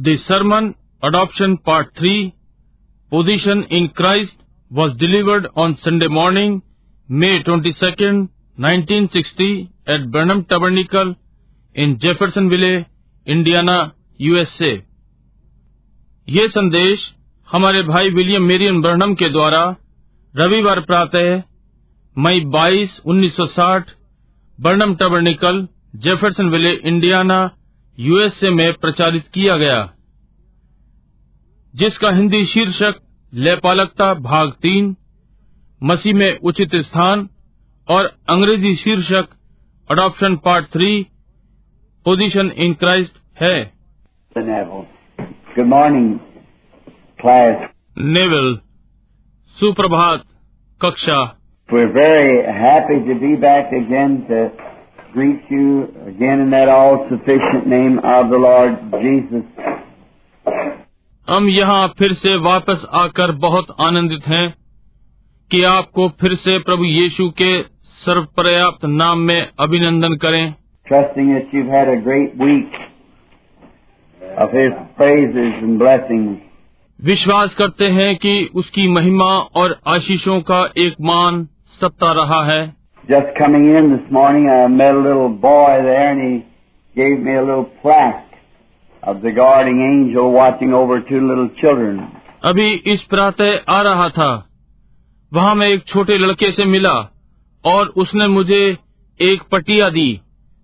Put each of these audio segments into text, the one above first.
The sermon Adoption Part 3 Position in Christ was delivered on Sunday morning, May 22nd, 1960 at Burnham Tabernacle in Jeffersonville, Indiana, USA. ये संदेश हमारे भाई William Marrion Barnum के द्वारा रविवार प्रातः मई 22, 1960 Branham Tabernacle Jeffersonville Indiana USA में प्रचारित किया गया जिसका हिंदी शीर्षक लेपालकता भाग तीन मसीह में उचित स्थान और अंग्रेज़ी शीर्षक adoption part three position in Christ है गुड मॉर्निंग class. नेवल सुप्रभात कक्षा We're very happy to be back again to greet you again in that all sufficient name of the Lord Jesus. हम यहाँ फिर से वापस आकर बहुत आनंदित हैं कि आपको फिर से प्रभु यीशु के सर्वपर्याप्त नाम में अभिनंदन करें Trusting that you've had a great week of His praises and blessings. विश्वास करते हैं कि उसकी महिमा और आशीषों का एक मान सप्ताह रहा है Just coming in this morning, I met a little boy there and he gave me a little plaque of the guarding angel watching over two little children. अभी इस प्रातः आ रहा था वहाँ मैं एक छोटे लड़के से मिला और उसने मुझे एक पटिया दी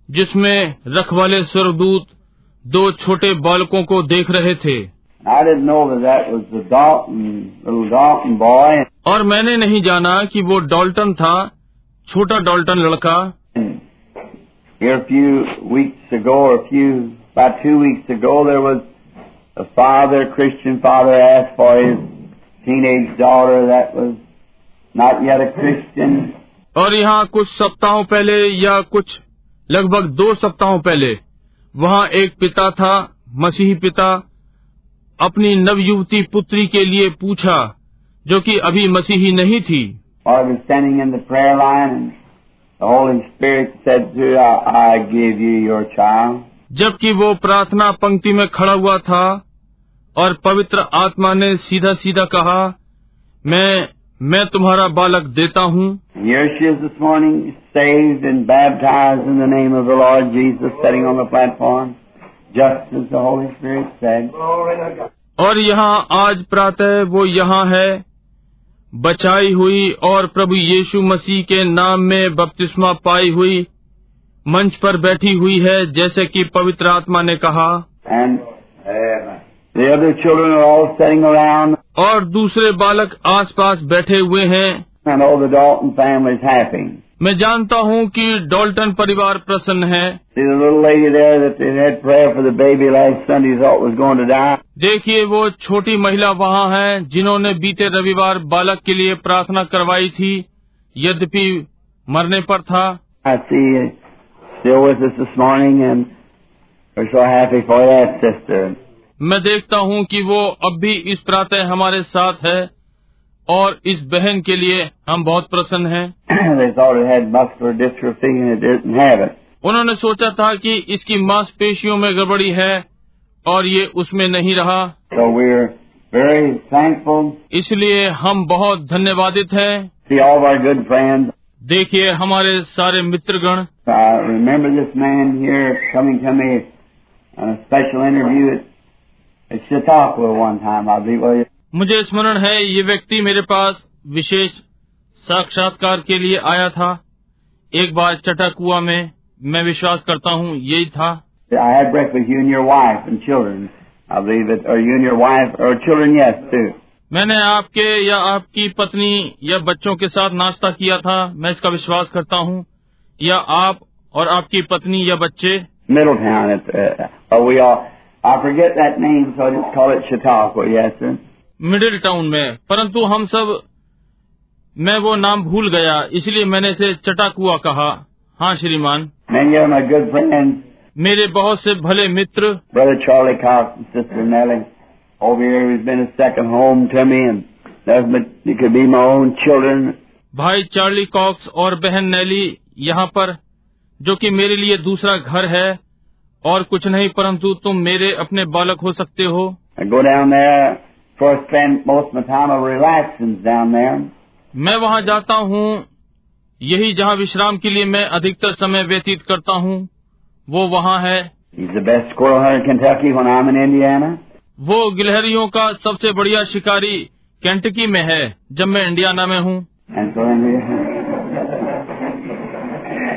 जिसमें रखवाले स्वर्गदूत दो छोटे बालकों को देख रहे थे I didn't know that that was the Dalton, little Dalton boy. और मैंने नहीं जाना कि वो डॉल्टन था छोटा डॉल्टन लड़का। और यहाँ कुछ सप्ताहों पहले या कुछ लगभग दो सप्ताहों पहले वहाँ एक पिता था मसीही पिता अपनी नवयुवती पुत्री के लिए पूछा जो कि अभी मसीही नहीं थी। I was standing in the prayer line, and the Holy Spirit said to her, I, I give you your child. जबकि वो प्रार्थना पंक्ति में खड़ा हुआ था और पवित्र आत्मा ने सीधा सीधा कहा मैं मैं तुम्हारा बालक देता हूँ And here she is this morning, saved and baptized in the name of the Lord Jesus, sitting on the platform, just as the Holy Spirit said. और यहाँ आज प्रातः वो यहाँ है बचाई हुई और प्रभु यीशु मसीह के नाम में बपतिस्मा पाई हुई मंच पर बैठी हुई है जैसे कि पवित्र आत्मा ने कहा। And uh. और दूसरे बालक आसपास बैठे हुए हैं। मैं जानता हूँ कि डॉल्टन परिवार प्रसन्न है। देखिए वो छोटी महिला वहाँ है जिन्होंने बीते रविवार बालक के लिए प्रार्थना करवाई थी। यद्यपि मरने पर था। मैं देखता हूँ कि वो अब भी इस प्रातः हमारे साथ है। और इस बहन के लिए हम बहुत प्रसन्न है। उन्होंने सोचा था कि इसकी मांसपेशियों में गड़बड़ी है और ये उसमें नहीं रहा। So इसलिए हम बहुत धन्यवादित हैं। देखिए हमारे सारे मित्रगण। So मुझे स्मरण है ये व्यक्ति मेरे पास विशेष साक्षात्कार के लिए आया था। एक बार चटक कुआ में मैं विश्वास करता हूँ यही था। मैंने आपके या आपकी पत्नी या बच्चों के साथ नाश्ता किया था मैं इसका विश्वास करता हूँ। या आप और आपकी पत्नी या बच्चे? मेरे ध्यान मिडिल टाउन में। परंतु हम सब मैं वो नाम भूल गया इसलिए मैंने इसे चटाकुआ कहा। हाँ श्रीमान। मेरे बहुत से भले मित्र। भाई चार्ली कॉक्स और बहन नैली यहाँ पर जो कि मेरे लिए दूसरा घर है और कुछ नहीं परंतु तुम मेरे अपने बालक हो सकते हो। Of course, spend most of my time of relaxing down there. मैं वहाँ जाता हूँ यही जहाँ विश्राम के लिए मैं अधिकतर समय व्यतीत करता हूँ वो वहाँ है He's the best squirrel hunter in Kentucky when I'm in Indiana. वो गिलहरियों का सबसे बढ़िया शिकारी केंटकी में है जब मैं इंडियाना में हूँ And so then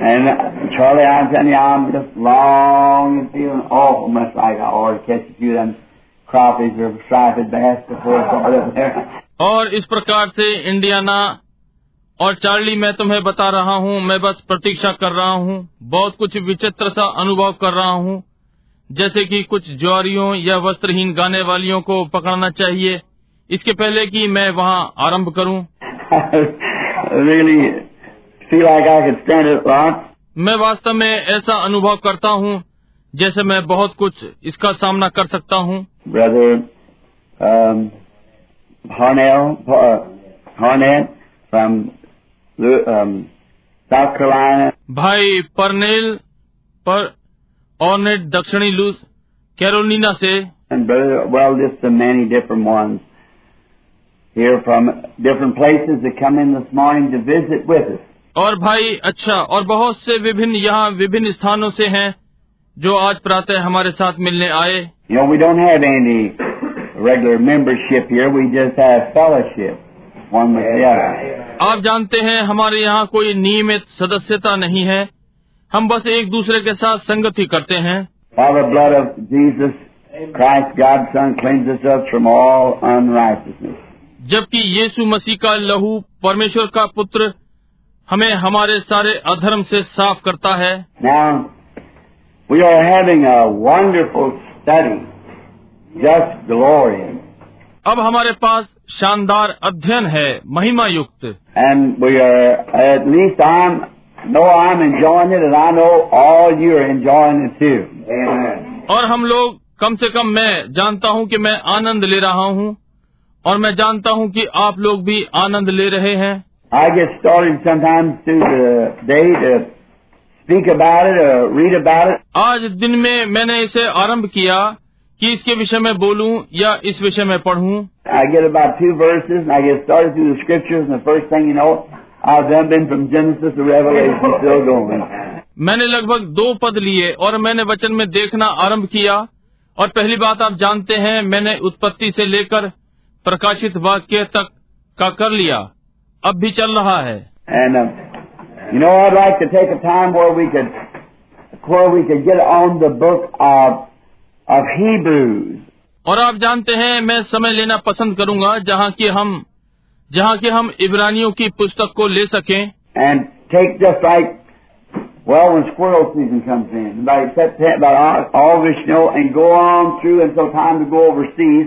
and uh, Charlie, I'm telling you, I'm just long and feeling awful much like I ought to catch a few of them crawfish or striped bass before it's all up there. और इस प्रकार से Indiana और Charlie मैं तुम्हें बता रहा हूँ मैं बस प्रतीक्षा कर रहा हूँ बहुत कुछ विचित्र सा अनुभव कर रहा हूँ जैसे कि कुछ ज्वारियों या वस्त्रहीन गाने वालियों को पकड़ना चाहिए इसके पहले कि मैं वहाँ आरंभ करूँ really like. मैं वास्तव में ऐसा अनुभव करता हूँ जैसे मैं बहुत कुछ इसका सामना कर सकता हूँ Brother um, Harnell, uh, Harnett from Lu- um, South Carolina, भाई परनेल पर ऑर्नेट दक्षिणी लूस कैरोलिना से and brother, well, just the many different ones here from different places that come in this morning to visit with us. और भाई अच्छा और बहुत से विभिन्न यहाँ विभिन्न स्थानों से हैं जो आज प्रातः हमारे साथ मिलने आए। आप जानते हैं हमारे यहाँ कोई नियमित सदस्यता नहीं है। हम बस एक दूसरे के साथ संगति करते हैं। जबकि यीशु मसीह का लहू परमेश्वर का पुत्र हमें हमारे सारे अधर्म से साफ़ करता है। We are having a wonderful study. Just glorious. अब हमारे पास शानदार अध्ययन है महिमा युक्त and we are at least I know I am it and I all you are enjoying it too और हम लोग कम से कम मैं जानता हूँ कि मैं आनंद ले रहा हूँ और मैं जानता हूँ कि आप लोग भी आनंद ले रहे हैं I get stall sometimes to the speak about it or read about it. आज दिन में मैंने इसे आरंभ किया कि इसके विषय में बोलूँ या इस विषय में पढ़ूं I get about two verses and I get started through the scriptures and the first thing you know, I've done been from Genesis to Revelation still going. मैंने लगभग दो पद लिए और मैंने वचन में देखना आरंभ किया और पहली बात आप जानते हैं मैंने उत्पत्ति से लेकर प्रकाशित वाक्य तक का कर लिया अब भी चल रहा है And uh, you know, I'd like to take a time where we could, where we could get on the book of of Hebrews. और आप जानते हैं मैं समय लेना पसंद करूंगा जहाँ की हम जहाँ की हम इब्रानियों की पुस्तक को ले सकें and take just like, well, when squirrel season comes in, about September, about August, you know, and go on through until time to go overseas.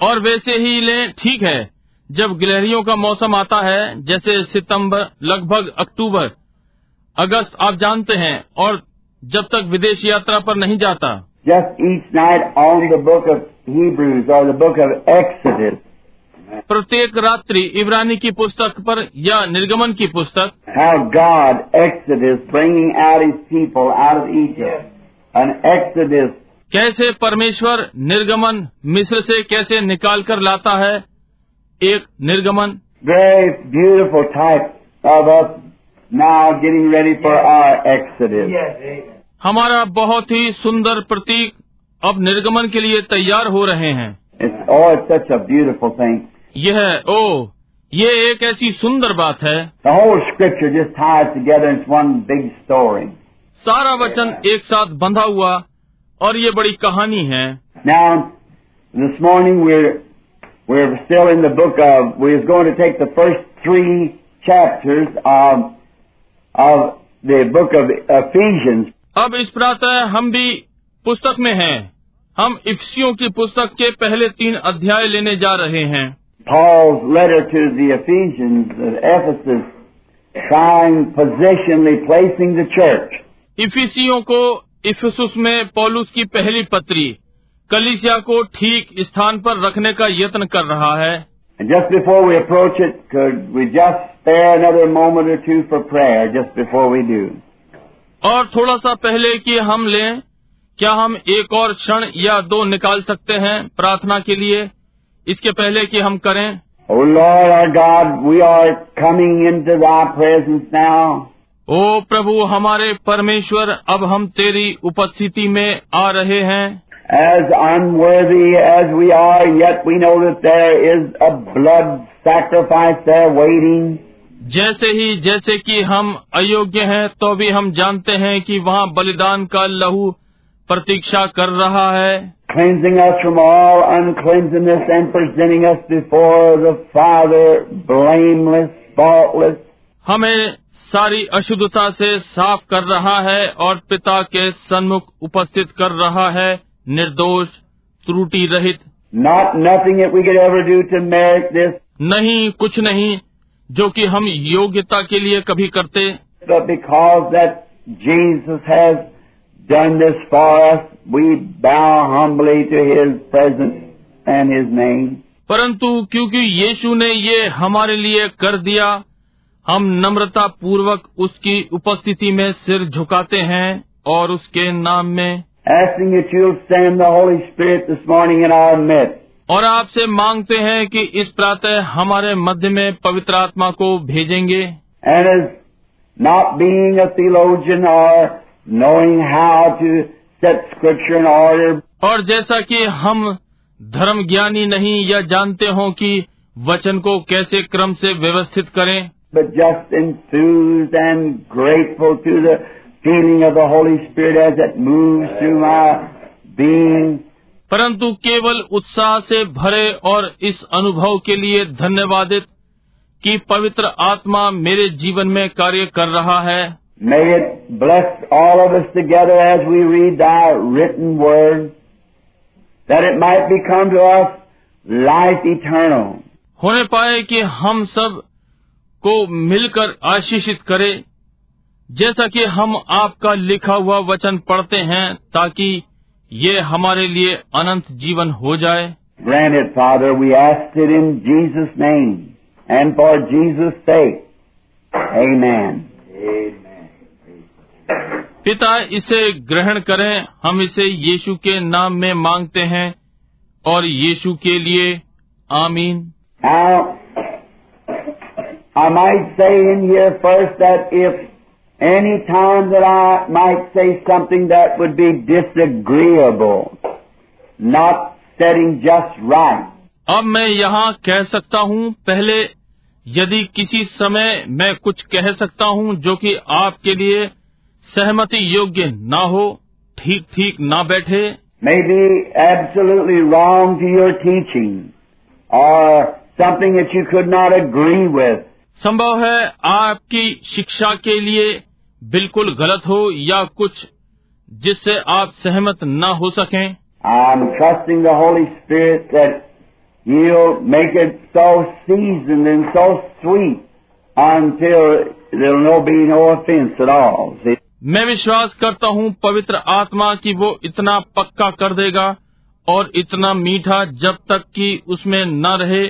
और वैसे ही लें ठीक है जब गिलहरियों का मौसम आता है जैसे सितंबर लगभग अक्टूबर अगस्त आप जानते हैं और जब तक विदेश यात्रा पर नहीं जाता। प्रत्येक रात्रि इब्रानी की पुस्तक पर या निर्गमन की पुस्तक। How God exodus कैसे परमेश्वर निर्गमन मिस्र से कैसे निकाल कर लाता है। एक निर्गमन। Very beautiful now getting ready for our Exodus. हमारा बहुत ही सुंदर प्रतीक अब निर्गमन के लिए तैयार हो रहे हैं It's, oh, it's such a beautiful thing. यह ओ ये एक ऐसी सुंदर बात है The whole scripture just ties together in one big story. सारा वचन एक साथ बंधा हुआ और ये बड़ी कहानी है Now, this morning we're we're still in the book of. We're going to take the first three chapters of of the book of Ephesians. अब इस प्रातः हम भी पुस्तक में हैं। हम इफ्सियों की पुस्तक के पहले तीन अध्याय लेने जा रहे हैं Paul's letter to the Ephesians of Ephesus, trying positionally placing the church. इफिसियों को इफिसुस में पॉलुस की पहली पत्री कलिसिया को ठीक स्थान पर रखने का यत्न कर रहा है just before we approach it we just spare another moment or two for prayer just before we do? और थोड़ा सा पहले कि हम लें क्या हम एक और क्षण या दो निकाल सकते हैं प्रार्थना के लिए इसके पहले कि हम करें O Lord our God, we are coming into thy presence now. ओ प्रभु हमारे परमेश्वर अब हम तेरी उपस्थिति में आ रहे हैं As unworthy as we are, yet we know that there is a blood sacrifice there waiting. जैसे ही जैसे कि हम अयोग्य हैं तो भी हम जानते हैं कि वहाँ बलिदान का लहू प्रतीक्षा कर रहा है cleansing us from all uncleanness and presenting us before the Father blameless, faultless. हमें सारी अशुद्धता से साफ़ कर रहा है और पिता के सन्मुख उपस्थित कर रहा है निर्दोष त्रुटि रहित Not nothing that we could ever do to merit this, नहीं कुछ नहीं जो कि हम योग्यता के लिए कभी करते। परंतु क्योंकि यीशु ने ये हमारे लिए कर दिया हम नम्रता पूर्वक उसकी उपस्थिति में सिर झुकाते हैं और उसके नाम में एसिंग और आपसे मांगते हैं कि इस प्रातः हमारे मध्य में पवित्र आत्मा को भेजेंगे And as not being a theologian or knowing how to set Scripture in order, और जैसा कि हम धर्म ज्ञानी नहीं या जानते हो कि वचन को कैसे क्रम से व्यवस्थित करें but just enthused and grateful to the feeling of the Holy Spirit as it moves through my being. परंतु केवल उत्साह से भरे और इस अनुभव के लिए धन्यवादित कि पवित्र आत्मा मेरे जीवन में कार्य कर रहा है May it bless all of us together as we read thy written word, that it might become to us life eternal. होने पाए कि हम सबको मिलकर आशीषित करे जैसा कि हम आपका लिखा हुआ वचन पढ़ते हैं ताकि ये हमारे लिए अनंत जीवन हो जाए Granted, Father, we asked it in Jesus' name and for Jesus' sake. Amen. पिता इसे ग्रहण करें हम इसे यीशु के नाम में मांगते हैं और यीशु के लिए आमीन आई माइट से इन ये first that if any time that I might say something that would be disagreeable, not setting just right, अब मैं यहाँ कह सकता हूँ पहले यदि किसी समय मैं कुछ कह सकता हूँ जो कि आपके लिए सहमति योग्य ना हो ठीक ठीक ना बैठे be absolutely wrong to your teaching, or something that you could not agree with, संभव है आपकी शिक्षा के लिए बिल्कुल गलत हो या कुछ जिससे आप सहमत न हो सकें। मैं विश्वास करता हूँ पवित्र आत्मा की वो इतना पक्का कर देगा और इतना मीठा जब तक कि उसमें न रहे।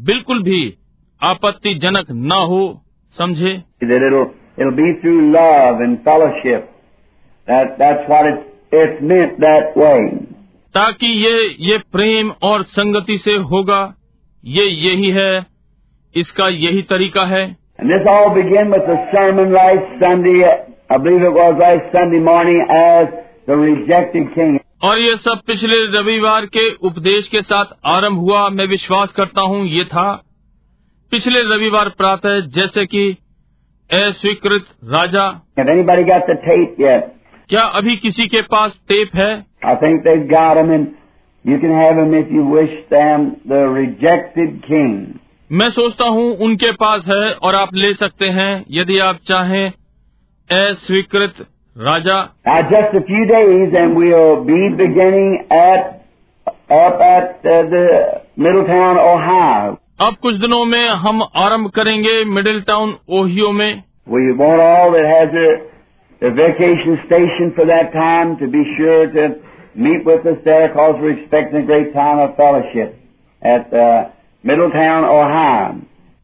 बिल्कुल भी आपत्तिजनक न हो समझे? It'll be through love and fellowship. That, that's what it, it's meant that way. ताकि ये ये प्रेम और संगति से होगा ये यही है इसका यही तरीका है और ये सब पिछले रविवार के उपदेश के साथ आरंभ हुआ मैं विश्वास करता हूँ ये था पिछले रविवार प्रातः जैसे कि अस्वीकृत राजा। क्या अभी किसी के पास टेप है? King. मैं सोचता हूँ उनके पास है और आप ले सकते हैं यदि आप चाहें। अस्वीकृत राजा। Just a few be beginning at at the middle अब कुछ दिनों में हम आरंभ करेंगे मिडिल टाउन ओहियो में।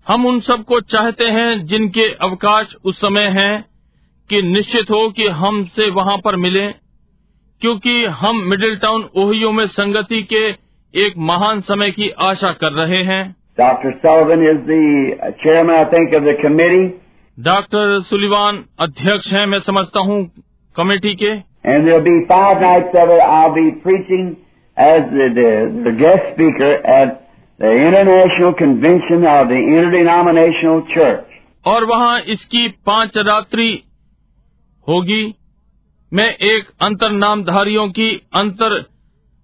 हम उन सबको चाहते हैं जिनके अवकाश उस समय हैं कि निश्चित हो कि हमसे वहाँ पर मिले क्योंकि हम मिडिल टाउन ओहियो में संगति के एक महान समय की आशा कर रहे हैं। Dr. Sullivan is the uh, chairman, I think, of the committee, doctor Sullivan अध्यक्ष हैं मैं समझता हूँ कमेटी के and there'll be five nights of it. I'll be preaching as the, the, the guest speaker at the International Convention of the Interdenominational Church. और वहाँ इसकी पांच रात्रि होगी मैं एक अंतर नामधारियों की अंतर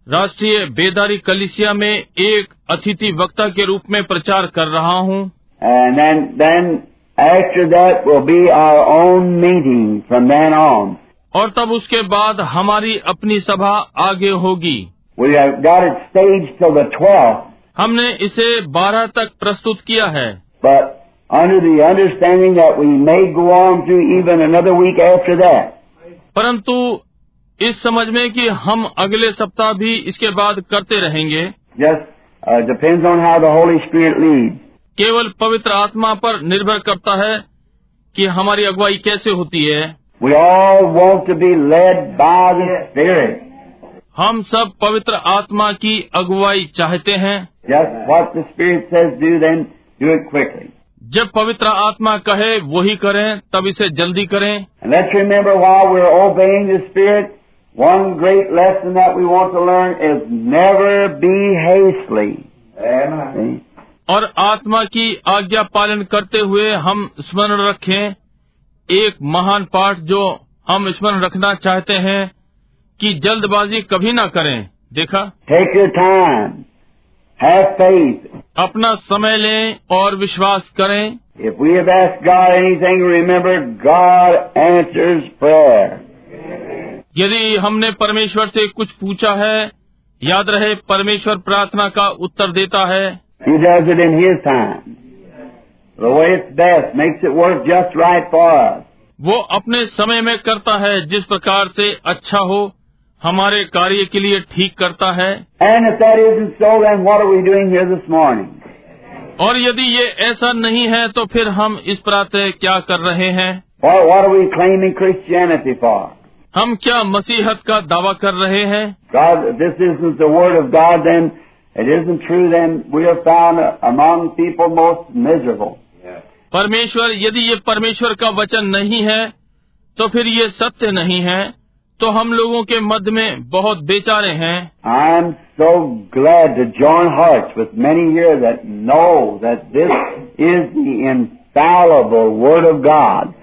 राष्ट्रीय बेदारी कलिसिया में एक अतिथि वक्ता के रूप में प्रचार कर रहा हूँ And then, then after that will be our own meeting from then on. और तब उसके बाद हमारी अपनी सभा आगे होगी We have got it staged till the 12th, हमने इसे 12 तक प्रस्तुत किया है but under the understanding that we may go on through even another week after that. परंतु इस समझ में कि हम अगले सप्ताह भी इसके बाद करते रहेंगे। केवल पवित्र आत्मा पर निर्भर करता है कि हमारी अगुवाई कैसे होती है। हम सब पवित्र आत्मा की अगुवाई चाहते हैं। जब पवित्र आत्मा कहे वही करें तब इसे जल्दी करें। one great lesson that we want to learn is never be hastily. Amen. और आत्मा की आज्ञा पालन करते हुए हम स्मरण रखें एक महान पाठ जो हम स्मरण रखना चाहते हैं कि जल्दबाजी कभी ना करें देखा Take your time. Have faith. अपना समय लें और विश्वास करें If we have asked God anything, remember God answers prayer. यदि हमने परमेश्वर से कुछ पूछा है याद रहे परमेश्वर प्रार्थना का उत्तर देता है। वो अपने समय में करता है जिस प्रकार से अच्छा हो हमारे कार्य के लिए ठीक करता है। और यदि ये ऐसा नहीं है तो फिर हम इस प्रातः क्या कर रहे हैं? हम क्या मसीहत का दावा कर रहे हैं God, this isn't the Word of God, then it isn't true, then we are found among people most miserable. परमेश्वर यदि ये परमेश्वर का वचन नहीं है तो फिर ये सत्य नहीं है तो हम लोगों के मध्य में बहुत बेचारे हैं I'm so glad to join hearts with many here that know that this is the infallible Word of God.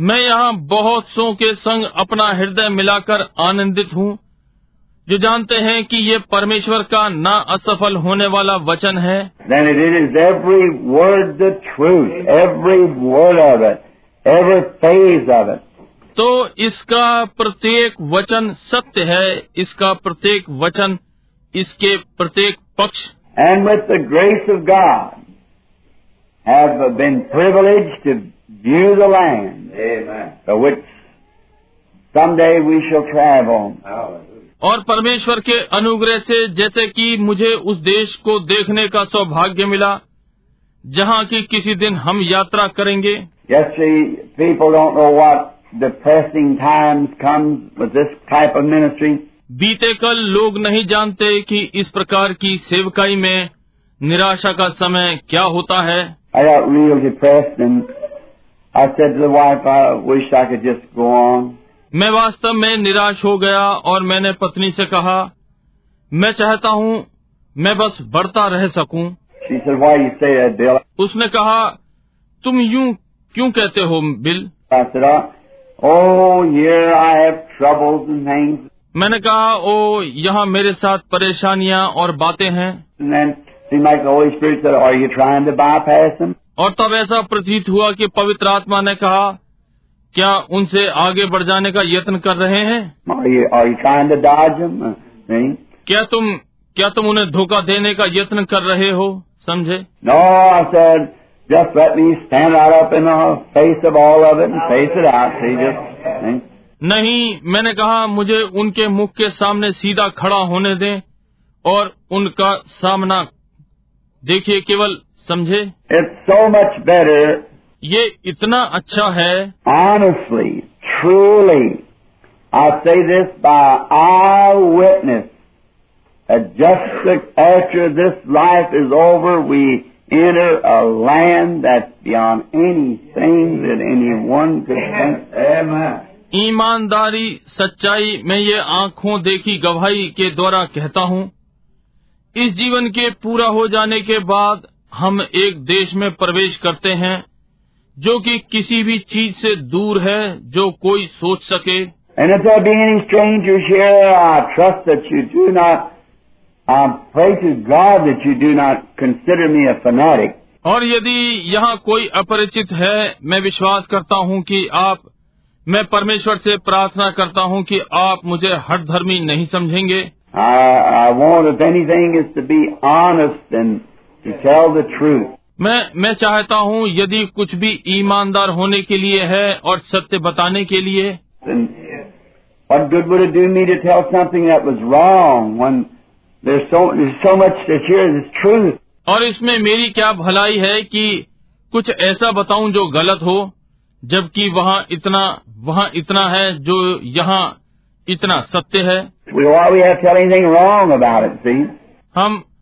मैं यहाँ बहुत सो के संग अपना हृदय मिलाकर आनंदित हूँ। जो जानते हैं कि ये परमेश्वर का ना असफल होने वाला वचन है। तो इसका प्रत्येक वचन सत्य है इसका प्रत्येक वचन इसके प्रत्येक पक्ष। And grace of God view the land Amen. which someday we shall travel. और परमेश्वर के अनुग्रह से जैसे कि मुझे उस देश को देखने का सौभाग्य मिला जहाँ की किसी दिन हम यात्रा करेंगे बीते कल लोग नहीं जानते कि इस प्रकार की सेवकाई में निराशा का समय क्या होता है मैं वास्तव में निराश हो गया और मैंने पत्नी से कहा मैं चाहता हूँ मैं बस बढ़ता रह सकूँ. उसने कहा तुम यूँ क्यों कहते हो बिल मैंने कहा ओ यहाँ मेरे साथ परेशानियाँ और बातें हैं. और तब ऐसा प्रतीत हुआ कि पवित्र आत्मा ने कहा क्या उनसे आगे बढ़ जाने का यत्न कर रहे हैं? क्या तुम क्या तुम उन्हें धोखा देने का यत्न कर रहे हो समझे No, I said, just let me stand right up in the face of all of it and face it out. See, just, नहीं मैंने कहा मुझे उनके मुख के सामने सीधा खड़ा होने दें और उनका सामना देखिए केवल समझे It's so much better, ये इतना अच्छा है honestly, truly, I say this by eyewitness. That just after this life is over, we enter a land that's beyond anything that anyone could think. Amen. ईमानदारी सच्चाई मैं ये आँखों देखी गवाही के द्वारा कहता हूँ इस जीवन के पूरा हो जाने के बाद हम एक देश में प्रवेश करते हैं जो कि किसी भी चीज़ से दूर है जो कोई सोच सके। और यदि यहाँ कोई अपरिचित है मैं विश्वास करता हूँ कि आप मैं परमेश्वर से प्रार्थना करता हूँ कि आप मुझे हर धर्मी नहीं समझेंगे। मैं मैं चाहता हूँ यदि कुछ भी ईमानदार होने के लिए है और सत्य बताने के लिए। और इसमें मेरी क्या भलाई है कि कुछ ऐसा बताऊँ जो गलत हो जबकि वहाँ इतना वहाँ इतना है जो यहाँ इतना सत्य है। We, we हम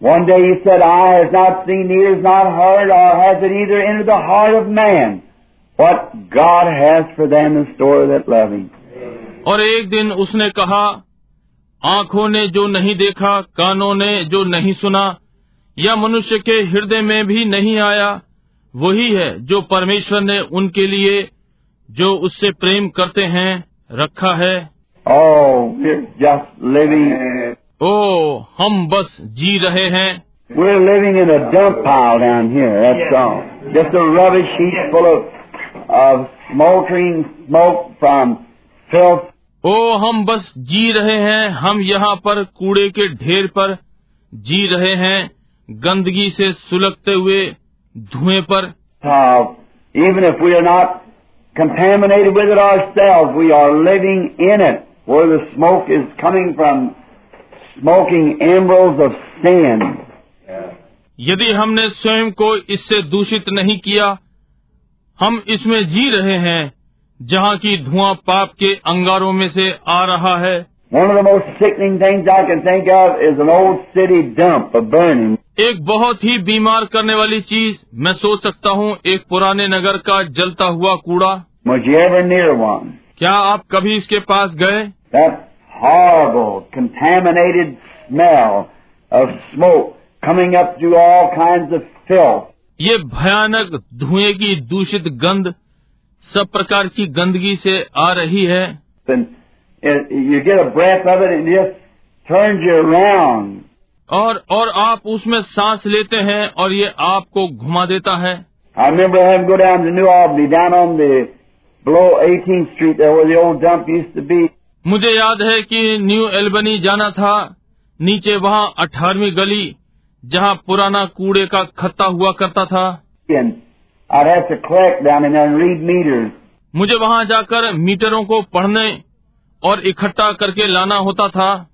one day he said, Eye has not seen, ear has not heard, or has it either entered the heart of man what God has for them in store that love him. और एक दिन उसने कहा आँखों ने जो नहीं देखा कानों ने जो नहीं सुना या मनुष्य के हृदय में भी नहीं आया वही है जो परमेश्वर ने उनके लिए जो उससे प्रेम करते हैं रखा है Oh, ओ हम बस जी रहे हैं। We're living in a dump pile down here, ओ हम बस जी रहे हैं। हम यहाँ पर कूड़े के ढेर पर जी रहे हैं। गंदगी से सुलगते हुए धुएँ पर। Even if we are not contaminated with it ourself we are living in it where the smoke is coming from यदि हमने स्वयं को इससे दूषित नहीं किया हम इसमें जी रहे हैं जहाँ की धुआँ पाप के अंगारों में से आ रहा है। एक बहुत ही बीमार करने वाली चीज़ मैं सोच सकता हूँ एक पुराने नगर का जलता हुआ कूड़ा। मुझे क्या आप कभी इसके पास गए? horrible, contaminated smell of smoke coming up through all kinds of filth. ये भयानक धुएं की दूषित गंध सब प्रकार की गंदगी से आ रही है And it, you get a breath of it and it just turns you around. और और आप उसमें सांस लेते हैं और ये आपको घुमा देता है I remember having to go down to New Albany, down on the below 18th Street there where the old dump used to be. मुझे याद है कि न्यू एल्बनी जाना था नीचे वहाँ अठारहवीं गली जहाँ पुराना कूड़े का खत्ता हुआ करता था। मुझे वहाँ जाकर मीटरों को पढ़ने और इकट्ठा करके लाना होता था.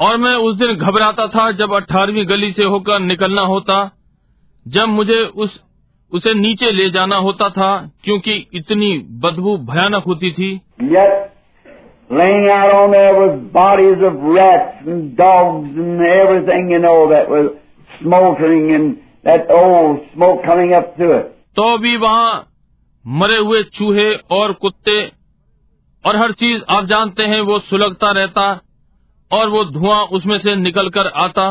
और मैं उस दिन घबराता था जब अठारहवीं गली से होकर निकलना होता जब मुझे उस उसे नीचे ले जाना होता था क्योंकि इतनी बदबू भयानक होती थी। तो भी वहाँ मरे हुए चूहे और कुत्ते और हर चीज़ आप जानते हैं वो सुलगता रहता और वो धुआँ उसमें से निकल कर आता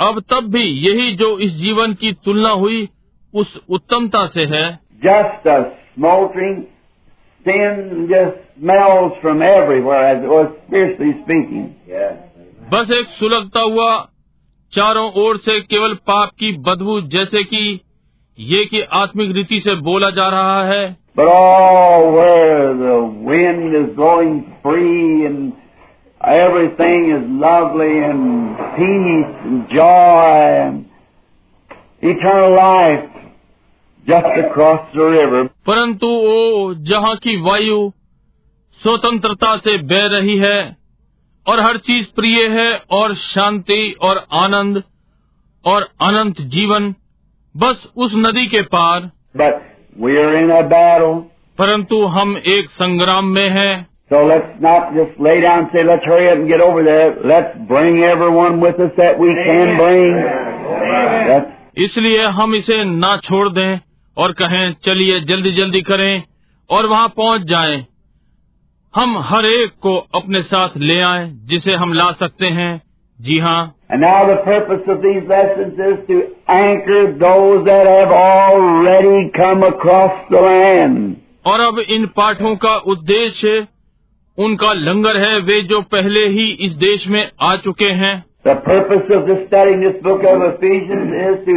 अब तब भी यही जो इस जीवन की तुलना हुई उस उत्तमता से है। जस्ट स्मोटिंग बस एक सुलगता हुआ चारों ओर से केवल पाप की बदबू जैसे कि ये कि आत्मिक रीति से बोला जा रहा है but all where the wind is blowing free and everything is lovely and peace and joy and eternal life just across the river. परंतु ओ जहाँ की वायु स्वतंत्रता से बह रही है और हर चीज़ प्रिय है और शांति और आनंद और अनंत जीवन बस उस नदी के पार But we are in a battle, परंतु हम एक संग्राम में हैं so let's not just lay down and say, let's hurry up and get over there. Let's bring everyone with us that we can bring. That's इसलिए हम इसे ना छोड़ दें और कहें चलिए जल्दी जल्दी करें और वहाँ पहुँच जाएँ। हम हर एक को अपने साथ ले आएँ जिसे हम ला सकते हैं जी हाँ And now the purpose of these lessons is to anchor those that have already come across the land. और अब इन पाठों का उद्देश्य उनका लंगर है वे जो पहले ही इस देश में आ चुके हैं The purpose of the studying this book of Ephesians is to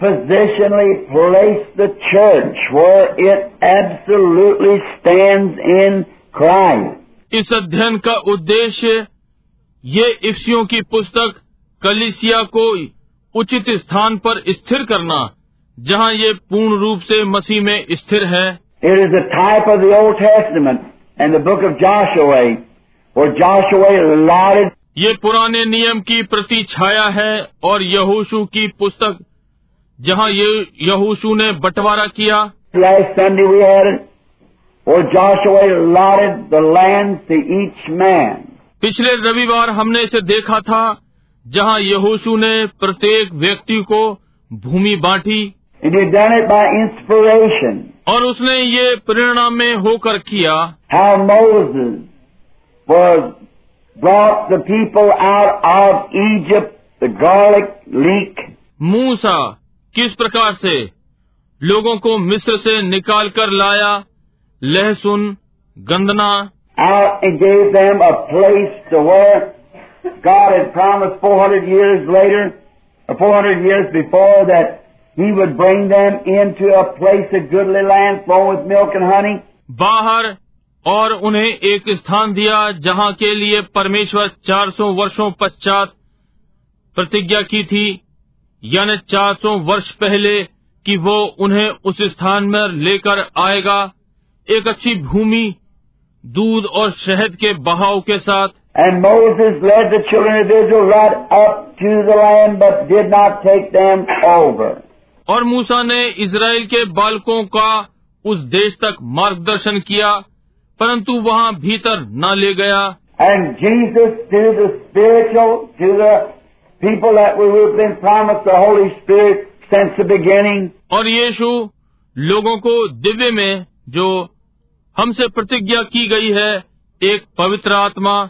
positionally place the church where it absolutely stands in Christ. इस अध्ययन का उद्देश्य ये इफ्सियों की पुस्तक कलिसिया को उचित स्थान पर स्थिर करना जहाँ ये पूर्ण रूप से मसीह में स्थिर है। ये पुराने नियम की प्रति छाया है और यहूशु की पुस्तक जहाँ ये यहूशु ने बंटवारा किया। पिछले रविवार हमने इसे देखा था जहाँ यहोशु ने प्रत्येक व्यक्ति को भूमि बांटी और उसने ये प्रेरणा में होकर किया मूसा किस प्रकार से लोगों को मिस्र से निकाल कर लाया? लहसुन गंदना. God had promised 400 years later, or 400 years before, that He would bring them into a place, a goodly land flowing with milk and honey. बाहर और उन्हें एक स्थान दिया जहाँ के लिए परमेश्वर 400 वर्षों पश्चात प्रतिज्ञा की थी यानी 400 वर्ष पहले कि वो उन्हें उस स्थान में लेकर आएगा एक अच्छी भूमि दूध और शहद के बहाव के साथ And Moses led the children of Israel right up to the land, but did not take them over. और मूसा ने इसराइल के बालकों का उस देश तक मार्गदर्शन किया परंतु वहाँ भीतर न ले गया and Jesus to the spiritual to लोगों को दिव्य में जो हमसे प्रतिज्ञा की गई है एक पवित्र आत्मा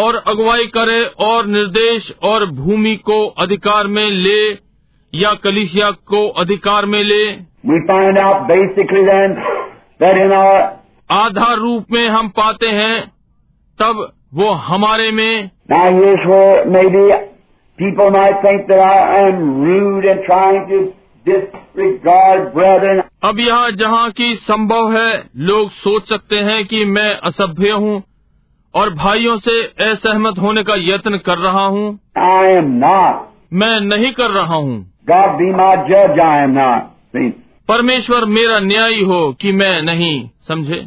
और अगुवाई करे और निर्देश और भूमि को अधिकार में ले या कलिसिया को अधिकार में ले। आधार रूप में हम पाते हैं तब वो हमारे में। अब यहाँ जहाँ की संभव है लोग सोच सकते हैं कि मैं असभ्य हूँ। और भाइयों से असहमत होने का यत्न कर रहा हूँ। आई एम मैं नहीं कर रहा हूँ। परमेश्वर मेरा न्यायी हो कि मैं नहीं समझे?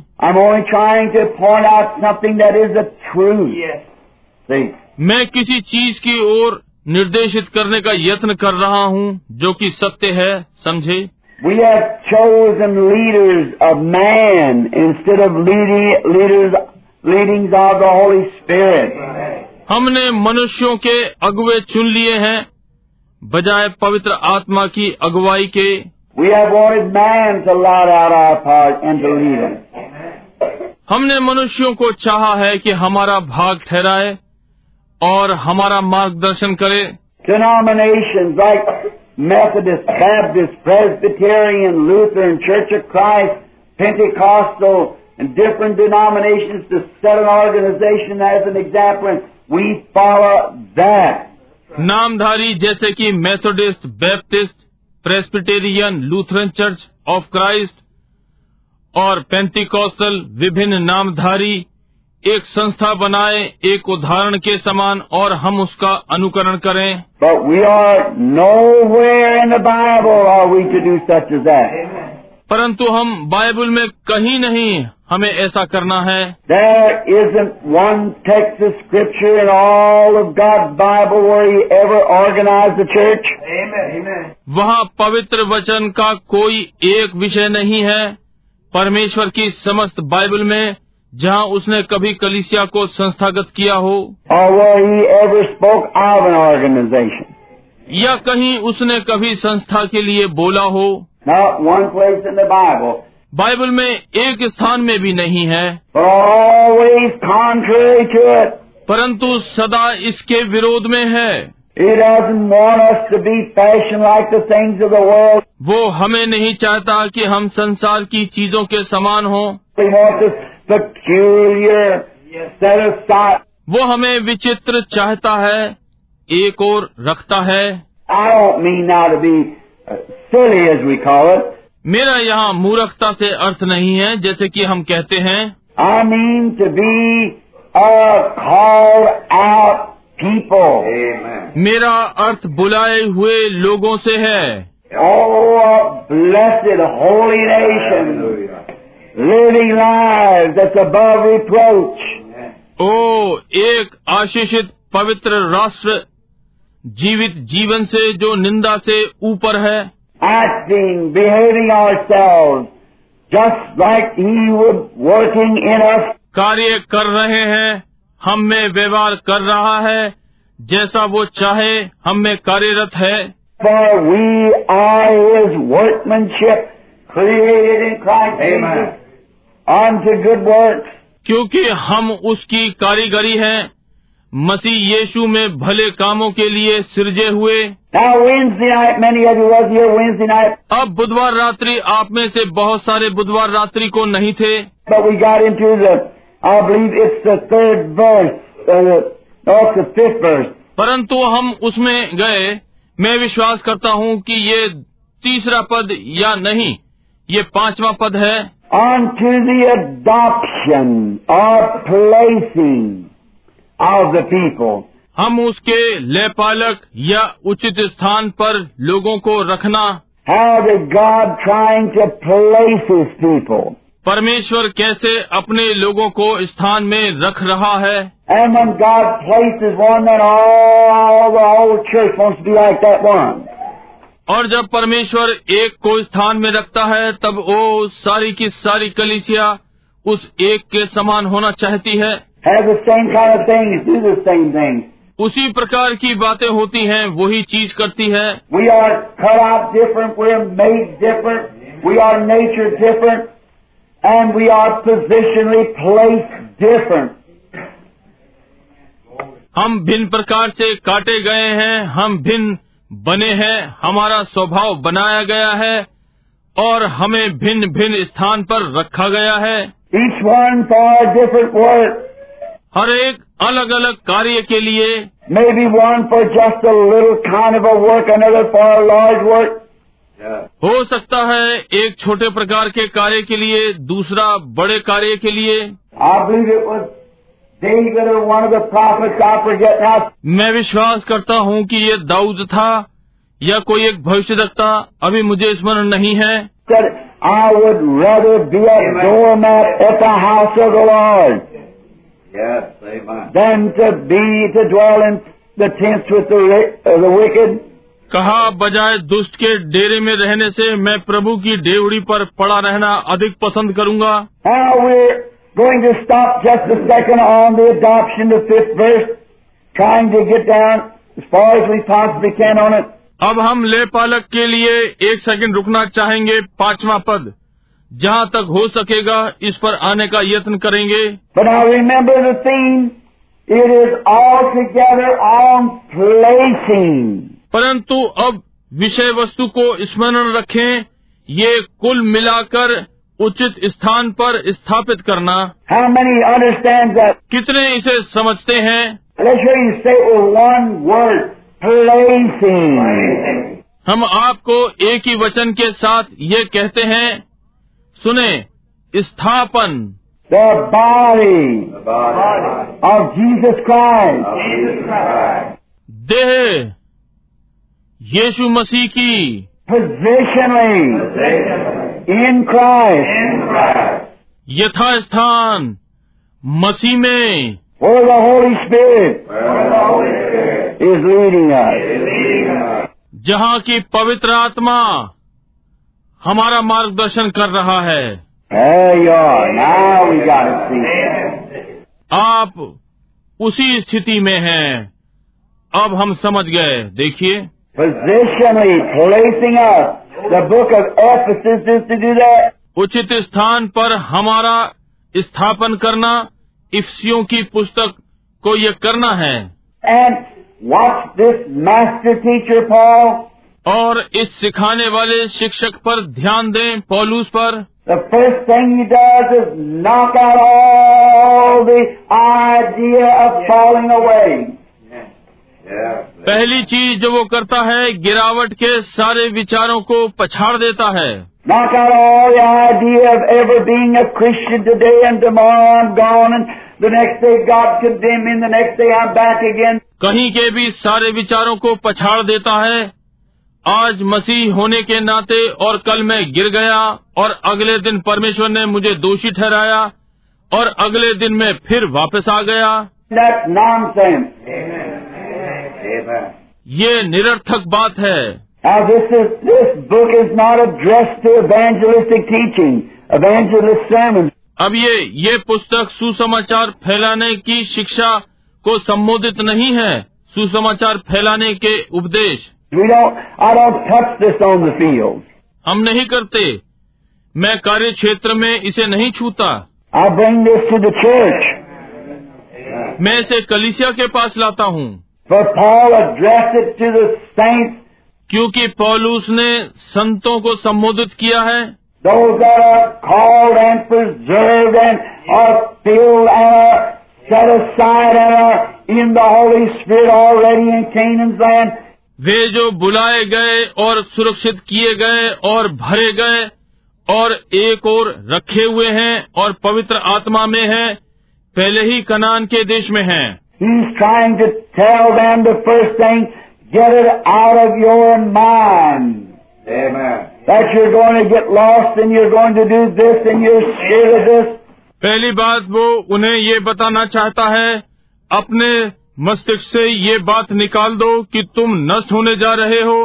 मैं किसी चीज़ की ओर निर्देशित करने का यत्न कर रहा हूँ जो कि सत्य है समझे? We have chosen leaders of man instead of leaders leadings of the Holy Spirit. हमने मनुष्यों के अगुवे चुन लिए हैं बजाय पवित्र आत्मा की अगुवाई के We have wanted man to lot out our part and to lead us. हमने मनुष्यों को चाहा है कि हमारा भाग ठहराए और हमारा मार्गदर्शन करे Denominations like Methodist, Baptist, Presbyterian, Lutheran, Church of Christ, Pentecostal, and different denominations to set an organization as an example, and we follow that. नामधारी जैसे कि Methodist Baptist Presbyterian Lutheran church of Christ और Pentecostal विभिन्न नामधारी एक संस्था बनाए एक उदाहरण के समान और हम उसका अनुकरण करें But we are nowhere in the Bible are we to do such as that. परंतु हम बाइबल में कहीं नहीं हमें ऐसा करना है। वहाँ पवित्र वचन का कोई एक विषय नहीं है। परमेश्वर की समस्त बाइबल में जहाँ उसने कभी कलिसिया को संस्थागत किया हो। या कहीं उसने कभी संस्था के लिए बोला हो। बाइबल में एक स्थान में भी नहीं है। परंतु सदा इसके विरोध में है। वो हमें नहीं चाहता कि हम संसार की चीज़ों के समान हो। वो हमें विचित्र चाहता है एक और रखता है। आई मीन आर मेरा यहाँ मूर्खता से अर्थ नहीं है जैसे कि हम कहते हैं। I mean to be people मेरा अर्थ बुलाए हुए लोगों से है। ओ एक आशीषित पवित्र राष्ट्र जीवित जीवन से जो निंदा से ऊपर है। Acting behaving just like working in us कार्य कर रहे हैं हम में व्यवहार कर रहा है जैसा वो चाहे हम में कार्यरत है। वी क्योंकि हम उसकी कारीगरी हैं मसीह यीशु में भले कामों के लिए सिरजे हुए। अब बुधवार रात्रि आप में से बहुत सारे बुधवार रात्रि को नहीं थे। परंतु हम उसमें गए। मैं विश्वास करता हूँ कि ये तीसरा पद या नहीं ये पांचवा पद है। ऑन टू हम उसके लेपालक या उचित स्थान पर लोगों को रखना। परमेश्वर कैसे अपने लोगों को स्थान में रख रहा है? और जब परमेश्वर एक को स्थान में रखता है तब वो सारी की सारी कलिसिया उस एक के समान होना चाहती है। उसी प्रकार की बातें होती हैं वही चीज़ करती है। वी आर खराब different we are made different we are nature different and we are positionally place different हम भिन्न प्रकार से काटे गए हैं हम भिन्न बने हैं हमारा स्वभाव बनाया गया है और हमें भिन्न भिन्न स्थान पर रखा गया है। ईश्वर डिफरेंट वर्ड हर एक अलग अलग कार्य के लिए। हो सकता है एक छोटे प्रकार के कार्य के लिए दूसरा बड़े कार्य के लिए। मैं विश्वास करता हूँ कि ये दाऊद था या कोई एक भविष्य रखता अभी मुझे स्मरण नहीं है। Sir, Yes, to be to dwell in the tents with the uh, the wicked. कहा बजाय दुष्ट के डेरे में रहने से मैं प्रभु की डेवड़ी पर पड़ा रहना अधिक पसंद करूँगा? अब हम ले पालक के लिए एक सेकंड रुकना चाहेंगे पांचवा पद। जहाँ तक हो सकेगा इस पर आने का यत्न करेंगे। परंतु अब विषय वस्तु को स्मरण रखें ये कुल मिलाकर उचित स्थान पर स्थापित करना। How कितने इसे समझते हैं? हम आपको एक ही वचन के साथ ये कहते हैं सुने स्थापन। जीसस देह यीशु मसीह की। इन क्राइस्ट यथा स्थान मसीह में। जहाँ की पवित्र आत्मा हमारा मार्गदर्शन कर रहा है। आप उसी स्थिति में हैं। अब हम समझ गए। देखिए। उचित स्थान पर हमारा स्थापन करना इफ्सियों की पुस्तक को ये करना है। And what this master teacher Paul और इस सिखाने वाले शिक्षक पर ध्यान दें पॉलूस पर। पहली चीज़ जो वो करता है गिरावट के सारे विचारों को पछाड़ देता है। कहीं के भी सारे विचारों को पछाड़ देता है। आज मसीह होने के नाते और कल मैं गिर गया और अगले दिन परमेश्वर ने मुझे दोषी ठहराया और अगले दिन मैं फिर वापस आ गया. Amen. ये निरर्थक बात है Now this is, this book is not addressed to evangelistic teaching, evangelist sermons. अब ये ये पुस्तक सुसमाचार फैलाने की शिक्षा को संबोधित नहीं है सुसमाचार फैलाने के उपदेश We don't, I don't touch this on the field. हम नहीं करते मैं कार्य क्षेत्र में इसे नहीं छूता I bring this to the church. मैं इसे कलिसिया के पास लाता हूँ For Paul addressed it to the saints, क्योंकि पौलुस ने संतों को संबोधित किया है those that are called and preserved and are filled and are set aside and are in the Holy Spirit already in Canaan's land. वे जो बुलाए गए और सुरक्षित किए गए और भरे गए और एक और रखे हुए हैं और पवित्र आत्मा में हैं पहले ही कनान के देश में है। पहली बात वो उन्हें ये बताना चाहता है अपने मस्तिष्क से ये बात निकाल दो कि तुम नष्ट होने जा रहे हो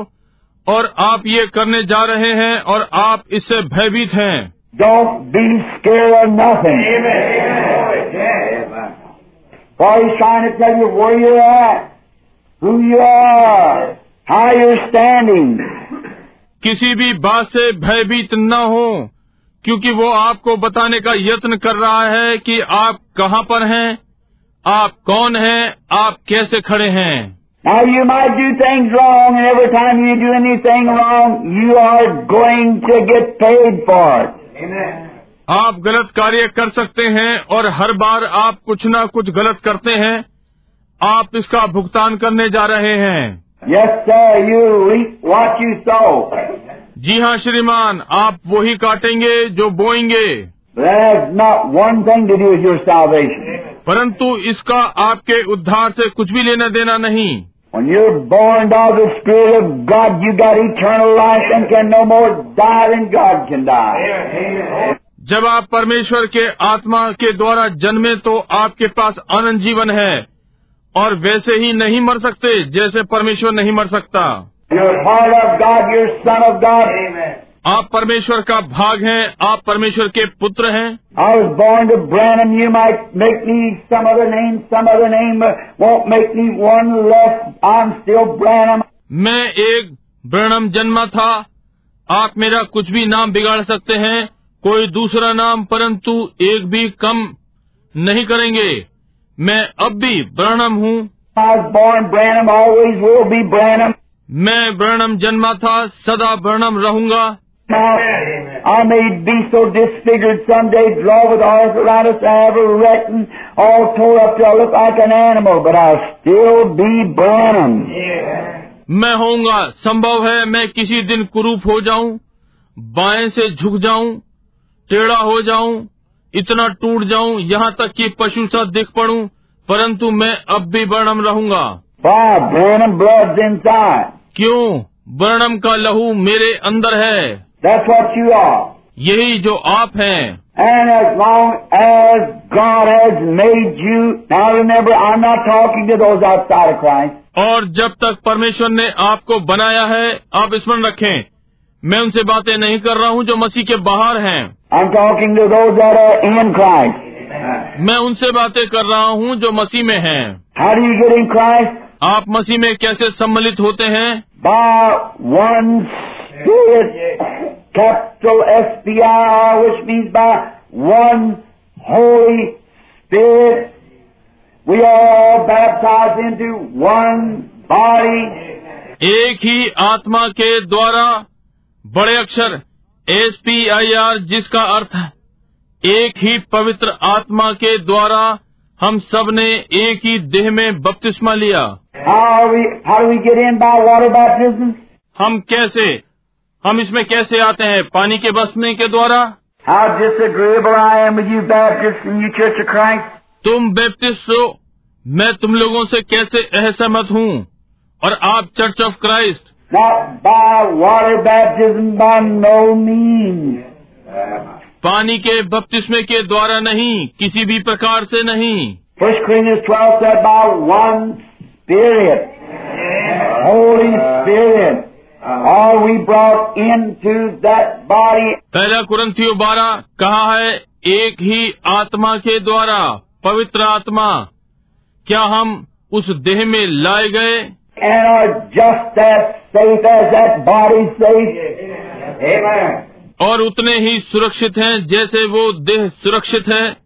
और आप ये करने जा रहे हैं और आप इससे भयभीत हैं Don't be scared of nothing. Amen. For he's trying to tell you where you're at, who you are, how you're standing. किसी भी बात से भयभीत न हो क्योंकि वो आपको बताने का यत्न कर रहा है कि आप कहाँ पर हैं आप कौन हैं आप कैसे खड़े हैं Now you might do things wrong, and every time you do anything wrong, you are going to get paid for it. Amen. आप गलत कार्य कर सकते हैं और हर बार आप कुछ ना कुछ गलत करते हैं आप इसका भुगतान करने जा रहे हैं Yes, sir, you reap what you sow. जी हाँ श्रीमान आप वही काटेंगे जो बोएँगे has not one thing to do with your salvation. परंतु इसका आपके उद्धार से कुछ भी लेना देना नहीं। जब आप परमेश्वर के आत्मा के द्वारा जन्मे तो आपके पास आनंद जीवन है और वैसे ही नहीं मर सकते जैसे परमेश्वर नहीं मर सकता। आप परमेश्वर का भाग हैं आप परमेश्वर के पुत्र हैं। मैं एक ब्रणम जन्मा था। आप मेरा कुछ भी नाम बिगाड़ सकते हैं कोई दूसरा नाम परंतु एक भी कम नहीं करेंगे। मैं अब भी ब्रणम हूँ। मैं ब्रणम जन्मा था सदा ब्रणम रहूँगा। Now, I may be so disfigured someday, draw with arthritis, I have a retin, all tore up till I look like an animal, but I'll still be Branham. मैं होऊँगा संभव है मैं किसी दिन कुरूप हो जाऊँ बाएँ से झुक जाऊँ टेढ़ा हो जाऊँ इतना टूट जाऊँ यहाँ तक कि पशु सा दिख पड़ूं परंतु मैं अब भी वर्णम रहूँगा. क्यों वर्णम का लहू मेरे अंदर है That's what you are. यही जो आप हैं। And as long as God has made you now remember I am not talking to those outside Christ और जब तक परमेश्वर ने आपको बनाया है आप स्मरण रखें। मैं उनसे बातें नहीं कर रहा हूँ जो मसीह के बाहर हैं। I am talking to those are in Christ मैं उनसे बातें कर रहा हूँ जो मसीह में हैं। How do you get in Christ आप मसीह में कैसे सम्मिलित होते हैं? By one Spirit, capital S-P-I-R, which means by one Holy Spirit. We are all baptized into one body. एक ही आत्मा के द्वारा बड़े अक्षर एस पी आई आर जिसका अर्थ है एक ही पवित्र आत्मा के द्वारा हम सबने एक ही देह में बपतिस्मा लिया How we, how we get in by water हम कैसे हम इसमें कैसे आते हैं? पानी के बसने के द्वारा? तुम बैप्टिस्ट हो। मैं तुम लोगों से कैसे असहमत हूँ? और आप चर्च ऑफ़ क्राइस्ट पानी के बपतिस्मे के द्वारा नहीं किसी भी प्रकार से नहीं। पुष्क्रीन बाय वन पेरियड पहला कुरंथियो बारह कहा है? एक ही आत्मा के द्वारा पवित्र आत्मा। क्या हम उस देह में लाए गए? और उतने ही सुरक्षित हैं जैसे वो देह सुरक्षित है।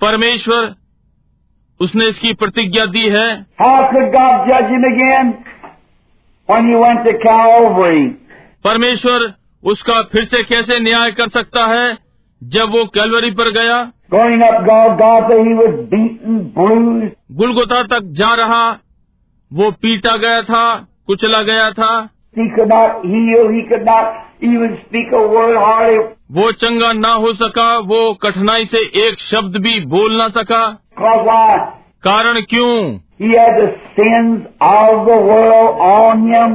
परमेश्वर उसने इसकी प्रतिज्ञा दी है। परमेश्वर उसका फिर से कैसे न्याय कर सकता है? जब वो कैलवरी पर गया गुलगोता तक जा रहा वो पीटा गया था कुचला गया था। वो चंगा ना हो सका वो कठिनाई से एक शब्द भी बोल ना सका। कारण क्यों? He had the sins of the world on him.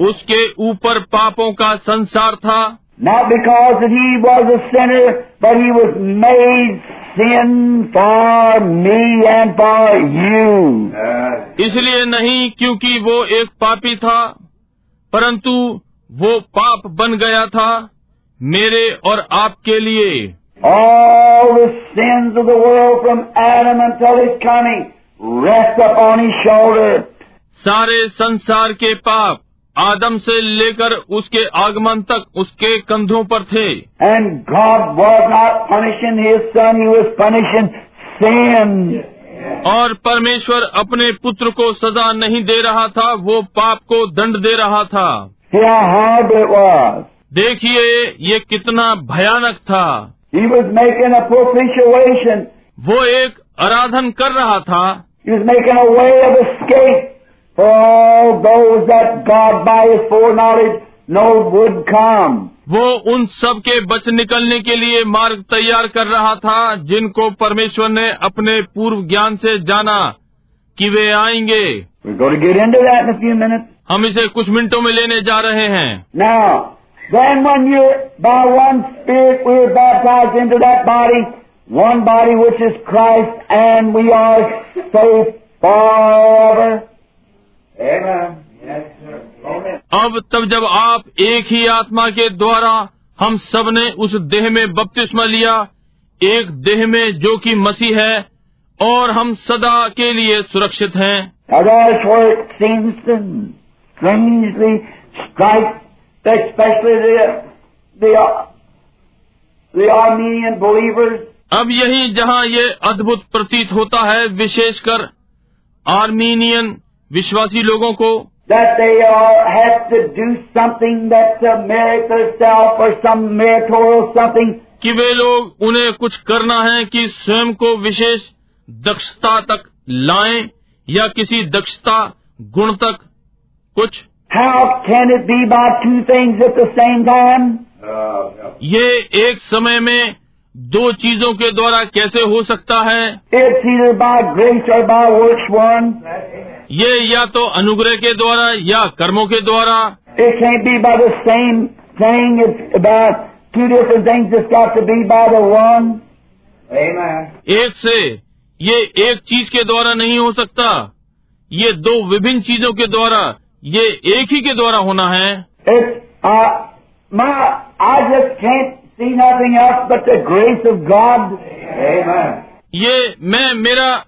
उसके ऊपर पापों का संसार था Not because that he was a sinner, but he was made sin for me and for you. Uh, इसलिए नहीं क्योंकि वो एक पापी था परंतु वो पाप बन गया था मेरे और आपके लिए All the sins of the world from Adam until his coming सारे संसार के पाप आदम से लेकर उसके आगमन तक उसके कंधों पर थे। और परमेश्वर अपने पुत्र को सजा नहीं दे रहा था वो पाप को दंड दे रहा था। देखिए ये कितना भयानक था। वो एक आराधन कर रहा था। He was making a way of escape for all those that God by his foreknowledge know would come. वो उन सब के बच निकलने के लिए मार्ग तैयार कर रहा था जिनको परमेश्वर ने अपने पूर्व ज्ञान से जाना कि वे आएँगे We're. हम इसे कुछ मिनटों में लेने जा रहे हैं Now, then when you're by one Spirit we are baptized into that body, one body which is Christ, and we are safe forever. Amen. अब तब जब आप एक ही आत्मा के द्वारा हम सबने उस देह में बपतिस्मा लिया एक देह में जो कि मसीह है और हम सदा के लिए सुरक्षित हैं अब यही जहाँ ये अद्भुत प्रतीत होता है विशेषकर आर्मीनियन विश्वासी लोगों को। कि वे लोग उन्हें कुछ करना है कि स्वयं को विशेष दक्षता तक लाएँ या किसी दक्षता गुण तक कुछ। ये एक समय में दो चीज़ों के द्वारा कैसे हो सकता है? ये या तो अनुग्रह के द्वारा या कर्मों के द्वारा। एक से ये एक चीज़ के द्वारा नहीं हो सकता। ये दो विभिन्न चीज़ों के द्वारा ये एक ही के द्वारा होना है। आज uh, ये मैं मेरा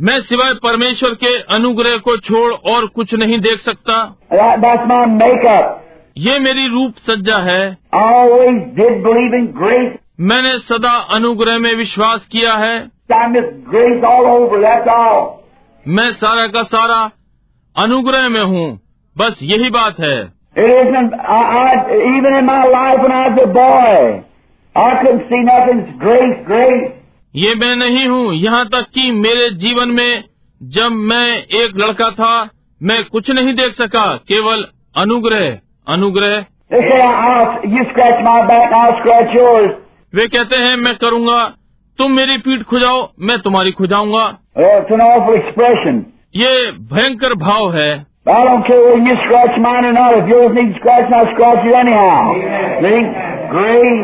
मैं सिवाय परमेश्वर के अनुग्रह को छोड़ और कुछ नहीं देख सकता। ये मेरी रूप सज्जा है। मैंने सदा अनुग्रह में विश्वास किया है। मैं सारा का सारा अनुग्रह में हूँ। बस यही बात है। It isn't, I, I, even in my life when I was a boy, I couldn't see nothing. Grace, grace. ये मैं नहीं हूँ यहाँ तक कि मेरे जीवन में जब मैं एक लड़का था मैं कुछ नहीं देख सका केवल अनुग्रह अनुग्रह। वे कहते हैं मैं करूँगा तुम मेरी पीठ खुजाओ मैं तुम्हारी खुजाऊँगा। ये भयंकर भाव है। I don't care whether you scratch mine or not. If yours needs scratching, I'll scratch it anyhow. See? Grace.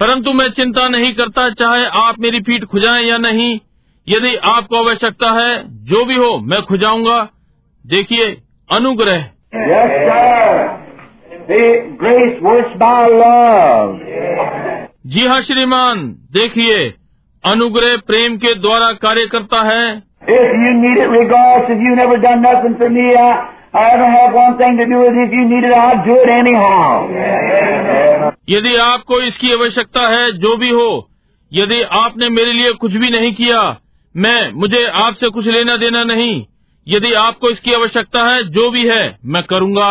परंतु मैं चिंता नहीं करता चाहे आप मेरी पीठ खुजाएँ या नहीं यदि आपको आवश्यकता है जो भी हो मैं खुजाऊँगा देखिए अनुग्रह Yes, sir. The grace works by love. जी हाँ श्रीमान देखिए अनुग्रह प्रेम के द्वारा कार्य करता है If you need it, regardless if you never done nothing for me, I, I don't have one thing to do with it. If you need it, I'll do it anyhow. यदि आपको इसकी आवश्यकता है जो भी हो यदि आपने मेरे लिए कुछ भी नहीं किया मैं मुझे आपसे कुछ लेना देना नहीं यदि आपको इसकी आवश्यकता है जो भी है मैं करूँगा.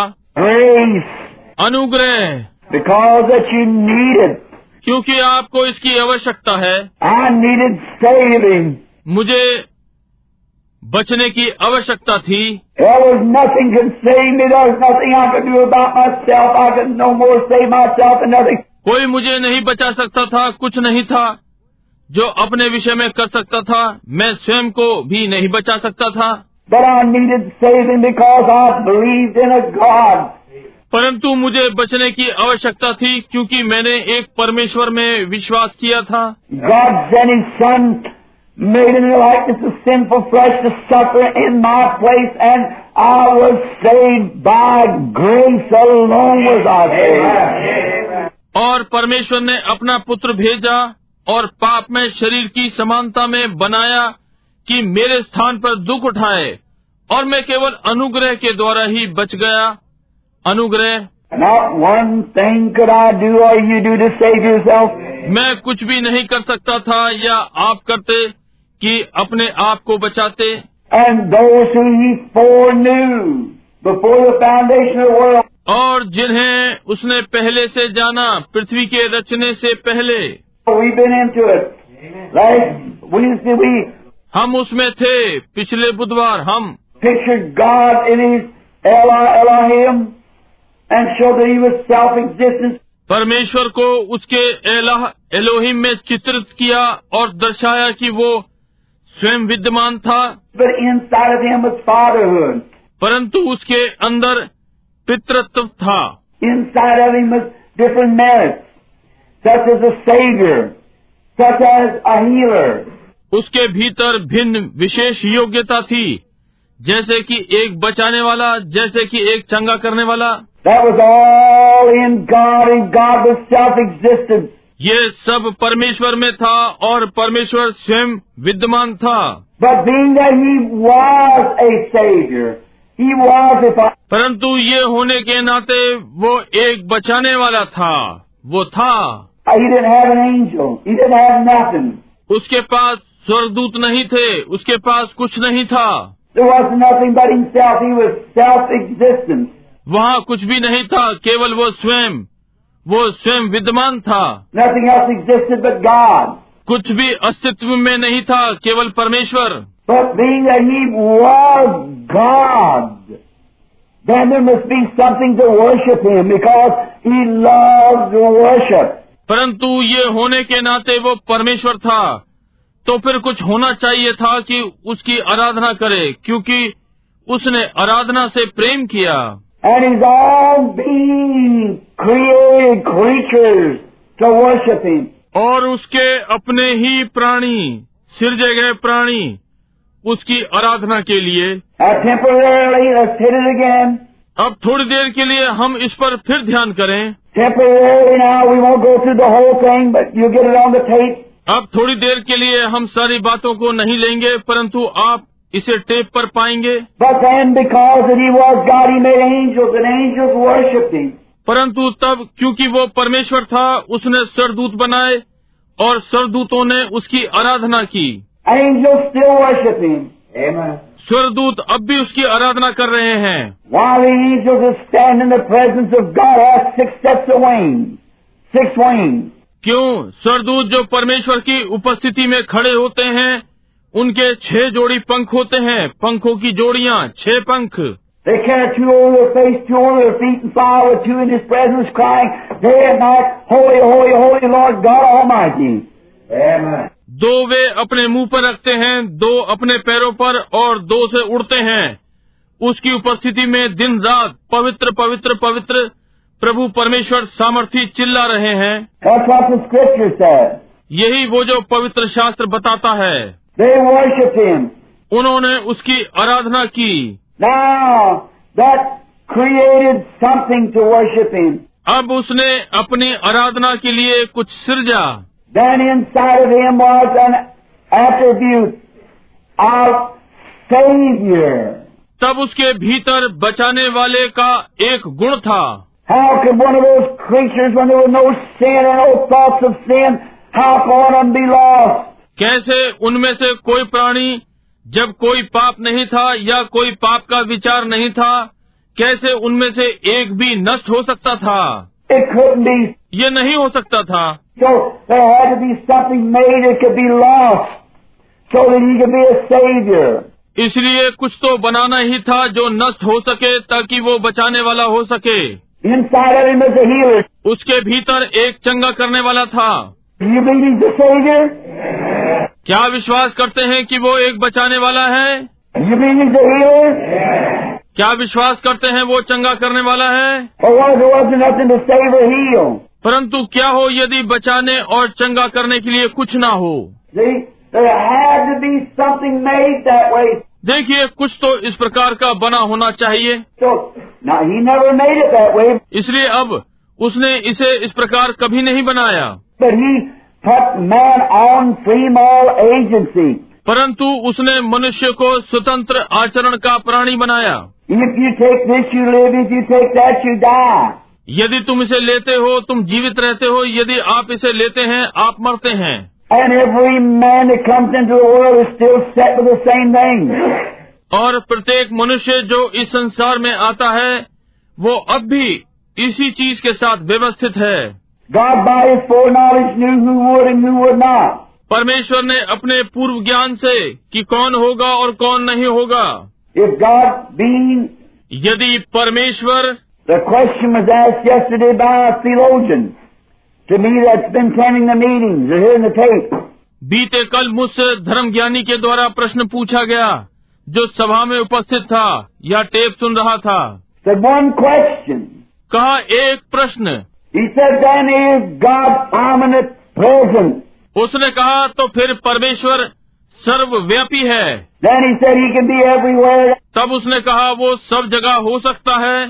अनुग्रह Because that you need it. क्योंकि आपको इसकी आवश्यकता है I needed saving. मुझे बचने की आवश्यकता थी। कोई मुझे नहीं बचा सकता था कुछ नहीं था जो अपने विषय में कर सकता था मैं स्वयं को भी नहीं बचा सकता था। परंतु मुझे बचने की आवश्यकता थी क्योंकि मैंने एक परमेश्वर में विश्वास किया था। God's made in the likeness of sinful flesh to suffer in my place, and I was saved by grace alone was I saved. और परमेश्वर ने अपना पुत्र भेजा और पाप में शरीर की समानता में बनाया कि मेरे स्थान पर दुख उठाए और मैं केवल अनुग्रह के द्वारा ही बच गया। अनुग्रह। मैं कुछ भी नहीं कर सकता था या आप करते। कि अपने आप को बचाते। और जिन्हें उसने पहले से जाना पृथ्वी के रचने से पहले। हम उसमें थे पिछले बुधवार हम। परमेश्वर को उसके एलाह एलोहिम में चित्रित किया और दर्शाया कि वो स्वयं विद्यमान था। परंतु उसके अंदर पितृत्व था। उसके भीतर भिन्न विशेष योग्यता थी जैसे कि एक बचाने वाला जैसे कि एक चंगा करने वाला। That was all in God and God self-existence. ये सब परमेश्वर में था और परमेश्वर स्वयं विद्यमान था। परंतु ये होने के नाते वो एक बचाने वाला था वो था। उसके पास स्वर्गदूत नहीं थे उसके पास कुछ नहीं था। वहाँ कुछ भी नहीं था केवल वो स्वयं। वो स्वयं विद्यमान था। कुछ भी अस्तित्व में नहीं था केवल परमेश्वर। परंतु ये होने के नाते वो परमेश्वर था। तो फिर कुछ होना चाहिए था कि उसकी आराधना करे क्योंकि उसने आराधना से प्रेम किया। And his own being created creatures to worship him. और उसके अपने ही प्राणी सिरजे गए प्राणी उसकी आराधना के लिए again. अब थोड़ी देर के लिए हम इस पर फिर ध्यान करें thing. अब थोड़ी देर के लिए हम सारी बातों को नहीं लेंगे परंतु आप इसे टेप पर पाएँगे। परंतु तब क्योंकि वो परमेश्वर था उसने सरदूत बनाए और सरदूतों ने उसकी आराधना की। स्वरदूत अब भी उसकी आराधना कर रहे हैं। क्यों? स्वरदूत जो परमेश्वर की उपस्थिति में खड़े होते हैं उनके छह जोड़ी पंख होते हैं। पंखों की जोड़िया छह पंख। दो वे अपने मुँह पर रखते हैं दो अपने पैरों पर और दो से उड़ते हैं। उसकी उपस्थिति में दिन रात पवित्र पवित्र पवित्र प्रभु परमेश्वर सामर्थी चिल्ला रहे हैं। यही वो जो पवित्र शास्त्र बताता है। They worship Him. उन्होंने उसकी आराधना की Now, that created something to worship Him. अब उसने अपनी आराधना के लिए कुछ सिरजा Then inside of Him was an attribute of Savior. तब उसके भीतर बचाने वाले का एक गुण था How could one of those creatures, when there was no sin or no thoughts of sin, how could one be lost? कैसे उनमें से कोई प्राणी जब कोई पाप नहीं था या कोई पाप का विचार नहीं था कैसे उनमें से एक भी नष्ट हो सकता था. ये नहीं हो सकता था So. इसलिए कुछ तो बनाना ही था जो नष्ट हो सके ताकि वो बचाने वाला हो सके. उसके भीतर एक चंगा करने वाला था क्या विश्वास करते हैं कि वो एक बचाने वाला है? क्या विश्वास करते हैं वो चंगा करने वाला है? परंतु क्या हो यदि बचाने और चंगा करने के लिए कुछ ना हो? देखिए कुछ तो इस प्रकार का बना होना चाहिए। इसलिए अब उसने इसे इस प्रकार कभी नहीं बनाया। परंतु उसने मनुष्य को स्वतंत्र आचरण का प्राणी बनाया। यदि तुम इसे लेते हो तुम जीवित रहते हो यदि आप इसे लेते हैं आप मरते हैं। And every man that comes into the world is still set with the same thing. और प्रत्येक मनुष्य जो इस संसार में आता है वो अब भी इसी चीज़ के साथ व्यवस्थित है। परमेश्वर ने अपने पूर्व ज्ञान से कि कौन होगा और कौन नहीं होगा। यदि परमेश्वर बीते कल मुझसे धर्म ज्ञानी के द्वारा प्रश्न पूछा गया जो सभा में उपस्थित था या टेप सुन रहा था। वन क्वेश्चन कहा एक प्रश्न। उसने कहा तो फिर परमेश्वर सर्वव्यापी है। तब उसने कहा वो सब जगह हो सकता है।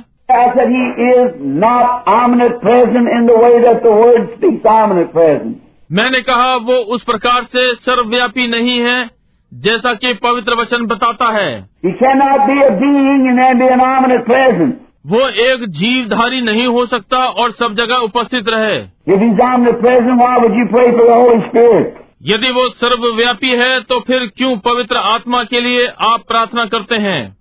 मैंने कहा वो उस प्रकार से सर्वव्यापी नहीं है जैसा कि पवित्र वचन बताता है। वो एक जीवधारी नहीं हो सकता और सब जगह उपस्थित रहे। यदि वो सर्वव्यापी है तो फिर क्यों पवित्र आत्मा के लिए आप प्रार्थना करते हैं?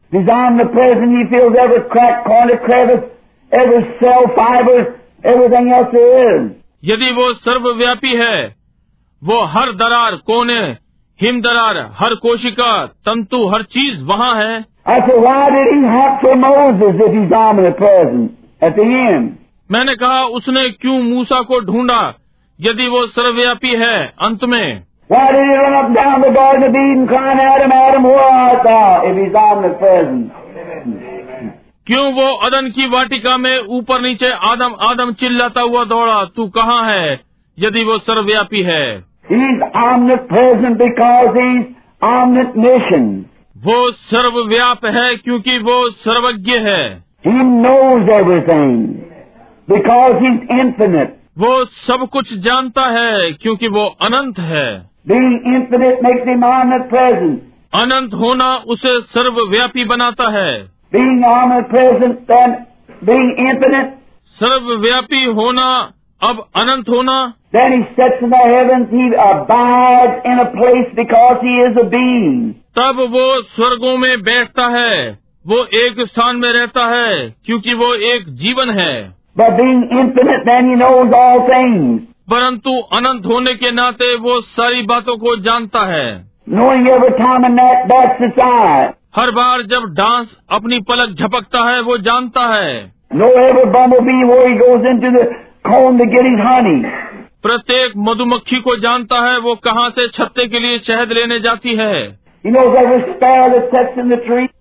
यदि वो सर्वव्यापी है वो हर दरार कोने हिमदरार हर कोशिका तंतु हर चीज़ वहाँ है। मैंने कहा उसने क्यों मूसा को ढूंढा यदि वो सर्वव्यापी है अंत में। Why क्यों वो अदन की वाटिका में ऊपर नीचे आदम आदम चिल्लाता हुआ दौड़ा तू कहाँ है यदि वो सर्वव्यापी है? He's omnipresent because he's omniscient. वो सर्वव्याप है क्योंकि वो सर्वज्ञ है He knows everything because he's infinite. वो सब कुछ जानता है क्योंकि वो अनंत है Being infinite makes him omnipresent. अनंत होना उसे सर्वव्यापी बनाता है Being omnipresent, then being infinite, सर्वव्यापी होना अब अनंत होना then he sits in the heavens, he abides in a place because he is a being. तब वो स्वर्गों में बैठता है वो एक स्थान में रहता है क्योंकि वो एक जीवन है But being infinite, then he knows all things. परंतु अनंत होने के नाते वो सारी बातों को जानता है Knowing every time and that, that's its eye. हर बार जब डांस अपनी पलक झपकता है वो जानता है Know every bumblebee where he goes into the प्रत्येक मधुमक्खी को जानता है वो कहाँ से छत्ते के लिए शहद लेने जाती है।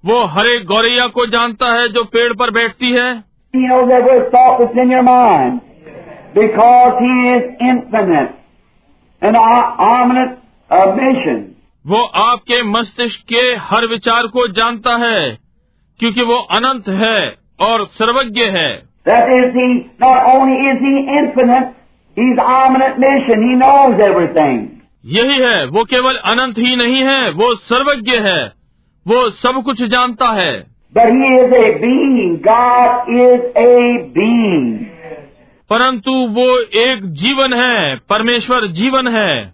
वो हरे गौरैया को जानता है जो पेड़ पर बैठती है। वो आपके मस्तिष्क के हर विचार को जानता है क्योंकि वो अनंत है और सर्वज्ञ है। That is he not only is he infinite, he's omnipotent. mission, he knows everything. यही है वो केवल अनंत ही नहीं है वो सर्वज्ञ है वो सब कुछ जानता है परंतु वो एक जीवन है परमेश्वर जीवन है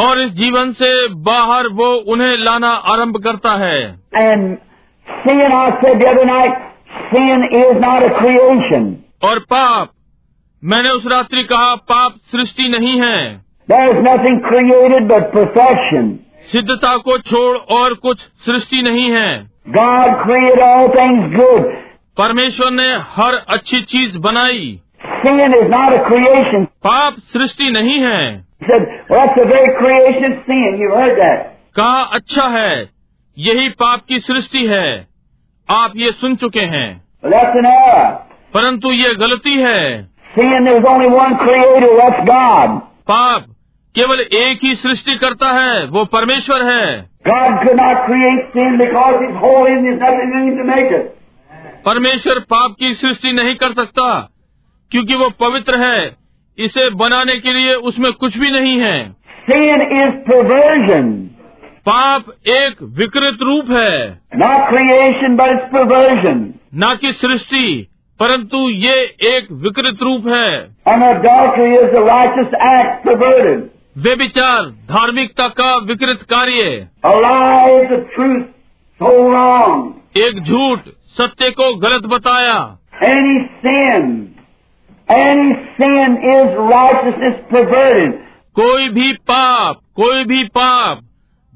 और इस जीवन से बाहर वो उन्हें लाना आरंभ करता है sin, I said the other night, sin is not a creation. और पाप मैंने उस रात्रि कहा पाप सृष्टि नहीं है There is nothing created but perfection. सिद्धता को छोड़ और कुछ सृष्टि नहीं है God created all things good. परमेश्वर ने हर अच्छी चीज़ बनाई Sin is not a creation. पाप सृष्टि नहीं है He said, well, that's the very creation of sin. You heard that. कहा अच्छा है यही पाप की सृष्टि है। आप ये सुन चुके हैं। परंतु ये गलती है। पाप केवल एक ही सृष्टि करता है वो परमेश्वर है। परमेश्वर पाप की सृष्टि नहीं कर सकता क्योंकि वो पवित्र है। इसे बनाने के लिए उसमें कुछ भी नहीं है। पाप एक विकृत रूप है। न कि सृष्टि परंतु ये एक विकृत रूप है। वे विचार धार्मिकता का विकृत कार्य। एक झूठ सत्य को गलत बताया। Any same any same is right कोई भी पाप कोई भी पाप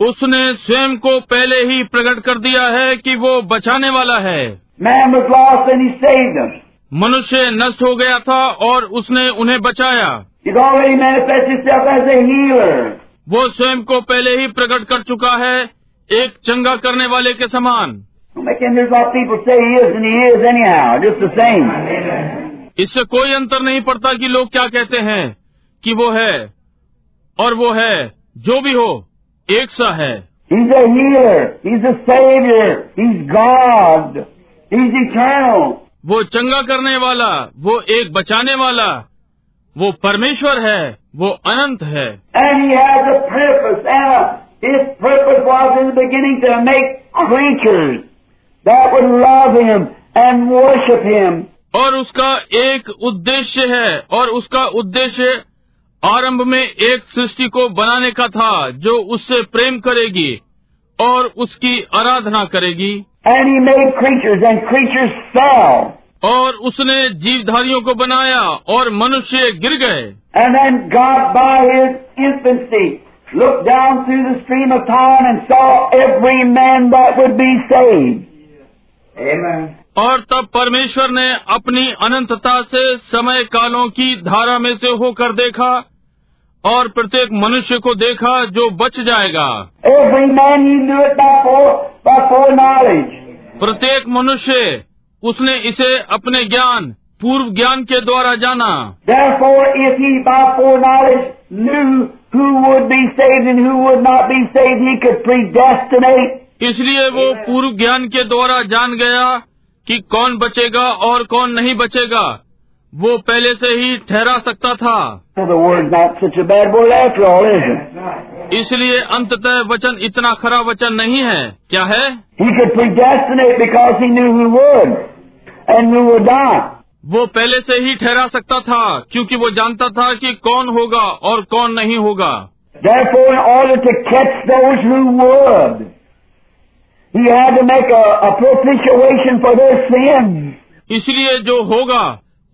उसने स्वयं को पहले ही प्रकट कर दिया है कि वो बचाने वाला है। मनुष्य नष्ट हो गया था और उसने उन्हें बचाया। वो स्वयं को पहले ही प्रकट कर चुका है एक चंगा करने वाले के समान। इससे कोई अंतर नहीं पड़ता कि लोग क्या कहते हैं कि वो है और वो है जो भी हो। एक सा है। Is is is God is वो चंगा करने वाला वो एक बचाने वाला वो परमेश्वर है वो अनंत है। एंड ही हैज़ और उसका एक उद्देश्य है और उसका उद्देश्य आरंभ में एक सृष्टि को बनाने का था जो उससे प्रेम करेगी और उसकी आराधना करेगी And he made creatures, and creatures fell. और उसने जीवधारियों को बनाया और मनुष्य गिर गए And then God, by his infancy, looked down through the stream of time and saw every man that would be saved. Amen. और तब परमेश्वर ने अपनी अनंतता से समय कालों की धारा में से होकर देखा और प्रत्येक मनुष्य को देखा जो बच जाएगा। प्रत्येक मनुष्य उसने इसे अपने ज्ञान पूर्व ज्ञान के द्वारा जाना। इसलिए वो पूर्व ज्ञान के द्वारा जान गया कि कौन बचेगा और कौन नहीं बचेगा। वो पहले से ही ठहरा सकता था। इसलिए अंततः वचन इतना खराब वचन नहीं है। क्या है? वो पहले से ही ठहरा सकता था क्योंकि वो जानता था कि कौन होगा और कौन नहीं होगा। इसलिए जो होगा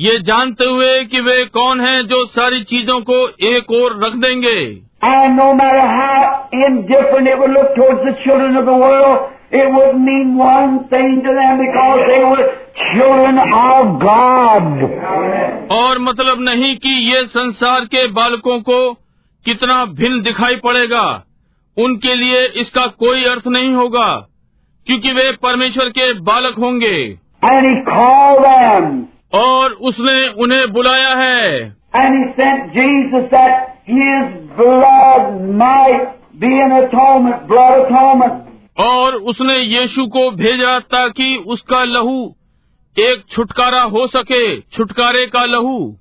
ये जानते हुए कि वे कौन हैं जो सारी चीज़ों को एक और रख देंगे। और मतलब नहीं कि ये संसार के बालकों को कितना भिन्न दिखाई पड़ेगा। उनके लिए इसका कोई अर्थ नहीं होगा क्योंकि वे परमेश्वर के बालक होंगे। और उसने उन्हें बुलाया है। और उसने यीशु को भेजा ताकि उसका लहू एक छुटकारा हो सके छुटकारे का लहू।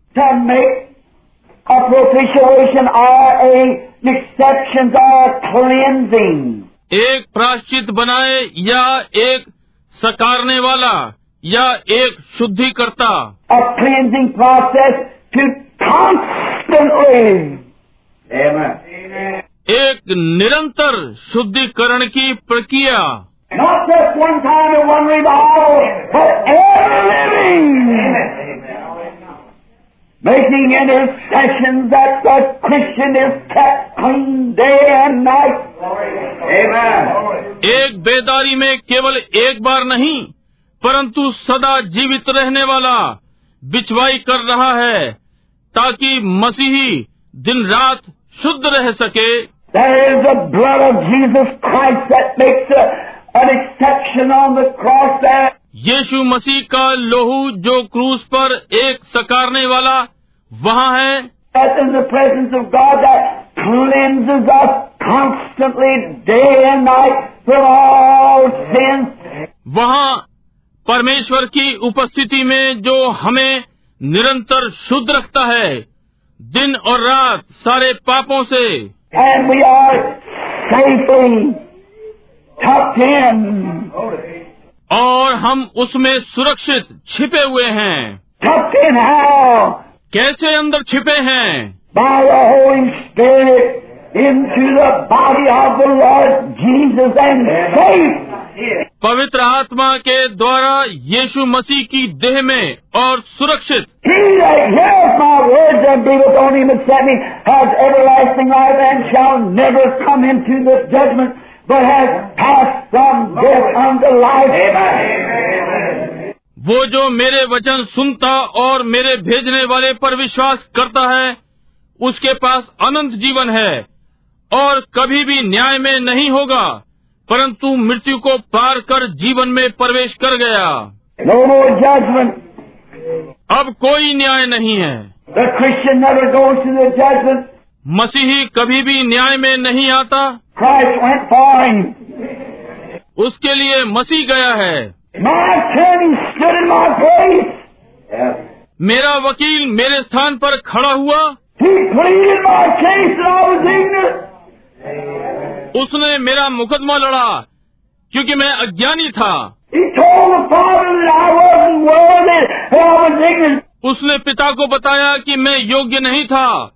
एक प्राश्चित बनाए या एक सकारने वाला। या एक शुद्धिकर्ता A cleansing process to constantly Amen. एक निरंतर शुद्धिकरण की प्रक्रिया not just one time in one revival, but ever living, making intercessions that the Christian is kept clean day and night. Amen. एक बेदारी में केवल एक बार नहीं परंतु सदा जीवित रहने वाला बिछवाई कर रहा है ताकि मसीही दिन रात शुद्ध रह सके। यीशु मसीह का लोहू जो क्रूस पर एक सकारने वाला वहाँ है। वहाँ परमेश्वर की उपस्थिति में जो हमें निरंतर शुद्ध रखता है दिन और रात सारे पापों से और हम उसमें सुरक्षित छिपे हुए हैं कैसे अंदर छिपे हैं into the body of the Lord Jesus and faith. Yeah. Yeah. पवित्र आत्मा के द्वारा यीशु मसीह की देह में और सुरक्षित। वो जो मेरे वचन सुनता और मेरे भेजने वाले पर विश्वास करता है उसके पास अनंत जीवन है और कभी भी न्याय में नहीं होगा। परंतु मृत्यु को पार कर जीवन में प्रवेश कर गया No more अब कोई न्याय नहीं है The Christian never goes to the judgment. मसीही कभी भी न्याय में नहीं आता Christ went for उसके लिए मसीह गया है My stood in my place. मेरा वकील मेरे स्थान पर खड़ा हुआ He pleaded my case and I was ignorant. उसने मेरा मुकदमा लड़ा, क्योंकि मैं अज्ञानी था। उसने पिता को बताया कि मैं योग्य नहीं था,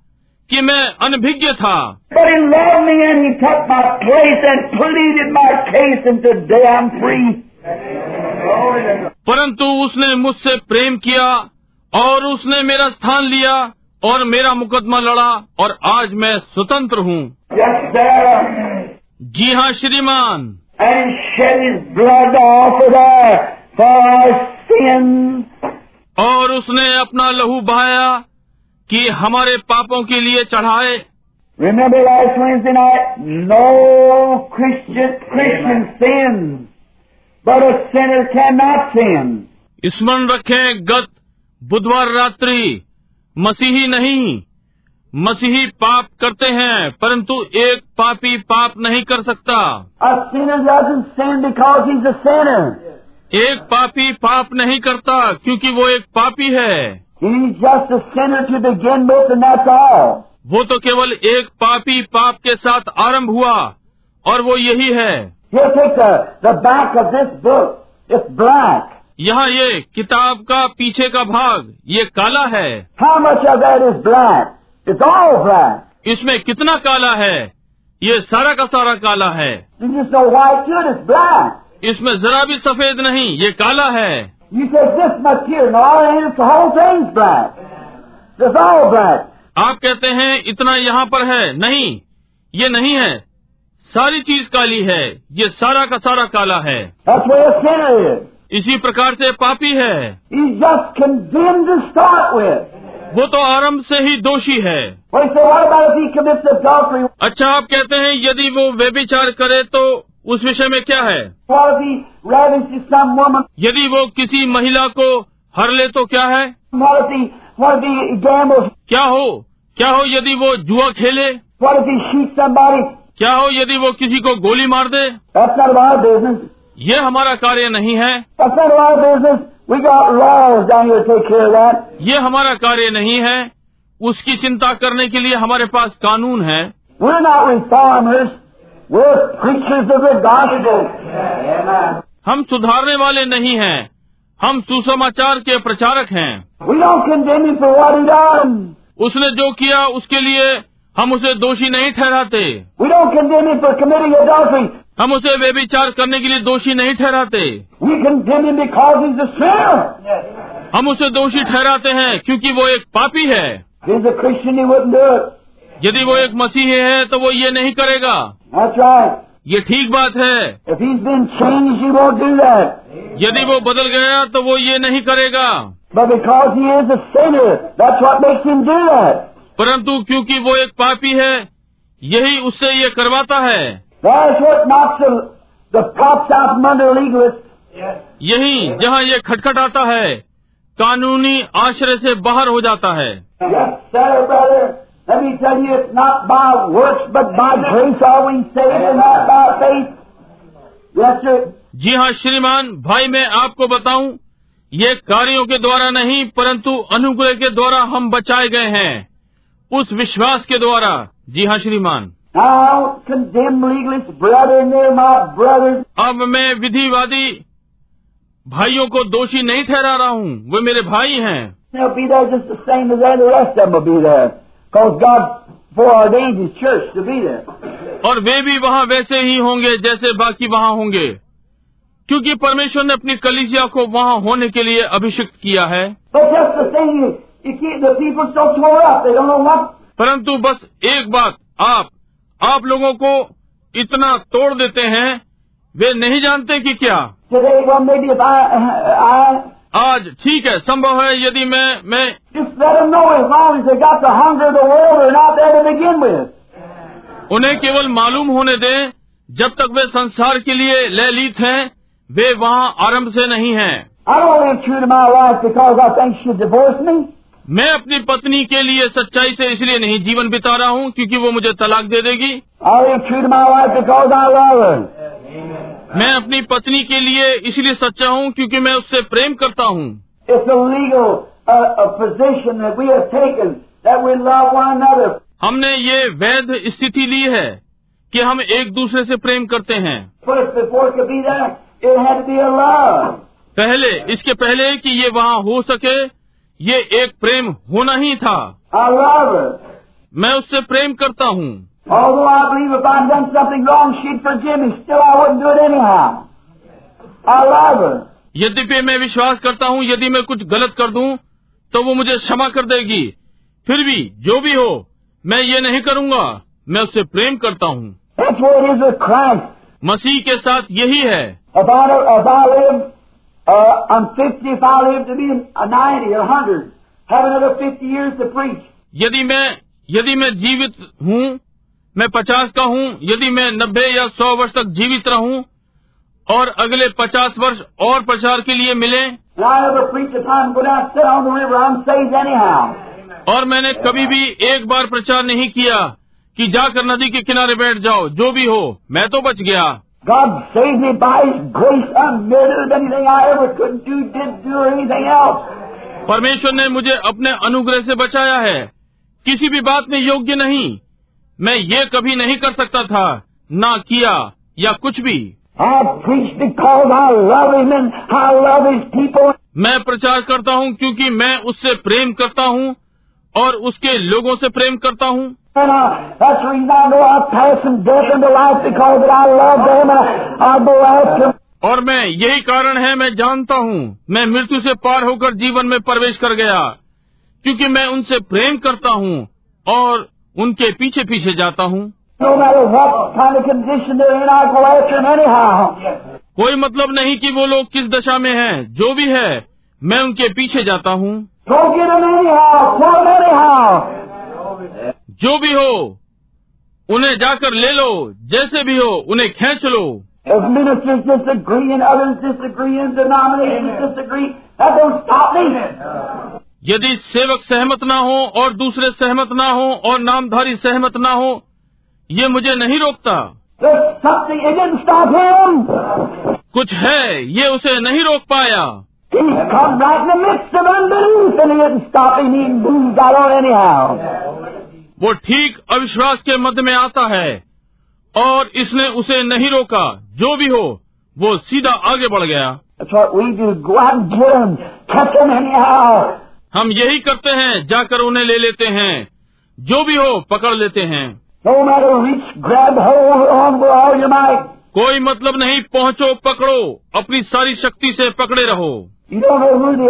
कि मैं अनभिज्ञ था। परंतु उसने मुझसे प्रेम किया, और उसने मेरा स्थान लिया, और मेरा मुकदमा लड़ा, और आज मैं स्वतंत्र हूँ। जी हाँ श्रीमान। और उसने अपना लहू बहाया कि हमारे पापों के लिए चढ़ाए। रिमेम्बर सेन बड़ोर स्मरण रखें गत बुधवार रात्रि मसीही नहीं मसीही पाप करते हैं परंतु एक पापी पाप नहीं कर सकता। एक पापी पाप नहीं करता क्योंकि वो एक पापी है। वो तो केवल एक पापी पाप के साथ आरंभ हुआ और वो यही है। यहाँ ये किताब का पीछे का भाग ये काला है। How much aware is black इसमें कितना काला है? ये सारा का सारा काला है। इसमें जरा भी सफ़ेद नहीं ये काला है। आप कहते हैं इतना यहाँ पर है नहीं ये नहीं है। सारी चीज़ काली है ये सारा का सारा काला है। इसी प्रकार से पापी है। वो तो आरंभ से ही दोषी है। अच्छा आप कहते हैं यदि वो वे विचार करे तो उस विषय में क्या है? यदि वो किसी महिला को हर ले तो क्या है? क्या हो? क्या हो यदि वो जुआ खेले? क्या हो यदि वो किसी को गोली मार दे? ये हमारा कार्य नहीं है। ये हमारा कार्य नहीं है। उसकी चिंता करने के लिए हमारे पास कानून है। हम सुधारने वाले नहीं हैं। हम सुसमाचार के प्रचारक हैं। उसने जो किया उसके लिए हम उसे दोषी नहीं ठहराते। हम उसे वे विचार करने के लिए दोषी नहीं ठहराते। हम उसे दोषी ठहराते हैं क्योंकि वो एक पापी है। यदि वो एक मसीही है तो वो ये नहीं करेगा। ये ठीक बात है। यदि वो बदल गया तो वो ये नहीं करेगा। परंतु क्योंकि वो एक पापी है यही उससे ये करवाता है। यही जहाँ ये खटखट आता है कानूनी आश्रय से बाहर हो जाता है। जी हाँ श्रीमान भाई मैं आपको बताऊँ ये कार्यों के द्वारा नहीं परंतु अनुग्रह के द्वारा हम बचाए गए हैं। उस विश्वास के द्वारा। जी हाँ श्रीमान। अब मैं विधिवादी भाइयों को दोषी नहीं ठहरा रहा हूँ। वे मेरे भाई हैं। और वे भी वहाँ वैसे ही होंगे जैसे बाकी वहाँ होंगे। क्योंकि परमेश्वर ने अपनी कलिजिया को वहाँ होने के लिए अभिषिक्त किया है। परंतु बस एक बात आप आप लोगों को इतना तोड़ देते हैं, वे नहीं जानते कि क्या। आज ठीक है, संभव है यदि मैं मैं उन्हें केवल मालूम होने दें, जब तक वे संसार के लिए लैलित हैं, वे वहाँ आरंभ से नहीं हैं। मैं अपनी पत्नी के लिए सच्चाई से इसलिए नहीं जीवन बिता रहा हूँ क्योंकि वो मुझे तलाक दे देगी। मैं अपनी पत्नी के लिए इसलिए सच्चा हूँ क्योंकि मैं उससे प्रेम करता हूँ। हमने ये वैध स्थिति ली है कि हम एक दूसरे से प्रेम करते हैं। पहले इसके पहले कि ये वहाँ हो सके ये एक प्रेम होना ही था। मैं उससे प्रेम करता हूँ। यदि मैं विश्वास करता हूँ यदि मैं कुछ गलत कर दूँ तो वो मुझे क्षमा कर देगी। फिर भी जो भी हो मैं ये नहीं करूँगा। मैं उससे प्रेम करता हूँ। मसीह के साथ यही है। Uh, I'm 50, if I live to be a 90 or 100, have another 50 years to preach. यदि मैं यदि मैं जीवित हूँ मैं पचास का हूँ यदि मैं नब्बे या सौ वर्ष तक जीवित रहूँ और अगले पचास वर्ष और प्रचार के लिए मिले. और मैंने कभी भी एक बार प्रचार नहीं किया कि जाकर नदी के किनारे बैठ जाओ जो भी हो मैं तो बच गया God saved me by His grace. I'm than anything I ever could do, did do, or anything else. परमेश्वर ने मुझे अपने अनुग्रह से बचाया है किसी भी बात में योग्य नहीं मैं ये कभी नहीं कर सकता था ना किया या कुछ भी मैं प्रचार करता हूँ क्योंकि मैं उससे प्रेम करता हूँ और उसके लोगों से प्रेम करता हूँ And that's the reason I know I passed from death into life because I love them I, I bless them. और मैं यही कारण है मैं जानता हूँ मैं मृत्यु से पार होकर जीवन में प्रवेश कर गया क्योंकि मैं उनसे प्रेम करता हूँ और उनके पीछे पीछे जाता हूँ। No kind of कोई मतलब नहीं कि वो लोग किस दशा में हैं जो भी है मैं उनके पीछे जाता हूँ। So जो भी हो उन्हें जाकर ले लो जैसे भी हो उन्हें खेच लो। यदि सेवक सहमत ना हो और दूसरे सहमत ना हो और नामधारी सहमत ना हो ये मुझे नहीं रोकता। कुछ है ये उसे नहीं रोक पाया। Right वो ठीक अविश्वास के मध्य में आता है और इसने उसे नहीं रोका। जो भी हो वो सीधा आगे बढ़ गया. हम यही करते हैं जाकर उन्हें ले लेते हैं। जो भी हो पकड़ लेते हैं। No matter reach, grab hold on with all your might. कोई मतलब नहीं पहुंचो पकड़ो। अपनी सारी शक्ति से पकड़े रहो। You don't know who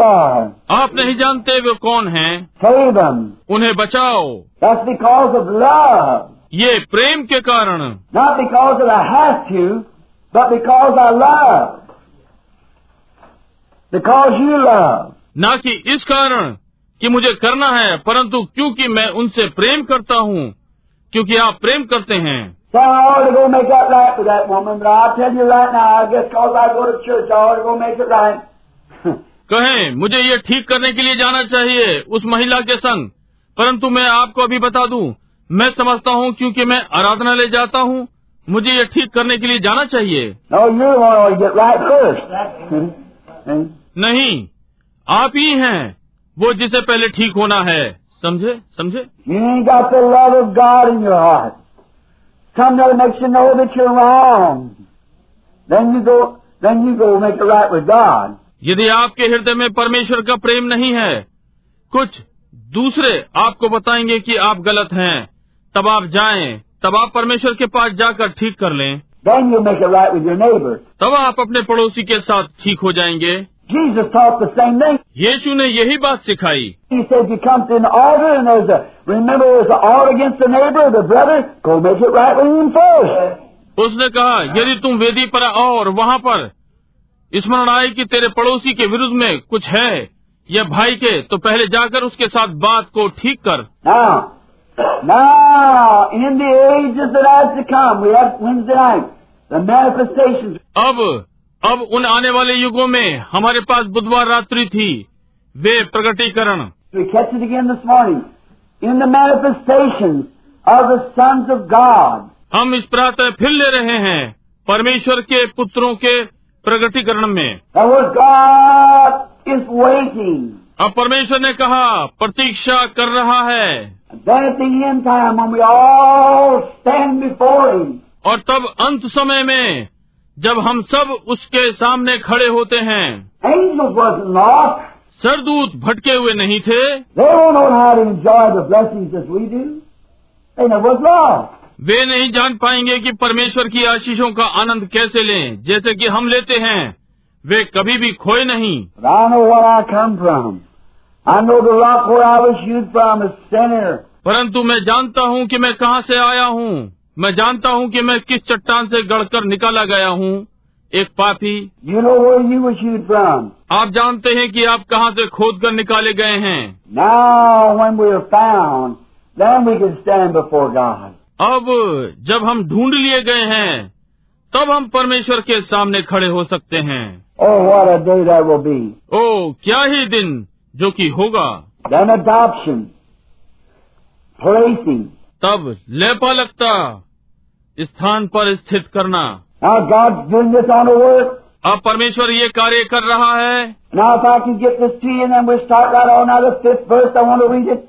आप नहीं जानते वे कौन हैं them. उन्हें बचाओ That's because of love. ये प्रेम के कारण Not because I have to, but because I love. Because you love. ना कि इस कारण कि मुझे करना है परंतु क्योंकि मैं उनसे प्रेम करता हूँ क्योंकि आप प्रेम करते हैं So I ought to go make that right with that woman, but I'll tell you right now, I guess I go to church, I ought to go make it right. कहें मुझे ये ठीक करने के लिए जाना चाहिए उस महिला के संग। परंतु मैं आपको अभी बता दूँ मैं समझता हूँ क्योंकि मैं आराधना ले जाता हूँ मुझे ये ठीक करने के लिए जाना चाहिए। No, right नहीं आप ही हैं वो जिसे पहले ठीक होना है। समझे? समझे? You know यदि आपके हृदय में परमेश्वर का प्रेम नहीं है कुछ दूसरे आपको बताएँगे कि आप गलत हैं। तब आप जाएँ, तब आप परमेश्वर के पास जाकर ठीक कर लें। तब आप अपने पड़ोसी के साथ ठीक हो जाएँगे। Jesus यीशु ने यही बात सिखाई। उसने कहा यदि तुम वेदी पर आओ और वहाँ पर स्मरण आए कि तेरे पड़ोसी के विरुद्ध में कुछ है या भाई के तो पहले जाकर उसके साथ बात को ठीक कर। अब अब उन आने वाले युगों में हमारे पास बुधवार रात्रि थी वे प्रगतिकरण इन द मैनिफेस्टेशन प्रकटीकरण हम इस प्रातः फिर ले रहे हैं परमेश्वर के पुत्रों के प्रगतिकरण में। अब परमेश्वर ने कहा प्रतीक्षा कर रहा है। और तब अंत समय में जब हम सब उसके सामने खड़े होते हैं। सरदूत भटके हुए नहीं थे। वे नहीं जान पाएँगे कि परमेश्वर की आशीषों का आनंद कैसे लें जैसे कि हम लेते हैं। वे कभी भी खोए नहीं। परंतु मैं जानता हूँ कि मैं कहाँ से आया हूँ। मैं जानता हूँ कि मैं किस चट्टान से गढ़कर निकाला गया हूँ। एक पापी। You know आप जानते हैं कि आप कहाँ से खोद कर निकाले गए हैं। Now. अब जब हम ढूंढ लिए गए हैं तब हम परमेश्वर के सामने खड़े हो सकते हैं Oh, what a day that will be. ओ क्या ही दिन जो कि होगा Then adoption. Placing. तब लेपालकता स्थान पर स्थित करना Now God's doing this on the work. अब परमेश्वर ये कार्य कर रहा है Now if I can get this to you and then we'll start right on out of fifth verse, I want to read it.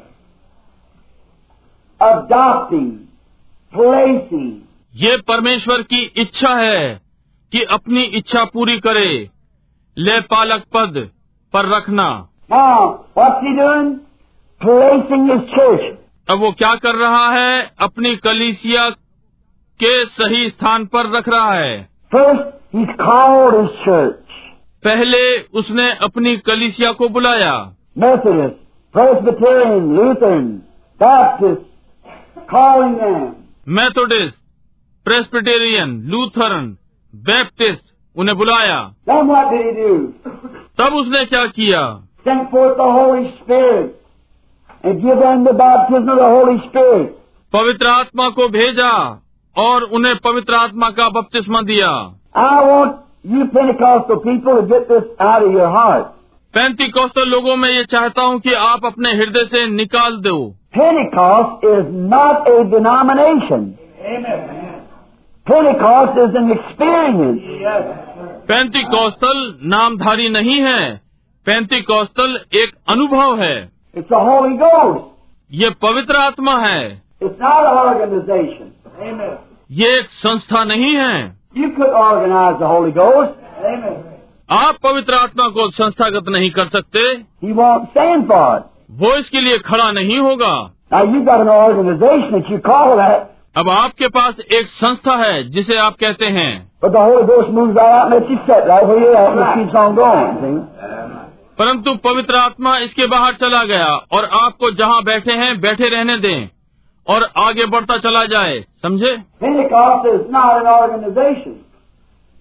ये परमेश्वर की इच्छा है कि अपनी इच्छा पूरी करे। ले पालक पद पर रखना। अब वो क्या कर रहा है? अपनी कलीसिया के सही स्थान पर रख रहा है। पहले उसने अपनी कलीसिया को बुलाया। Methodist, Presbyterian, Lutheran, Baptist, calling them. Methodist Presbyterian Lutheran Baptist उन्हें बुलाया Then what did he do? तब उसने क्या किया Sent forth the Holy Spirit and give them the baptism of the Holy Spirit. पवित्र आत्मा को भेजा और उन्हें पवित्र आत्मा का बपतिस्मा दिया I want you Pentecostal people to get this out of your heart. पैंती लोगों में ये चाहता हूँ कि आप अपने हृदय से निकाल दो Pentecost is not a denomination. Pentecost is an experience. पैंती कौस्तल नामधारी नहीं है पैंती कौस्तल एक अनुभव है It's the Holy Ghost. ये पवित्र आत्मा है It's not an organization. Amen. ये एक संस्था नहीं है You could organize the Holy Ghost. Amen. आप पवित्र आत्मा को संस्थागत नहीं कर सकते He won't stand for it. वो इसके लिए खड़ा नहीं होगा अब आपके पास एक संस्था है जिसे आप कहते हैं परंतु पवित्र आत्मा इसके बाहर चला गया और आपको जहाँ बैठे हैं बैठे रहने दें और आगे बढ़ता चला जाए समझे Pentecost is not an organization.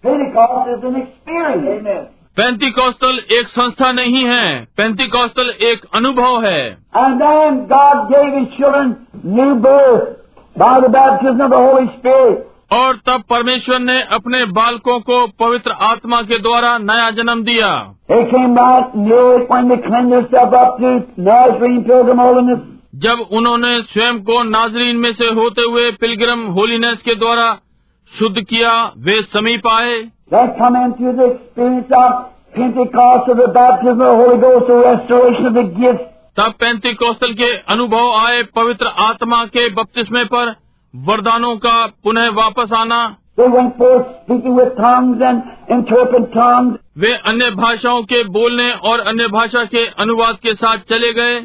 Pentecost is an experience. Amen. पैंती कौस्तल एक संस्था नहीं है पैंती कौस्तल एक अनुभव है। और तब परमेश्वर ने अपने बालकों को पवित्र आत्मा के द्वारा नया जन्म दिया। जब उन्होंने स्वयं को नाजरीन में से होते हुए पिलग्रम होलीनेस के द्वारा शुद्ध किया वे समीप आए। तब पैंती कौशल के अनुभव आए पवित्र आत्मा के बपतिस्मे पर वरदानों का पुनः वापस आना। वे अन्य भाषाओं के बोलने और अन्य भाषा के अनुवाद के साथ चले गए।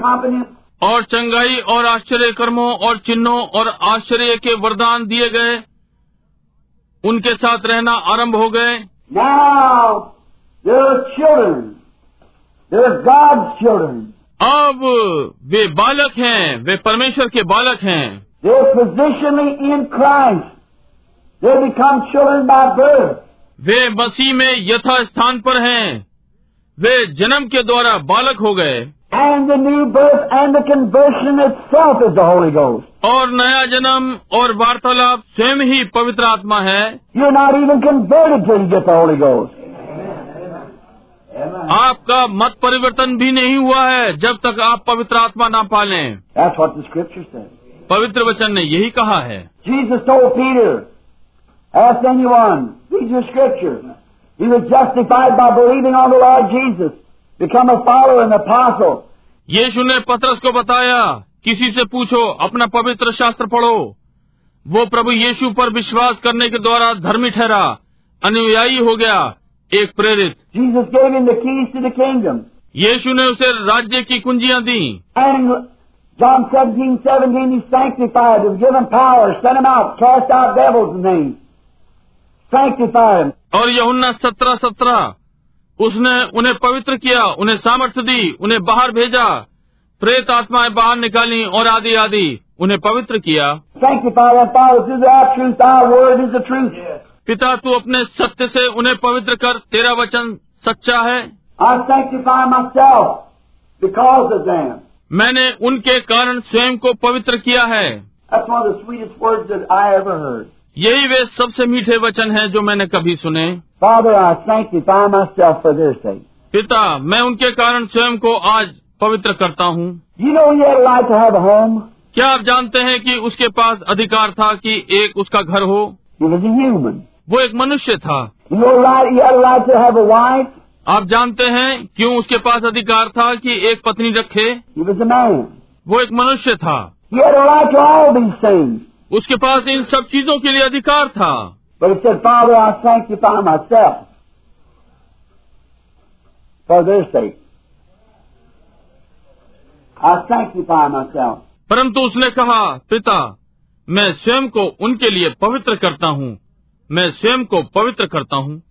And और चंगाई और आश्चर्य कर्मों और चिन्हों और आश्चर्य के वरदान दिए गए उनके साथ रहना आरंभ हो गए. अब वे बालक हैं वे परमेश्वर के बालक हैं। Positionally in Christ. They become children by वे मसीह में यथा स्थान पर हैं। वे जन्म के द्वारा बालक हो गए। And the new birth and the conversion itself is the Holy Ghost. और नया जन्म और वार्तालाप स्वयं ही पवित्र आत्मा है You're not even converted till you get the Holy Ghost. आपका मत परिवर्तन भी नहीं हुआ है जब तक आप पवित्र आत्मा ना पालें That's what the Scripture says. पवित्र वचन ने यही कहा है Jesus told Peter, Ask anyone, read your Scriptures. He was justified by believing on the Lord Jesus, become a follower and apostle. यीशु ने पतरस को बताया किसी से पूछो अपना पवित्र शास्त्र पढ़ो वो प्रभु यीशु पर विश्वास करने के द्वारा धर्मी ठहरा अनुयायी हो गया एक प्रेरित Jesus gave him the keys to the kingdom. यीशु ने उसे राज्य की कुंजियाँ दी John 17, 17, he sanctified him, given power, sent him out, cast out devils in name. Sanctified him. और यहुन्ना सत्रह सत्रह उसने उन्हें पवित्र किया उन्हें सामर्थ्य दी उन्हें बाहर भेजा। प्रेत आत्माएँ बाहर निकाली और आदि आदि उन्हें पवित्र किया। पिता तू अपने सत्य से उन्हें पवित्र कर। तेरा वचन सच्चा है। मैंने उनके कारण स्वयं को पवित्र किया है। यही वे सबसे मीठे वचन हैं जो मैंने कभी सुने। पिता मैं उनके कारण स्वयं को आज पवित्र करता हूँ। You know क्या आप जानते हैं कि उसके पास अधिकार था कि एक उसका घर हो? वो एक मनुष्य था। आप जानते हैं क्यों उसके पास अधिकार था कि एक पत्नी रखे? वो एक मनुष्य था। उसके पास इन सब चीज़ों के लिए अधिकार था। परंतु उसने कहा पिता मैं स्वयं को उनके लिए पवित्र करता हूँ। मैं स्वयं को पवित्र करता हूँ।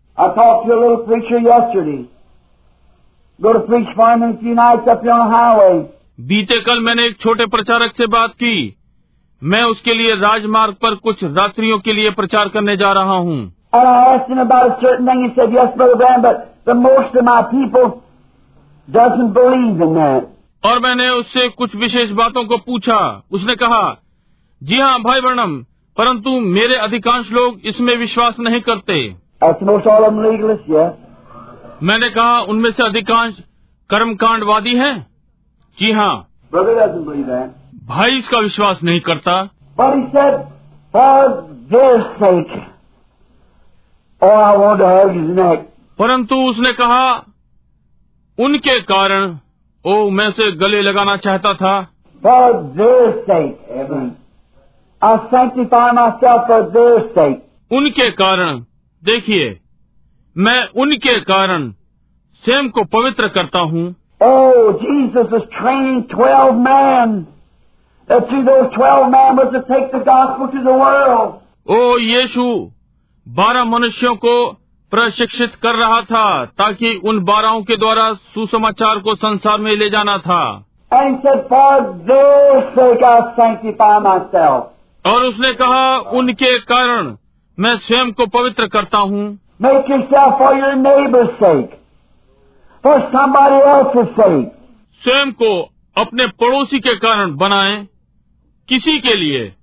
बीते कल मैंने एक छोटे प्रचारक से बात की। मैं उसके लिए राजमार्ग पर कुछ रात्रियों के लिए प्रचार करने जा रहा हूँ। और मैंने उससे कुछ विशेष बातों को पूछा। उसने कहा जी हाँ भाई वर्णम परंतु मेरे अधिकांश लोग इसमें विश्वास नहीं करते। मैंने कहा उनमें से अधिकांश कर्मकांडवादी हैं? जी हाँ. भाई इसका विश्वास नहीं करता। परिषद परंतु उसने कहा उनके कारण ओ मैं से गले लगाना चाहता था। उनके कारण देखिए मैं उनके कारण सेम को पवित्र करता हूँ। ओ यीशु बारह मनुष्यों को प्रशिक्षित कर रहा था ताकि उन बारहों के द्वारा सुसमाचार को संसार में ले जाना था. और उसने कहा उनके कारण मैं स्वयं को पवित्र करता हूँ. स्वयं को अपने पड़ोसी के कारण बनाएँ किसी के लिए?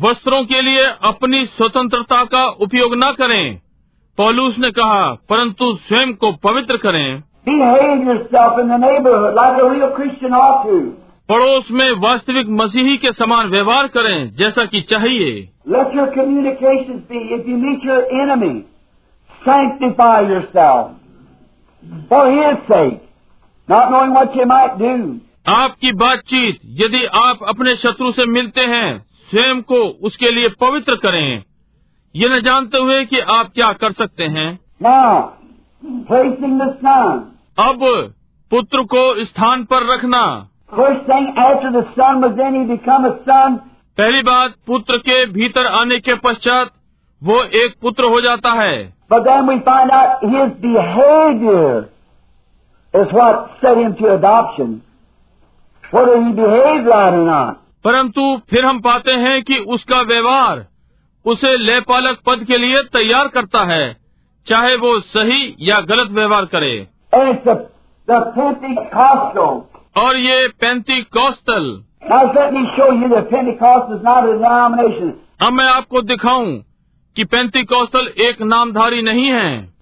वस्त्रों के लिए अपनी स्वतंत्रता का उपयोग न करें। पॉलूस ने कहा परंतु स्वयं को पवित्र करें। पड़ोस में वास्तविक मसीही के समान व्यवहार करें जैसा कि चाहिए। Let your communication be if you meet your enemy sanctify your for his sake, not knowing what you might do. आपकी बातचीत यदि आप अपने शत्रु से मिलते हैं स्वयं को उसके लिए पवित्र करें ये न जानते हुए कि आप क्या कर सकते हैं Now, placing the Son. अब पुत्र को स्थान पर रखना First thing, after the Son was in, he become a son. पहली बात पुत्र के भीतर आने के पश्चात वो एक पुत्र हो जाता है But then we find out his behavior is what set him to adoption. Whether he behaved right or not. परंतु फिर हम पाते हैं कि उसका व्यवहार उसे लेपालक पद के लिए तैयार करता है चाहे वो सही या गलत व्यवहार करे the, the और ये पैंती कौस्तल Now let me show you that Pentecost is not a denomination. अब मैं आपको दिखाऊँ कि पैंती कौशल एक नामधारी नहीं है।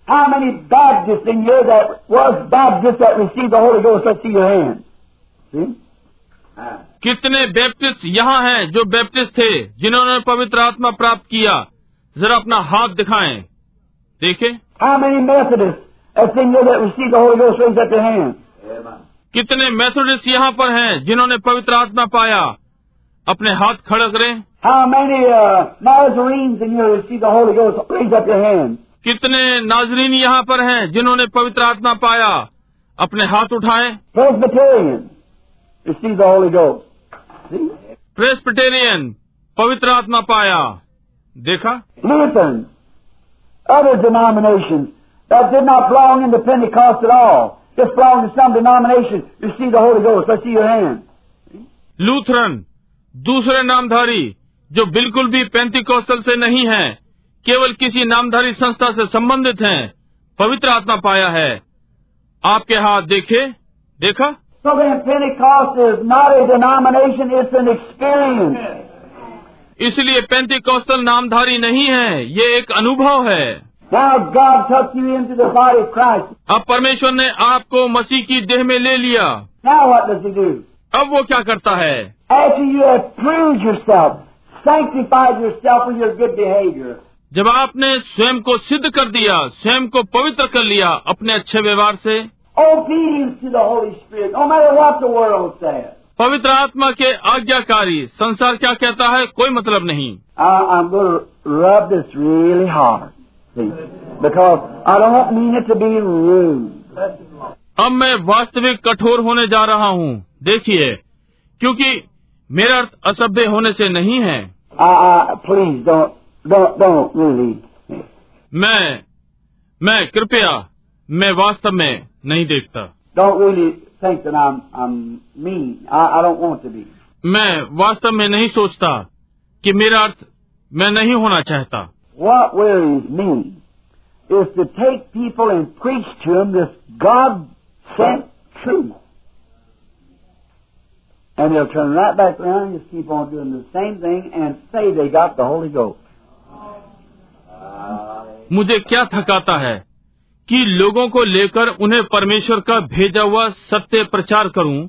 कितने बैप्टिस्ट यहाँ हैं जो बैप्टिस्ट थे जिन्होंने पवित्र आत्मा प्राप्त किया? जरा अपना हाथ दिखाए। देखे। कितने मैथोडिस्ट यहाँ पर हैं जिन्होंने पवित्र आत्मा पाया? अपने हाथ खड़ा करें How many uh, Nazarenes in here received the Holy Ghost? Raise up your hand. कितने नाजरीन यहाँ पर हैं जिन्होंने पवित्र आत्मा पाया अपने हाथ उठाएँ Presbyterian received the Holy Ghost. See? Presbyterian पवित्र आत्मा पाया देखा Lutheran, other denominations that did not belong in the Pentecost at all, just belong to some denomination, received the Holy Ghost. Let's see your hand. Lutheran दूसरे नामधारी जो बिल्कुल भी पैंती कौशल से नहीं हैं, केवल किसी नामधारी संस्था से संबंधित हैं, पवित्र आत्मा पाया है आपके हाथ देखे देखा So then Pentecost is not a denomination, it's an experience. इसलिए पैंतीकौशल नामधारी नहीं है ये एक अनुभव है Now God took you into the body of Christ. अब परमेश्वर ने आपको मसीह की देह में ले लिया Now what does He do? अब वो क्या करता है जब आपने स्वयं को सिद्ध कर दिया स्वयं को पवित्र कर लिया अपने अच्छे व्यवहार से पवित्र आत्मा के आज्ञाकारी संसार क्या कहता है कोई मतलब नहीं। अब मैं वास्तविक कठोर होने जा रहा हूँ। देखिए क्योंकि मेरा अर्थ असभ्य होने से नहीं है। मैं मैं कृपया मैं वास्तव में नहीं देखता। मैं वास्तव में नहीं सोचता कि मेरा अर्थ मैं नहीं होना चाहता। Wake people and preach to them this God sent truth And they'll turn right back around and just keep on doing the same thing and say they got the Holy Ghost. मुझे क्या थकाता है कि लोगों को लेकर उन्हें परमेश्वर का भेजा हुआ सत्य प्रचार करूँ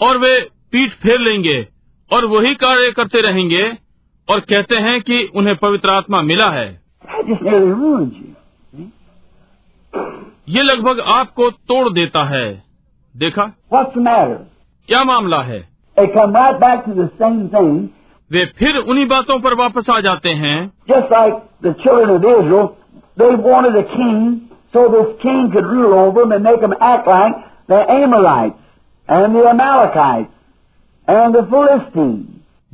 और वे पीठ फेर लेंगे और वही कार्य करते रहेंगे और कहते हैं कि उन्हें पवित्र आत्मा मिला है. ये लगभग आपको तोड़ देता है देखा? क्या मामला है? वे फिर उन्हीं बातों पर वापस आ जाते हैं।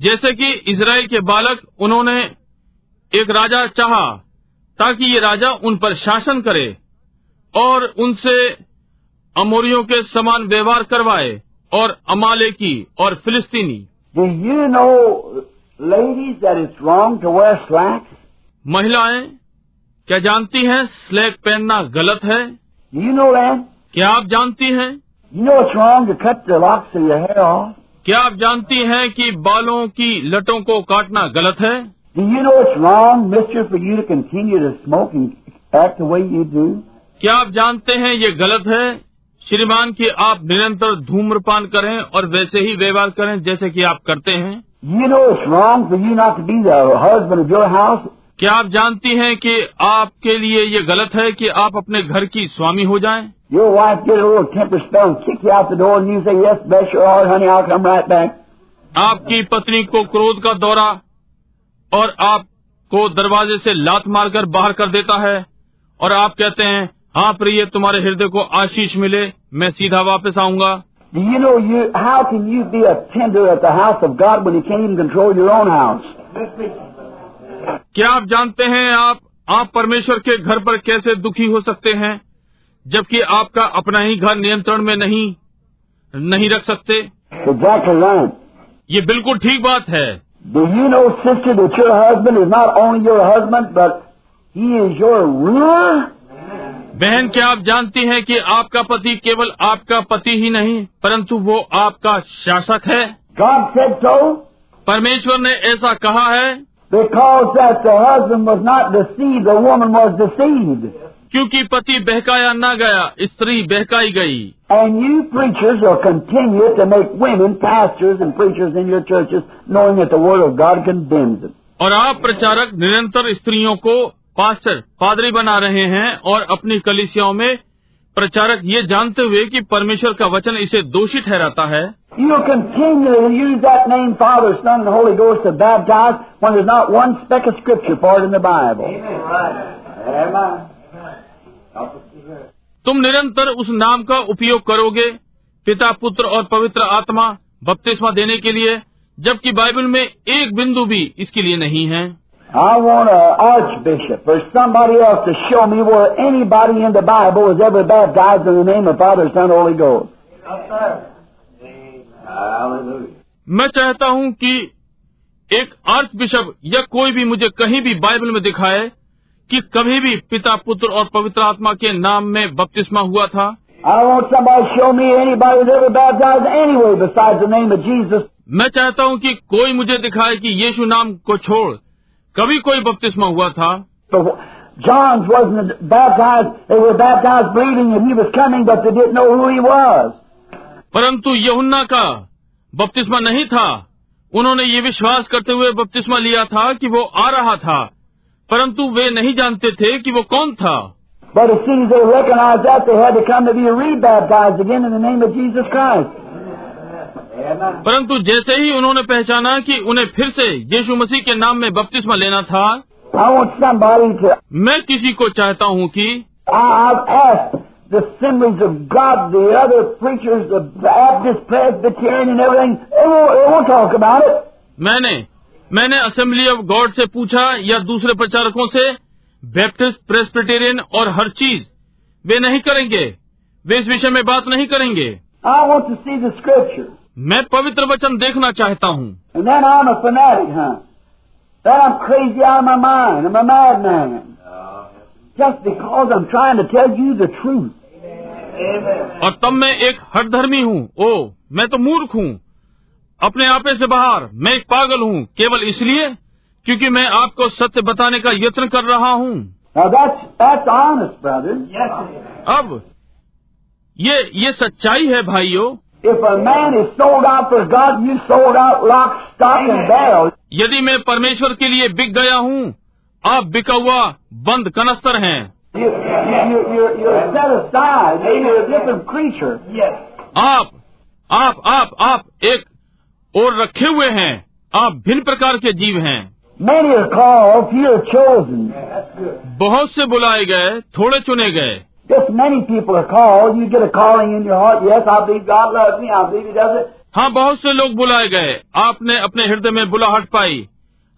जैसे कि इसराइल के बालक उन्होंने एक राजा चाहा ताकि ये राजा उन पर शासन करे और उनसे अमोरियों के समान व्यवहार करवाए। और अमालेकी और फिलिस्तीनी Do you know, ladies, that it's wrong to wear slacks? महिलाएँ क्या जानती हैं स्लैक पहनना गलत है Do you know that? क्या आप जानती हैं You know it's wrong to cut the locks of your hair off? क्या आप जानती हैं कि बालों की लटों को काटना गलत है Do you know it's wrong, mister, for you to continue to smoke and act the way you do? क्या आप जानते हैं ये गलत है श्रीमान की आप निरंतर धूम्रपान करें और वैसे ही व्यवहार करें जैसे कि आप करते हैं। क्या आप जानती हैं कि आपके लिए ये गलत है कि आप अपने घर की स्वामी हो जाएँ? आपकी पत्नी को क्रोध का दौरा और आपको दरवाजे से लात मारकर बाहर कर देता है और आप कहते हैं हाँ प्रिय तुम्हारे हृदय को आशीष मिले मैं सीधा वापस आऊँगा। You know, you, how can you be a tender at the house of God when you can't even control your क्या आप जानते हैं आप आप परमेश्वर के घर पर कैसे दुखी हो सकते हैं जबकि आपका अपना ही घर नियंत्रण में नहीं नहीं रख सकते? ये बिल्कुल ठीक बात है। यू बहन क्या आप जानती हैं कि आपका पति केवल आपका पति ही नहीं परंतु वो आपका शासक है God said so परमेश्वर ने ऐसा कहा है because that the husband was not deceived, the woman was deceived. क्योंकि पति बहकाया न गया स्त्री बहकाई गई And you preachers will continue to make women pastors and preachers in your churches, knowing that the Word of God condemns it. और आप प्रचारक निरंतर स्त्रियों को पास्टर पादरी बना रहे हैं और अपनी कलिसियाओं में प्रचारक ये जानते हुए कि परमेश्वर का वचन इसे दोषी ठहराता है। तुम निरंतर उस नाम का उपयोग करोगे पिता पुत्र और पवित्र आत्मा बपतिस्मा देने के लिए जबकि बाइबल में एक बिंदु भी इसके लिए नहीं है। I want an archbishop or somebody else to show me where anybody in the Bible was ever baptized in the name of Father, Son, Holy Ghost. मैं चाहता हूँ कि एक आर्च बिशप या कोई भी मुझे कहीं भी बाइबल में दिखाए कि कभी भी पिता पुत्र और पवित्र आत्मा के नाम में बपतिस्मा हुआ था I want somebody to show me anybody was ever baptized anyway besides the name of Jesus. मैं चाहता हूँ कि कोई मुझे दिखाए कि यीशु नाम को छोड़ कभी कोई बपतिस्मा हुआ था But John's wasn't baptized. They were baptized believing that he was coming, but they didn't know who he was. परंतु यहुन्ना का बपतिस्मा नहीं था उन्होंने ये विश्वास करते हुए बपतिस्मा लिया था कि वो आ रहा था परंतु वे नहीं जानते थे कि वो कौन था But as soon as they recognized that, they had to come to be rebaptized again in the name of Jesus Christ. परंतु जैसे ही उन्होंने पहचाना कि उन्हें फिर से यीशु मसीह के नाम में बपतिस्मा लेना था मैं किसी को चाहता हूँ कि मैंने मैंने असेंबली ऑफ़ गॉड से पूछा या दूसरे प्रचारकों से बैप्टिस्ट प्रेस्पिटेरियन और हर चीज़ वे नहीं करेंगे। वे इस विषय में बात नहीं करेंगे। मैं पवित्र वचन देखना चाहता हूँ। और तब मैं एक हर धर्मी हूँ। ओ मैं तो मूर्ख हूँ। अपने आपे से बाहर मैं एक पागल हूँ। केवल इसलिए क्योंकि मैं आपको सत्य बताने का यत्न कर रहा हूँ। अब ये ये सच्चाई है भाइयों। यदि मैं परमेश्वर के लिए बिक गया हूँ आप बिका हुआ बंद कनस्तर हैं। आप आप आप आप एक और रखे हुए हैं। आप भिन्न प्रकार के जीव हैं। Many are called, few are chosen. बहुत से बुलाए गए थोड़े चुने गए। हाँ बहुत से लोग बुलाए गए। आपने अपने हृदय में बुलाहट पाई।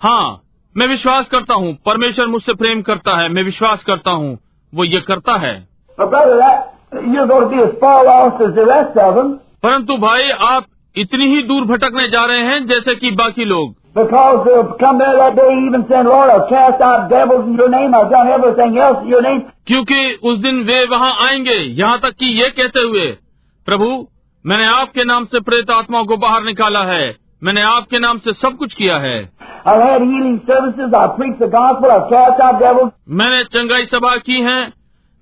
हाँ मैं विश्वास करता हूँ। परमेश्वर मुझसे प्रेम करता है। मैं विश्वास करता हूँ। वो ये करता है। परंतु भाई आप इतनी ही दूर भटकने जा रहे हैं जैसे कि बाकी लोग। Because they'll come there that day even saying, Lord, I've cast out devils in your name, I've done everything else in your name. क्योंकि उस दिन वे वहाँ आएँगे यहाँ तक कि ये कहते हुए प्रभु मैंने आपके नाम से प्रेत आत्माओं को बाहर निकाला है मैंने आपके नाम से सब कुछ किया है services, gospel, I've cast out devils. मैंने चंगाई सभा की है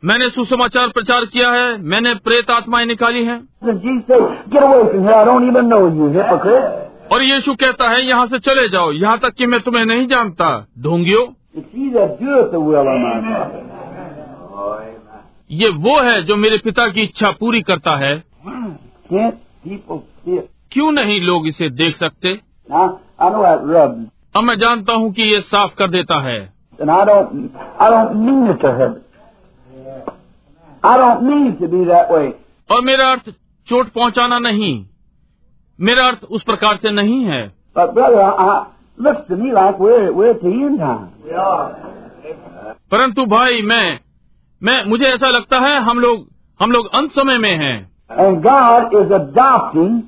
मैंने सुसमाचार प्रचार किया है मैंने प्रेत आत्माएँ निकाली हैं और यीशु कहता है यहाँ से चले जाओ यहाँ तक कि मैं तुम्हें नहीं जानता। ढूंगियो। ये वो है जो मेरे पिता की इच्छा पूरी करता है। क्यों नहीं लोग इसे देख सकते? अब मैं जानता हूँ कि ये साफ़ कर देता है। और मेरा अर्थ चोट पहुँचाना नहीं। मेरा अर्थ उस प्रकार से नहीं है। परंतु भाई मैं मैं मुझे ऐसा लगता है हम लोग हम लोग अंत समय में हैं। And God is adopting,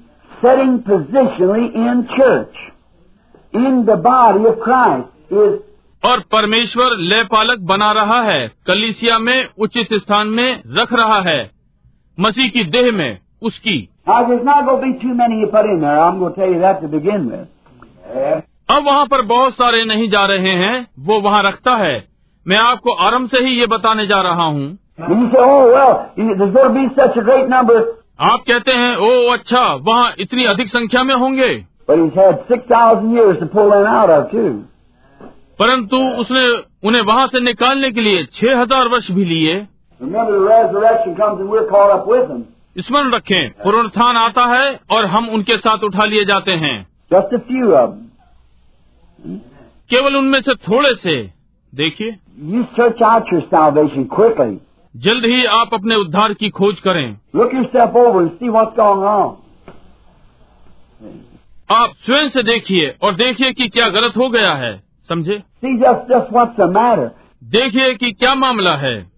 setting positionally in church, in the body of Christ. Is... और परमेश्वर लय पालक बना रहा है कलिसिया में उचित स्थान में रख रहा है मसीह की देह में। उसकी। अब वहाँ पर बहुत सारे नहीं जा रहे हैं वो वहाँ रखता है। मैं आपको आरंभ से ही ये बताने जा रहा हूँ। आप कहते हैं ओ अच्छा वहाँ इतनी अधिक संख्या में होंगे? परंतु उसने उन्हें वहाँ से निकालने के लिए छह हज़ार वर्ष भी लिए। स्मरण रखें पुनरुत्थान आता है और हम उनके साथ उठा लिए जाते हैं। केवल उनमें से थोड़े से। देखिए। जल्द ही आप अपने उद्धार की खोज करें। आप स्वयं से देखिए और देखिए कि क्या गलत हो गया है। समझे? देखिए कि क्या मामला है।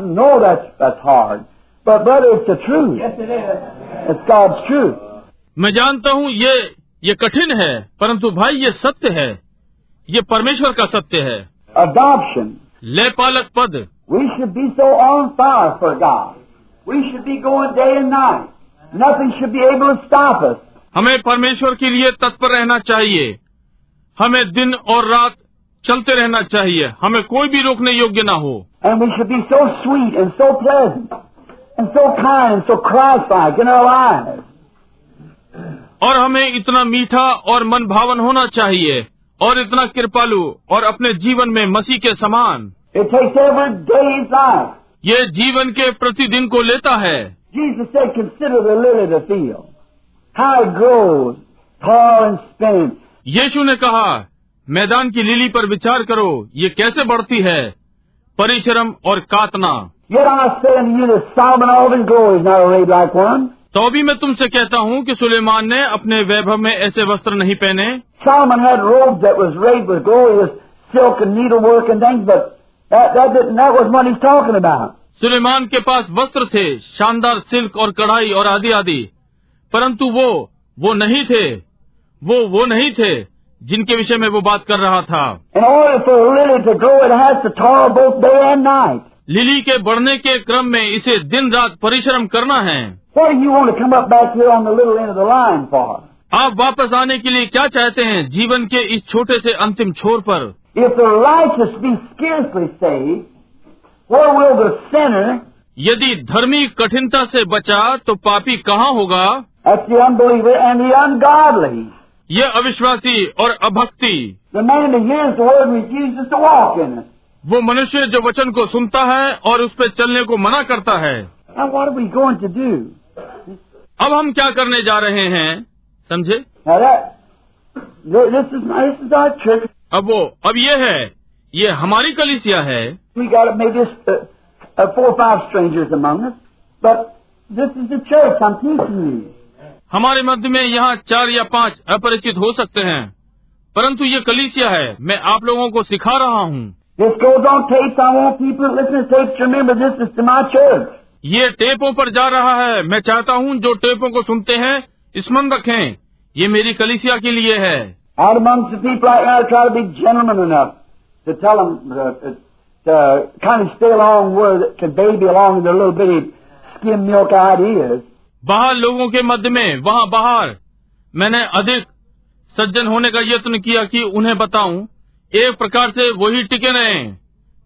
No that's But brother, it's the truth. Yes, it is. It's God's truth. मैं जानता हूँ ये ये कठिन है परंतु भाई ये सत्य है। ये परमेश्वर का सत्य है। अडॉप्शन ले पालक पद। हमें परमेश्वर के लिए तत्पर रहना चाहिए। हमें दिन और रात चलते रहना चाहिए। हमें कोई भी रोकने योग्य ना हो। And we should be so sweet and so pleasant and so kind, so Christ-like in our lives. और हमें इतना मीठा और मन भावन होना चाहिए और इतना कृपालु और अपने जीवन में मसीह के समान। ये जीवन के प्रतिदिन को लेता है। यीशु ने कहा मैदान की लिली पर विचार करो ये कैसे बढ़ती है? परिश्रम और कातना तो भी मैं तुमसे कहता हूँ कि सुलेमान ने अपने वैभव में ऐसे वस्त्र नहीं पहने। सुलेमान के पास वस्त्र थे शानदार सिल्क और कढ़ाई और आदि आदि। परंतु वो वो नहीं थे। वो वो नहीं थे जिनके विषय में वो बात कर रहा था। लिली के बढ़ने के क्रम में इसे दिन रात परिश्रम करना है। आप वापस आने के लिए क्या चाहते हैं जीवन के इस छोटे से अंतिम छोर पर? यदि धर्मी कठिनता से बचा तो पापी कहाँ होगा? यह अविश्वासी और अभक्ति. वो मनुष्य जो वचन को सुनता है और उस पर चलने को मना करता है। अब हम क्या करने जा रहे हैं? समझे? अब वो अब ये है ये हमारी कलिसिया है। हमारे मध्य में यहाँ चार या पाँच अपरिचित हो सकते हैं परंतु ये कलिसिया है मैं आप लोगों को सिखा रहा हूँ। ये टेपों पर जा रहा है। मैं चाहता हूँ जो टेपों को सुनते हैं स्मरण रखें ये मेरी कलिसिया के लिए है। बाहर लोगों के मध्य में वहाँ बाहर। मैंने अधिक सज्जन होने का यत्न किया कि उन्हें बताऊँ। एक प्रकार से वही टिके रहे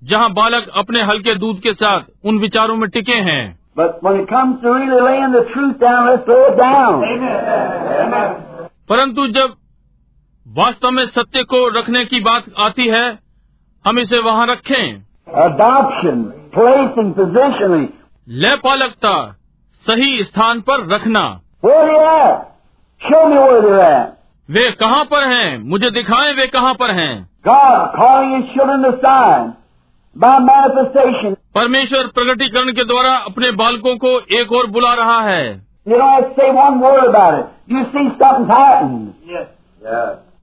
जहाँ बालक अपने हल्के दूध के साथ उन विचारों में टिके हैं। But when it comes to really laying the truth down, let's lay it down. परंतु जब वास्तव में सत्य को रखने की बात आती है हम इसे वहाँ रखें। Adoption, placing positionally. लयपालकता सही स्थान पर रखना। Where वे कहाँ पर हैं? मुझे दिखाएँ वे कहाँ पर हैं। परमेश्वर प्रगटीकरण के द्वारा अपने बालकों को एक और बुला रहा है।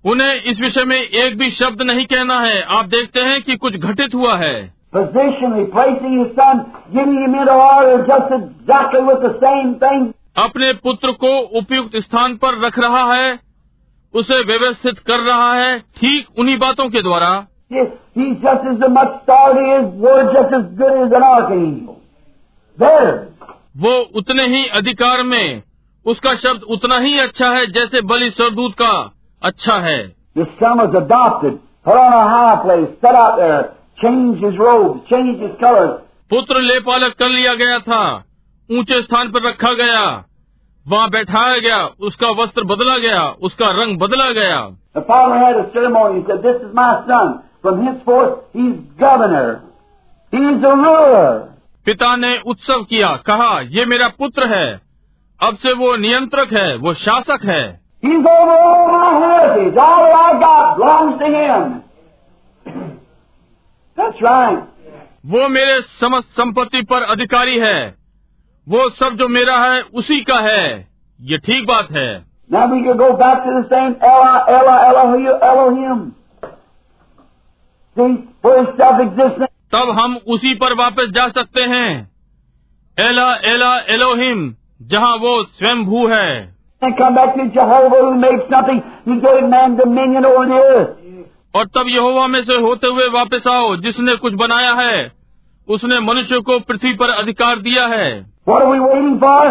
उन्हें इस विषय में एक भी शब्द नहीं कहना है। आप देखते हैं कि कुछ घटित हुआ है। अपने पुत्र को उपयुक्त स्थान पर रख रहा है। उसे व्यवस्थित कर रहा है ठीक उन्हीं बातों के द्वारा। वो उतने ही अधिकार में उसका शब्द उतना ही अच्छा है जैसे बलि सरदूत का अच्छा है। पुत्र लेपालक कर लिया गया था ऊँचे स्थान पर रखा गया। वहाँ बैठाया गया उसका वस्त्र बदला गया उसका रंग बदला गया। पिता ने उत्सव किया कहा ये मेरा पुत्र है। अब से वो नियंत्रक है वो शासक है। वो मेरे समस्त संपत्ति पर अधिकारी है। वो सब जो मेरा है उसी का है। ये ठीक बात है। तब हम उसी पर वापस जा सकते हैं। एला एला एलोहिम जहाँ वो स्वयं भू है और तब यहोवा में से होते हुए वापस आओ जिसने कुछ बनाया है। उसने मनुष्य को पृथ्वी पर अधिकार दिया है। What are we waiting for?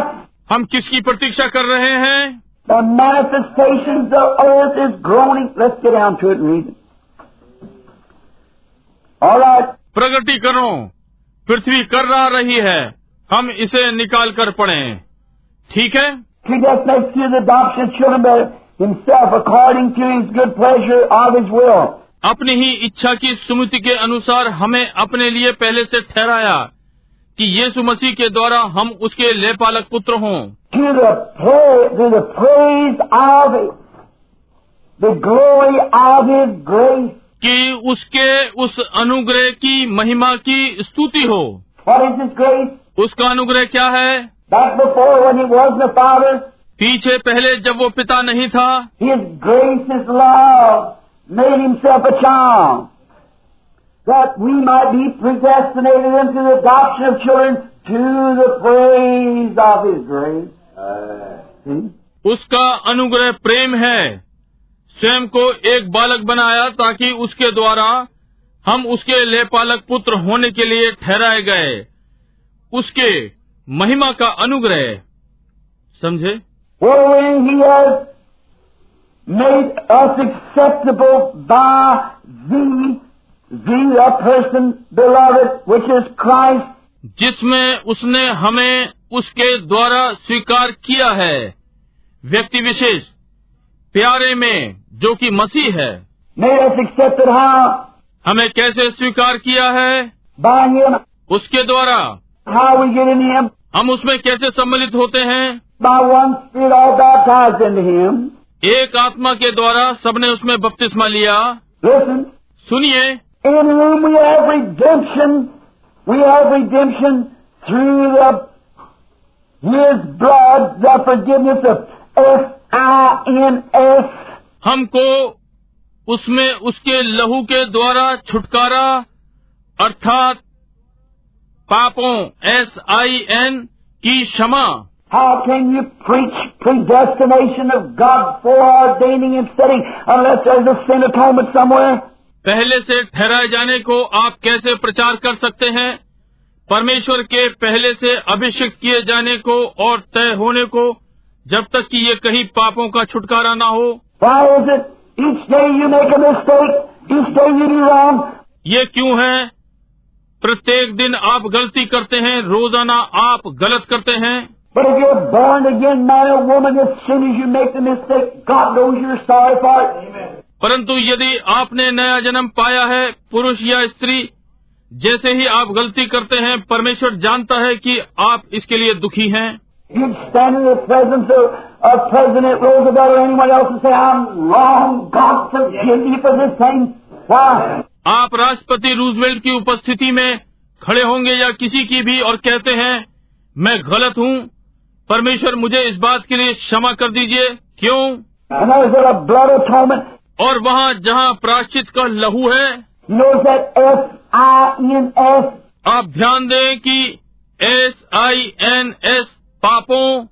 हम किसकी प्रतीक्षा कर रहे हैं The manifestations of earth is groaning. Let's get down to it and read it. All right. प्रगटीकरणों पृथ्वी कर रहा रही है हम इसे निकाल कर पढ़े ठीक है He Predestinates to the adoption children by himself according to his good pleasure of his will. अपनी ही इच्छा की सुमिति के अनुसार हमें अपने लिए पहले से ठहराया कि यीशु मसीह के द्वारा हम उसके ले पालक पुत्र हों। कि उसके उस अनुग्रह की महिमा की स्तुति हो। उसका अनुग्रह क्या है? पीछे पहले जब वो पिता नहीं था His grace, His. That we might be predestinated into the adoption of children to the praise of his grace. See? उसका अनुग्रह प्रेम है स्वयं को एक बालक बनाया ताकि उसके द्वारा हम उसके लेपालक पुत्र होने के लिए ठहराए गए उसके महिमा का अनुग्रह समझे wherein he has made us acceptable by thee, जिसमें उसने हमें उसके द्वारा स्वीकार किया है। व्यक्ति विशेष प्यारे में जो कि मसीह है। हमें कैसे स्वीकार किया है? उसके द्वारा। हम उसमें कैसे सम्मिलित होते हैं? एक आत्मा के द्वारा सबने उसमें बपतिस्मा लिया। सुनिए। in whom we have redemption, we have redemption through the His blood, the forgiveness of S-I-N-S. हमको उसमें उसके लहू के द्वारा छुटकारा अर्थात पापों एस आई एन की क्षमा How can you preach predestination of God foreordaining and setting unless there's a sin atonement somewhere? पहले से ठहराए जाने को आप कैसे प्रचार कर सकते हैं? परमेश्वर के पहले से अभिषेक किए जाने को और तय होने को जब तक कि ये कहीं पापों का छुटकारा ना हो। ये क्यों है? प्रत्येक दिन आप गलती करते हैं रोज़ाना आप गलत करते हैं। But if you're born again, man or woman, as soon as you make the mistake, God knows you're sorry for it. Amen. परंतु यदि आपने नया जन्म पाया है पुरुष या स्त्री जैसे ही आप गलती करते हैं परमेश्वर जानता है कि आप इसके लिए दुखी हैं? आप राष्ट्रपति रूजवेल्ट की उपस्थिति में खड़े होंगे या किसी की भी और कहते हैं मैं गलत हूँ परमेश्वर मुझे इस बात के लिए क्षमा कर दीजिए। क्यों? और वहाँ जहाँ प्राश्चित का लहू है आप ध्यान दें कि एस आई एन एस पापों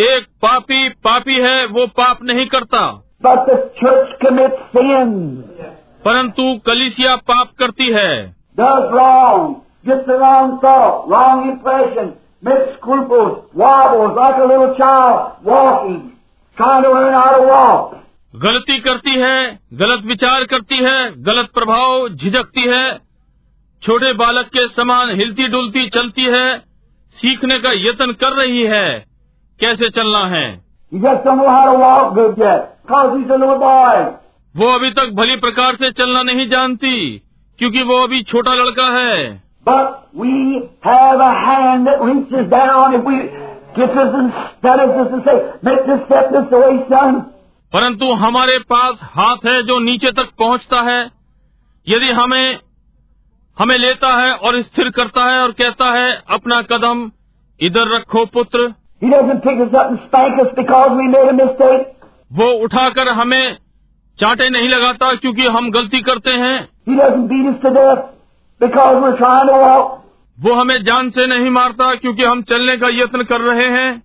एक पापी पापी है वो पाप नहीं करता। परंतु कलिसिया पाप करती है। Wrong, wrong thought, wrong makes scruples, wobbles like a little child walking, trying to learn how to walk. गलती करती है गलत विचार करती है गलत प्रभाव झिझकती है। छोटे बालक के समान हिलती डुलती चलती है सीखने का यत्न कर रही है। कैसे चलना है? वो अभी तक भली प्रकार से चलना नहीं जानती क्योंकि वो अभी छोटा लड़का है। But we have a hand that reaches down if we get us and studies us and say, make this step this way, son. परंतु हमारे पास हाथ है जो नीचे तक पहुँचता है। यदि हमें हमें लेता है और स्थिर करता है और कहता है अपना कदम इधर रखो पुत्र। वो उठाकर हमें चांटे नहीं लगाता क्योंकि हम गलती करते हैं। वो हमें जान से नहीं मारता क्योंकि हम चलने का यत्न कर रहे हैं।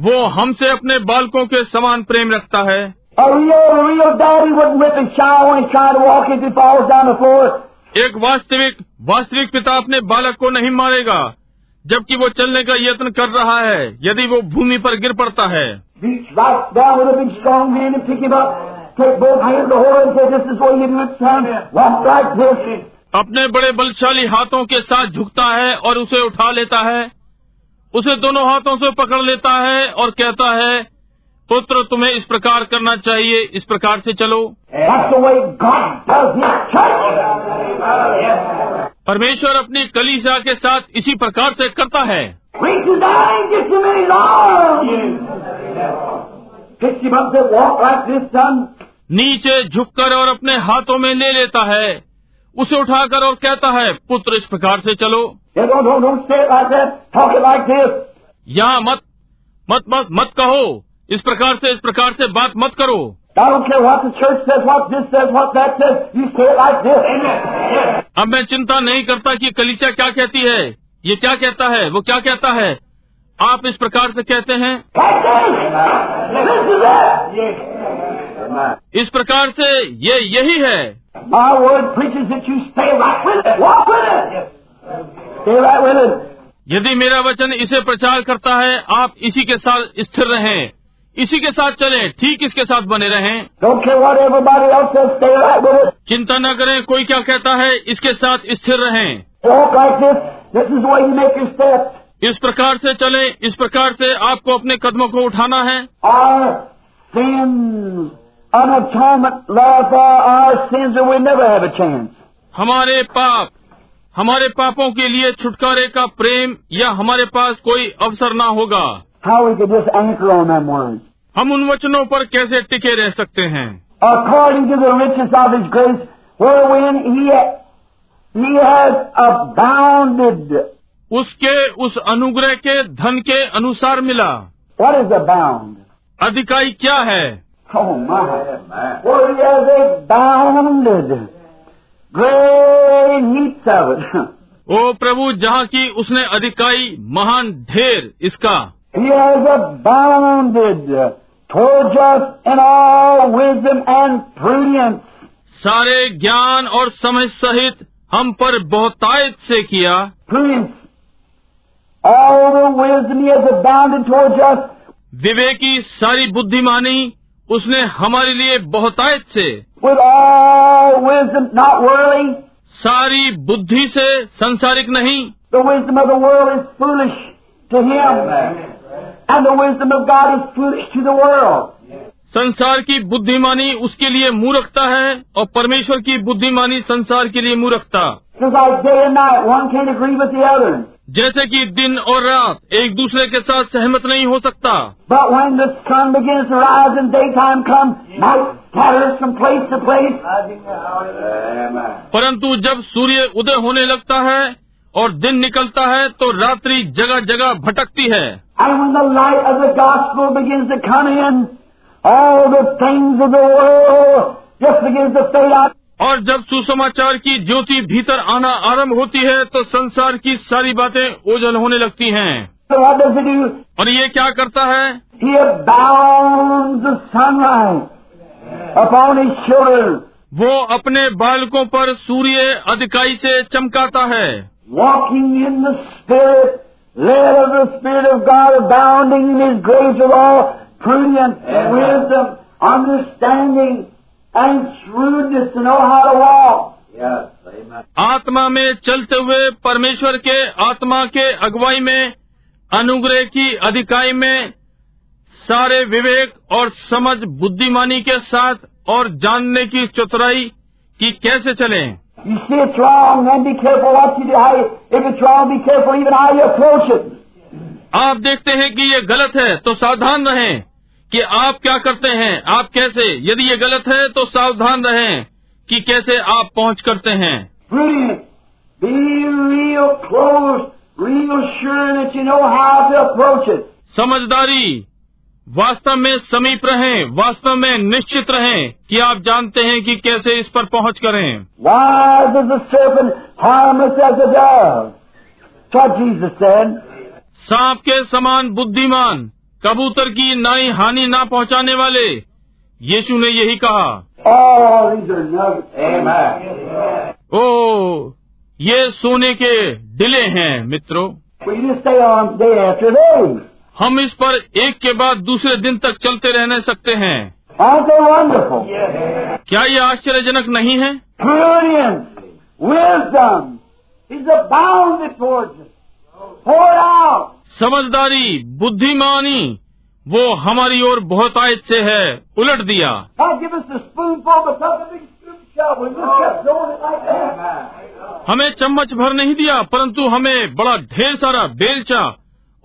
वो हमसे अपने बालकों के समान प्रेम रखता है। एक वास्तविक वास्तविक पिता अपने बालक को नहीं मारेगा जबकि वो चलने का यत्न कर रहा है यदि वो भूमि पर गिर पड़ता है। हाँ। अपने बड़े बलशाली हाथों के साथ झुकता है और उसे उठा लेता है। उसे दोनों हाथों से पकड़ लेता है और कहता है पुत्र तुम्हें इस प्रकार करना चाहिए। इस प्रकार से चलो। परमेश्वर अपनी कलीसा के साथ इसी प्रकार से करता है। Lord. Yes. नीचे झुककर और अपने हाथों में ले लेता है। उसे उठाकर और कहता है, पुत्र, इस प्रकार से चलो। यहाँ मत मत मत मत कहो। इस प्रकार से, इस प्रकार से बात मत करो। अब मैं चिंता नहीं करता कि कलीचा क्या कहती है। ये क्या कहता है, वो क्या कहता है। आप इस प्रकार से कहते हैं? इस प्रकार से ये यही है। यदि मेरा वचन इसे प्रचार करता है आप इसी के साथ स्थिर रहें। इसी के साथ चले ठीक इसके साथ बने रहें। चिंता न करें कोई क्या कहता है इसके साथ स्थिर रहें। इस प्रकार से चले इस प्रकार से आपको अपने कदमों को उठाना है। An atonement, Lord, for our sins, or we never have a chance. हमारे पाप हमारे पापों के लिए छुटकारे का प्रेम या हमारे पास कोई अवसर ना होगा How we could just anchor on them words. हम उन वचनों पर कैसे टिके रह सकते हैं According to the riches of His grace, wherein He, he has abounded. उसके उस अनुग्रह के धन के अनुसार मिला What is abound? अधिकाई क्या है ओ प्रभु जहाँ की उसने अधिकाई महान ढेर इसका। सारे ज्ञान और समझ सहित हम पर बहुतायत से किया। विवेकी सारी बुद्धिमानी उसने हमारे लिए बहुतायत से wisdom, worldly. सारी बुद्धि से संसारिक नहीं The wisdom of the world is foolish to him, and the wisdom of God is foolish to the world. संसार की बुद्धिमानी उसके लिए मूर्खता है और परमेश्वर की बुद्धिमानी संसार के लिए मूर्खता जैसे कि दिन और रात एक दूसरे के साथ सहमत नहीं हो सकता। परंतु जब सूर्य उदय होने लगता है और दिन निकलता है तो रात्रि जगह जगह भटकती है। और जब सुसमाचार की ज्योति भीतर आना आरंभ होती है तो संसार की सारी बातें ओझल होने लगती हैं। और ये क्या करता है? वो अपने बालकों पर सूर्य अधिकाई से चमकाता है। Walking in the spirit layer of the spirit of God abounding in grace of all prudent wisdom understanding आत्मा में चलते हुए परमेश्वर के आत्मा के अगुवाई में अनुग्रह की अधिकाई में सारे विवेक और समझ बुद्धिमानी के साथ और जानने की चतुराई की कैसे चले। आप देखते हैं कि ये गलत है तो सावधान रहें। कि आप क्या करते हैं? आप कैसे? यदि ये गलत है तो सावधान रहें कि कैसे आप पहुँच करते हैं। समझदारी वास्तव में समीप रहें वास्तव में निश्चित रहें कि आप जानते हैं कि कैसे इस पर पहुँच करें। सांप के समान बुद्धिमान कबूतर की ना ही हानि ना पहुँचाने वाले, यीशु ने यही कहा। ओ, ये सोने के डिले हैं, मित्रों। हम इस पर एक के बाद दूसरे दिन तक चलते रहने सकते हैं। क्या ये आश्चर्यजनक नहीं है? Wisdom is a bound for out समझदारी बुद्धिमानी वो हमारी ओर बहुतायत से है उलट दिया। हमें चम्मच भर नहीं दिया परंतु हमें बड़ा ढेर सारा बेलचा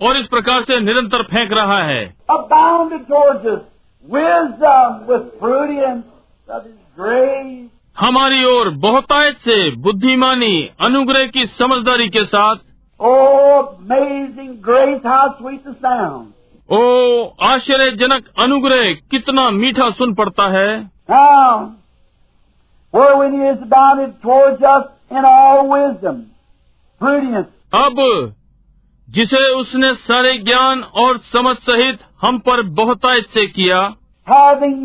और इस प्रकार से निरंतर फेंक रहा है। हमारी ओर बहुतायत से बुद्धिमानी अनुग्रह की समझदारी के साथ ओ आश्चर्यजनक अनुग्रह कितना मीठा सुन पड़ता है। अब जिसे उसने सारे ज्ञान और समझ सहित हम पर बहुतायत से किया Having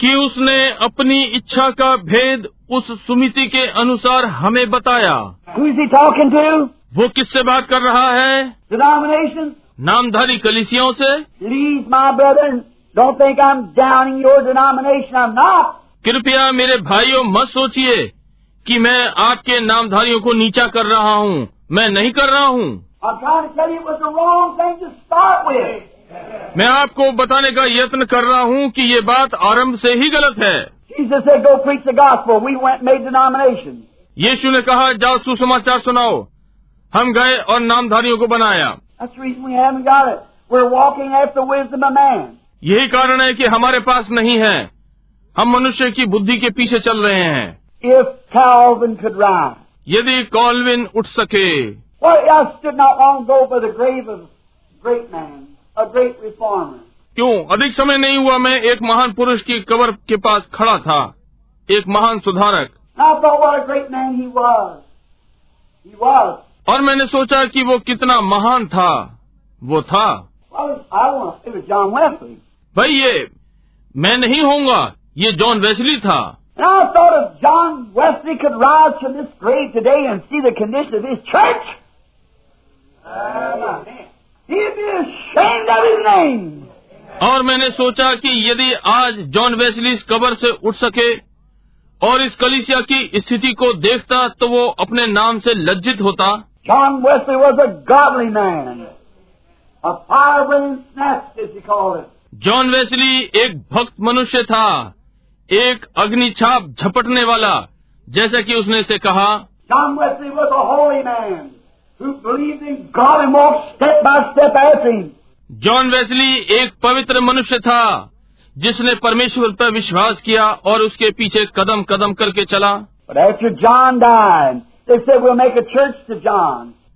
कि उसने अपनी इच्छा का भेद उस सुमिति के अनुसार हमें बताया। वो किससे बात कर रहा है? नामधारी कलिसियों से? प्लीज़ माँ ब्रदर डोंट कृपया मेरे भाइयों मत सोचिए कि मैं आपके नामधारियों को नीचा कर रहा हूँ। मैं नहीं कर रहा हूँ। मैं आपको बताने का यत्न कर रहा हूँ कि ये बात आरंभ से ही गलत है। यीशु ने कहा जाओ सुसमाचार सुनाओ। हम गए और नामधारियों को बनाया। यही कारण है कि हमारे पास नहीं है। हम मनुष्य की बुद्धि के पीछे चल रहे हैं। If Calvin could rise. यदि कॉलविन उठ सके. क्यों? अधिक समय नहीं हुआ मैं एक महान पुरुष की कबर के पास खड़ा था एक महान सुधारक। और मैंने सोचा कि वो कितना महान था वो था। भाई ये मैं नहीं होऊँगा ये जॉन वेस्ली था। And और मैंने सोचा कि यदि आज जॉन वेस्ली इस कबर से उठ सके और इस कलिसिया की स्थिति को देखता तो वो अपने नाम से लज्जित होता। John Wesley was John Wesley एक भक्त मनुष्य था एक अग्नि छाप झपटने वाला जैसा कि उसने से कहा। जॉन जॉन वेस्ली एक पवित्र मनुष्य था जिसने परमेश्वर पर विश्वास किया और उसके पीछे कदम कदम करके चला।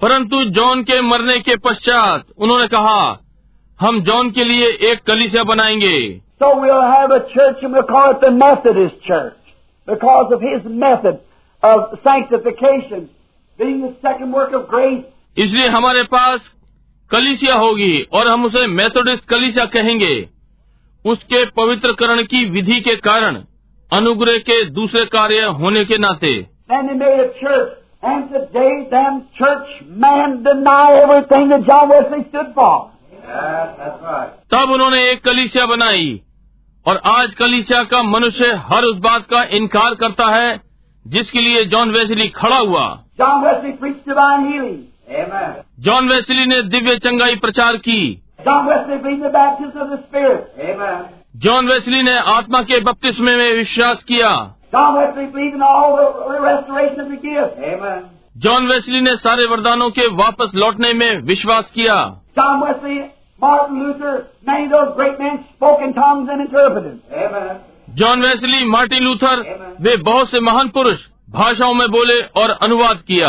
परंतु जॉन के मरने के पश्चात उन्होंने कहा हम जॉन के लिए एक कलीसिया बनाएँगे। So we'll have a church and we'll call it the Methodist Church because of his method of sanctification. इसलिए हमारे पास कलिसिया होगी और हम उसे मेथोडिस्ट कलिसिया कहेंगे। उसके पवित्रकरण की विधि के कारण अनुग्रह के दूसरे कार्य होने के नाते। तब उन्होंने एक कलिसिया बनाई। और आज कलिसिया का मनुष्य हर उस बात का इनकार करता है जिसके लिए जॉन वेसली खड़ा हुआ। जॉन वेसली ने दिव्य चंगाई प्रचार की। जॉन वेसली ने आत्मा के बपतिस्मे में विश्वास किया। जॉन वेसली ने सारे वरदानों के वापस लौटने में विश्वास किया। John Wesley John Wesley Martin Luther वे बहुत से महान पुरुष भाषाओं में बोले और अनुवाद किया.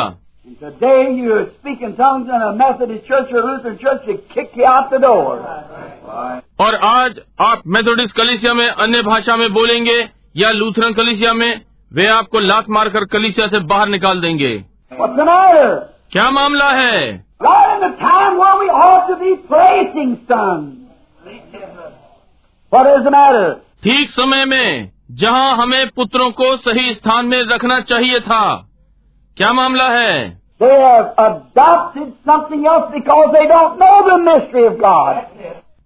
और आज आप मेथोडिस्ट कलिसिया में अन्य भाषा में बोलेंगे या लूथरन कलिसिया में वे आपको लात मारकर कलिसिया से बाहर निकाल देंगे? क्या मामला है? Right ठीक समय में जहाँ हमें पुत्रों को सही स्थान में रखना चाहिए था। क्या मामला है?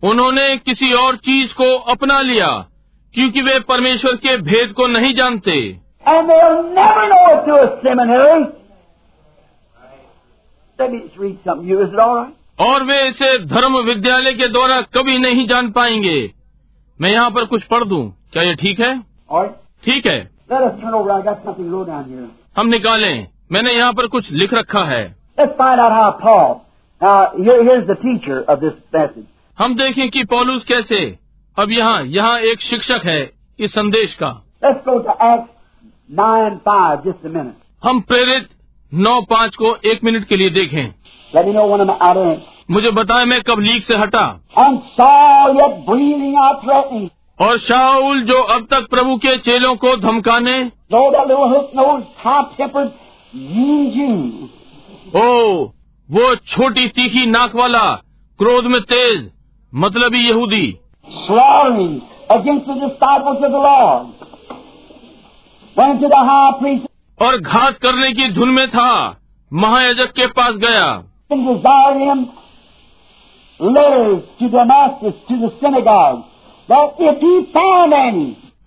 उन्होंने किसी और चीज़ को अपना लिया क्योंकि वे परमेश्वर के भेद को नहीं जानते। और वे इसे धर्म विद्यालय के द्वारा कभी नहीं जान पाएँगे। मैं यहाँ पर कुछ पढ़ दूँ। क्या ये ठीक है? ठीक है। हम निकालें। मैंने यहाँ पर कुछ लिख रखा है। हम देखें कि पॉलूस कैसे? अब यहाँ यहाँ एक शिक्षक है इस संदेश का। हम प्रेरित नौ पाँच को एक मिनट के लिए देखें। Let me know when I'm मुझे बताएँ मैं कब लीक से हटा। और शाह जो अब तक प्रभु के चेलों को धमकाने। ओ वो छोटी तीखी नाक वाला क्रोध में तेज मतलब ही यहूदी। और घात करने की धुन में था महायजक के पास गया।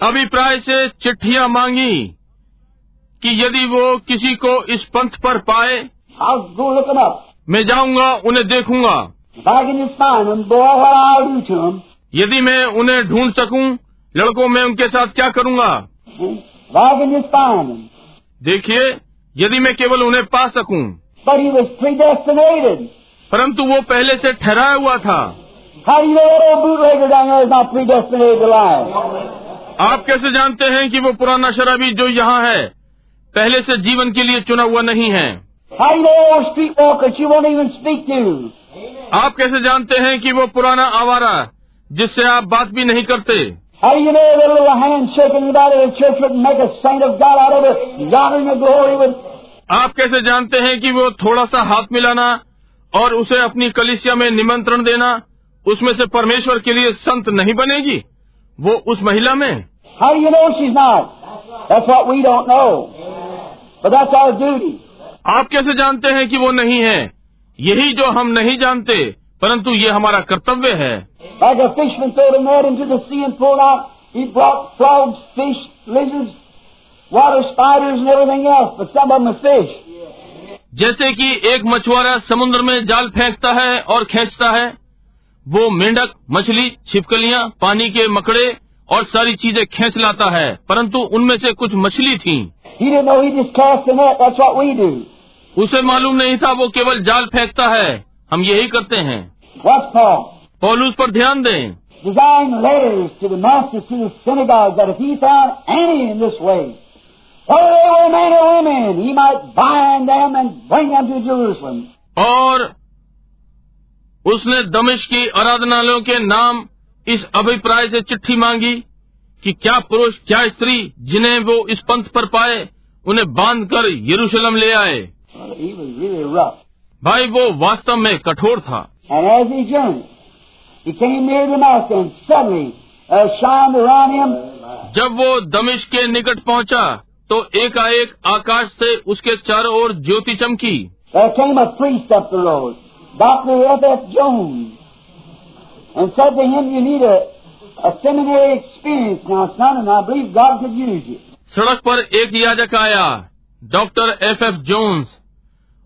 अभिप्राय से चिट्ठियाँ मांगी कि यदि वो किसी को इस पंथ पर पाए मैं जाऊँगा उन्हें देखूँगा। यदि मैं उन्हें ढूंढ सकूँ लड़कों में उनके साथ क्या करूँगा? देखिए यदि मैं केवल उन्हें पा सकूँ। परंतु वो पहले से ठहराया हुआ था। आप कैसे जानते हैं कि वो पुराना शराबी जो यहाँ है पहले से जीवन के लिए चुना हुआ नहीं है? आप कैसे जानते हैं कि वो पुराना आवारा जिससे आप बात भी नहीं करते? आप कैसे जानते हैं कि वो थोड़ा सा हाथ मिलाना और उसे अपनी कलिसिया में निमंत्रण देना उसमें से परमेश्वर के लिए संत नहीं बनेगी? वो उस महिला में। Hi you know she's not? आप कैसे जानते हैं कि वो नहीं है? यही जो हम नहीं जानते परंतु ये हमारा कर्तव्य है। Like जैसे कि एक मछुआरा समुद्र में जाल फेंकता है और खींचता है वो मेंढक मछली छिपकलियाँ पानी के मकड़े और सारी चीज़ें खींच लाता है परंतु उनमें से कुछ मछली थी। उसे मालूम नहीं था वो केवल जाल फेंकता है। हम यही करते हैं। पॉलूस पर ध्यान दें। To the to the that if he any in this way, और उसने दमिश की आराधनालयों के नाम इस अभिप्राय से चिट्ठी मांगी कि क्या पुरुष क्या स्त्री जिन्हें वो इस पंथ पर पाए उन्हें बाँध कर यरूशलम ले आए। भाई वो वास्तव में कठोर था। जब वो दमिश के निकट पहुँचा, तो एकाएक आकाश से उसके चारों ओर ज्योति चमकी। सड़क पर एक याजक आया डॉक्टर एफ़ एफ़ जोन्स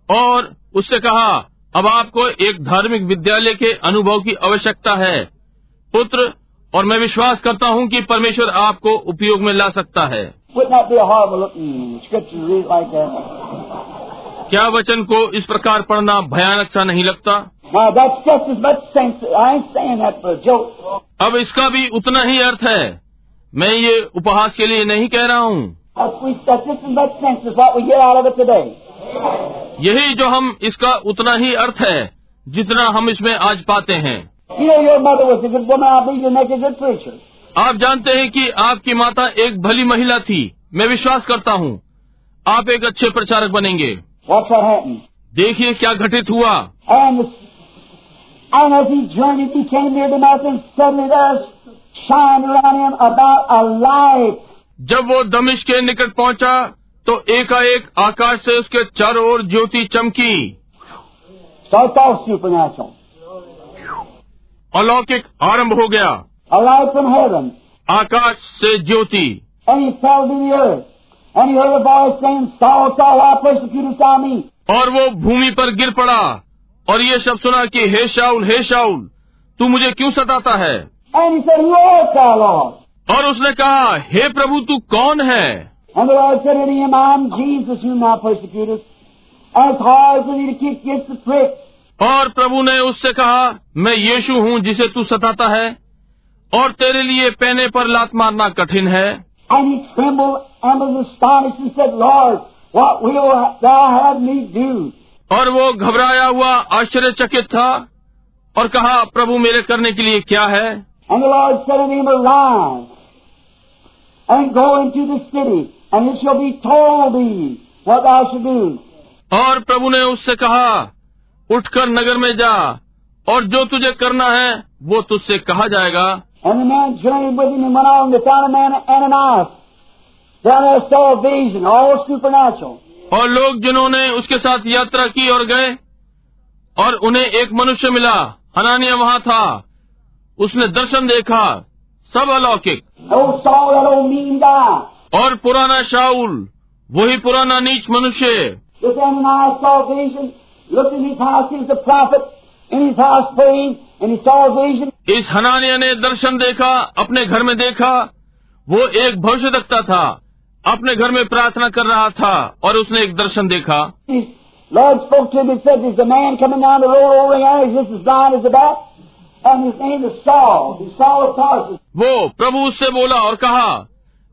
और उससे कहा अब आपको एक धार्मिक विद्यालय के अनुभव की आवश्यकता है। पुत्र और मैं विश्वास करता हूँ कि परमेश्वर आपको उपयोग में ला सकता है। क्या वचन को इस प्रकार पढ़ना भयानक सा नहीं लगता? अब इसका भी उतना ही अर्थ है। मैं ये उपहास के लिए नहीं कह रहा हूँ। यही जो हम इसका उतना ही अर्थ है जितना हम इसमें आज पाते हैं। आप जानते हैं कि आपकी माता एक भली महिला थी। मैं विश्वास करता हूँ। आप एक अच्छे प्रचारक बनेंगे। देखिए क्या घटित हुआ। जब वो दमिश के निकट पहुँचा, तो एकाएक आकाश से उसके चारों ओर ज्योति चमकी। सौ सौ सी उपन्यासों अलौकिक आरंभ हो गया। आकाश से ज्योति। और वो भूमि पर गिर पड़ा। और ये सब सुना कि हे शाउल हे शाउल तू मुझे क्यों सताता है? और उसने कहा हे प्रभु तू कौन है? Jesus, और प्रभु ने उससे कहा मैं यीशु हूँ जिसे तू सताता है और तेरे लिए पहने पर लात मारना कठिन है। और वो घबराया हुआ आश्चर्यचकित था और कहा प्रभु मेरे करने के लिए क्या है? और प्रभु ने उससे कहा उठकर नगर में जा और जो तुझे करना है वो तुझसे कहा जाएगा। और लोग जिन्होंने उसके साथ यात्रा की और गए और उन्हें एक मनुष्य मिला हनानिया वहाँ था। उसने दर्शन देखा सब अलौकिक। और पुराना शाह वही पुराना नीच मनुष्य। इस हनानिया ने दर्शन देखा अपने घर में देखा वो एक भविष्य रखता था अपने घर में प्रार्थना कर रहा था और उसने एक दर्शन देखा। वो प्रभु उससे बोला और कहा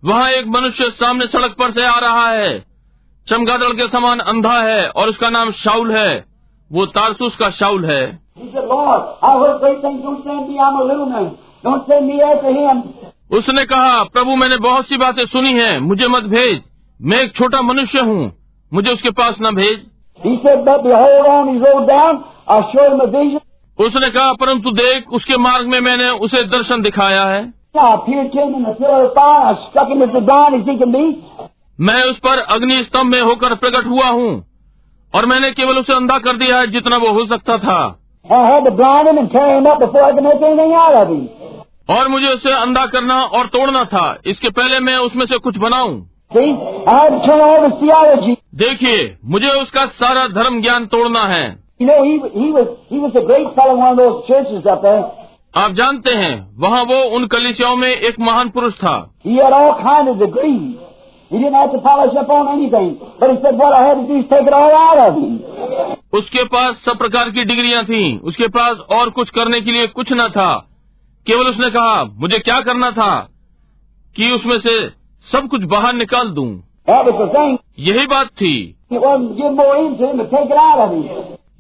वहाँ एक मनुष्य सामने सड़क पर से आ रहा है चमगादड़ के समान अंधा है और उसका नाम शाउल है। वो तारसूस का शाउल है। उसने कहा प्रभु मैंने बहुत सी बातें सुनी है मुझे मत भेज। मैं एक छोटा मनुष्य हूँ मुझे उसके पास न भेज। उसने कहा परंतु देख उसके मार्ग में मैंने उसे दर्शन दिखाया है। मैं उस पर अग्नि स्तंभ में होकर प्रकट हुआ हूँ और मैंने केवल उसे अंधा कर दिया है जितना वो हो सकता था। और मुझे उसे अंधा करना और तोड़ना था। इसके पहले मैं उसमें से कुछ बनाऊँ। देखिए मुझे उसका सारा धर्म ज्ञान तोड़ना है। आप जानते हैं वहाँ वो उन कलिसियाओं में एक महान पुरुष था। He didn't have to polish up on anything. But he said, what I had to do is take it all out of him. उसके पास सब प्रकार की डिग्रियाँ थीं, उसके पास और कुछ करने के लिए कुछ न था केवल उसने कहा मुझे क्या करना था कि उसमें से सब कुछ बाहर निकाल दूँ। यही बात थी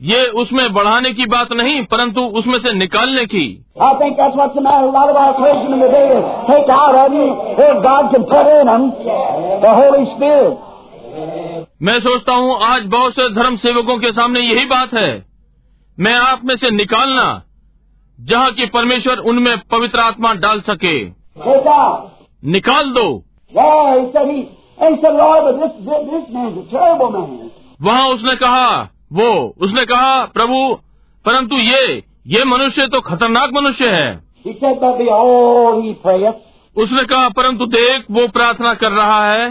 ये उसमें बढ़ाने की बात नहीं परंतु उसमें से निकालने की। मैं सोचता हूँ आज बहुत से धर्म सेवकों के सामने यही बात है। मैं आप में से निकालना जहाँ की परमेश्वर उनमें पवित्र आत्मा डाल सके। निकाल दो। वहाँ उसने कहा वो उसने कहा प्रभु परंतु ये ये मनुष्य तो खतरनाक मनुष्य है। उसने कहा परंतु देख वो प्रार्थना कर रहा है।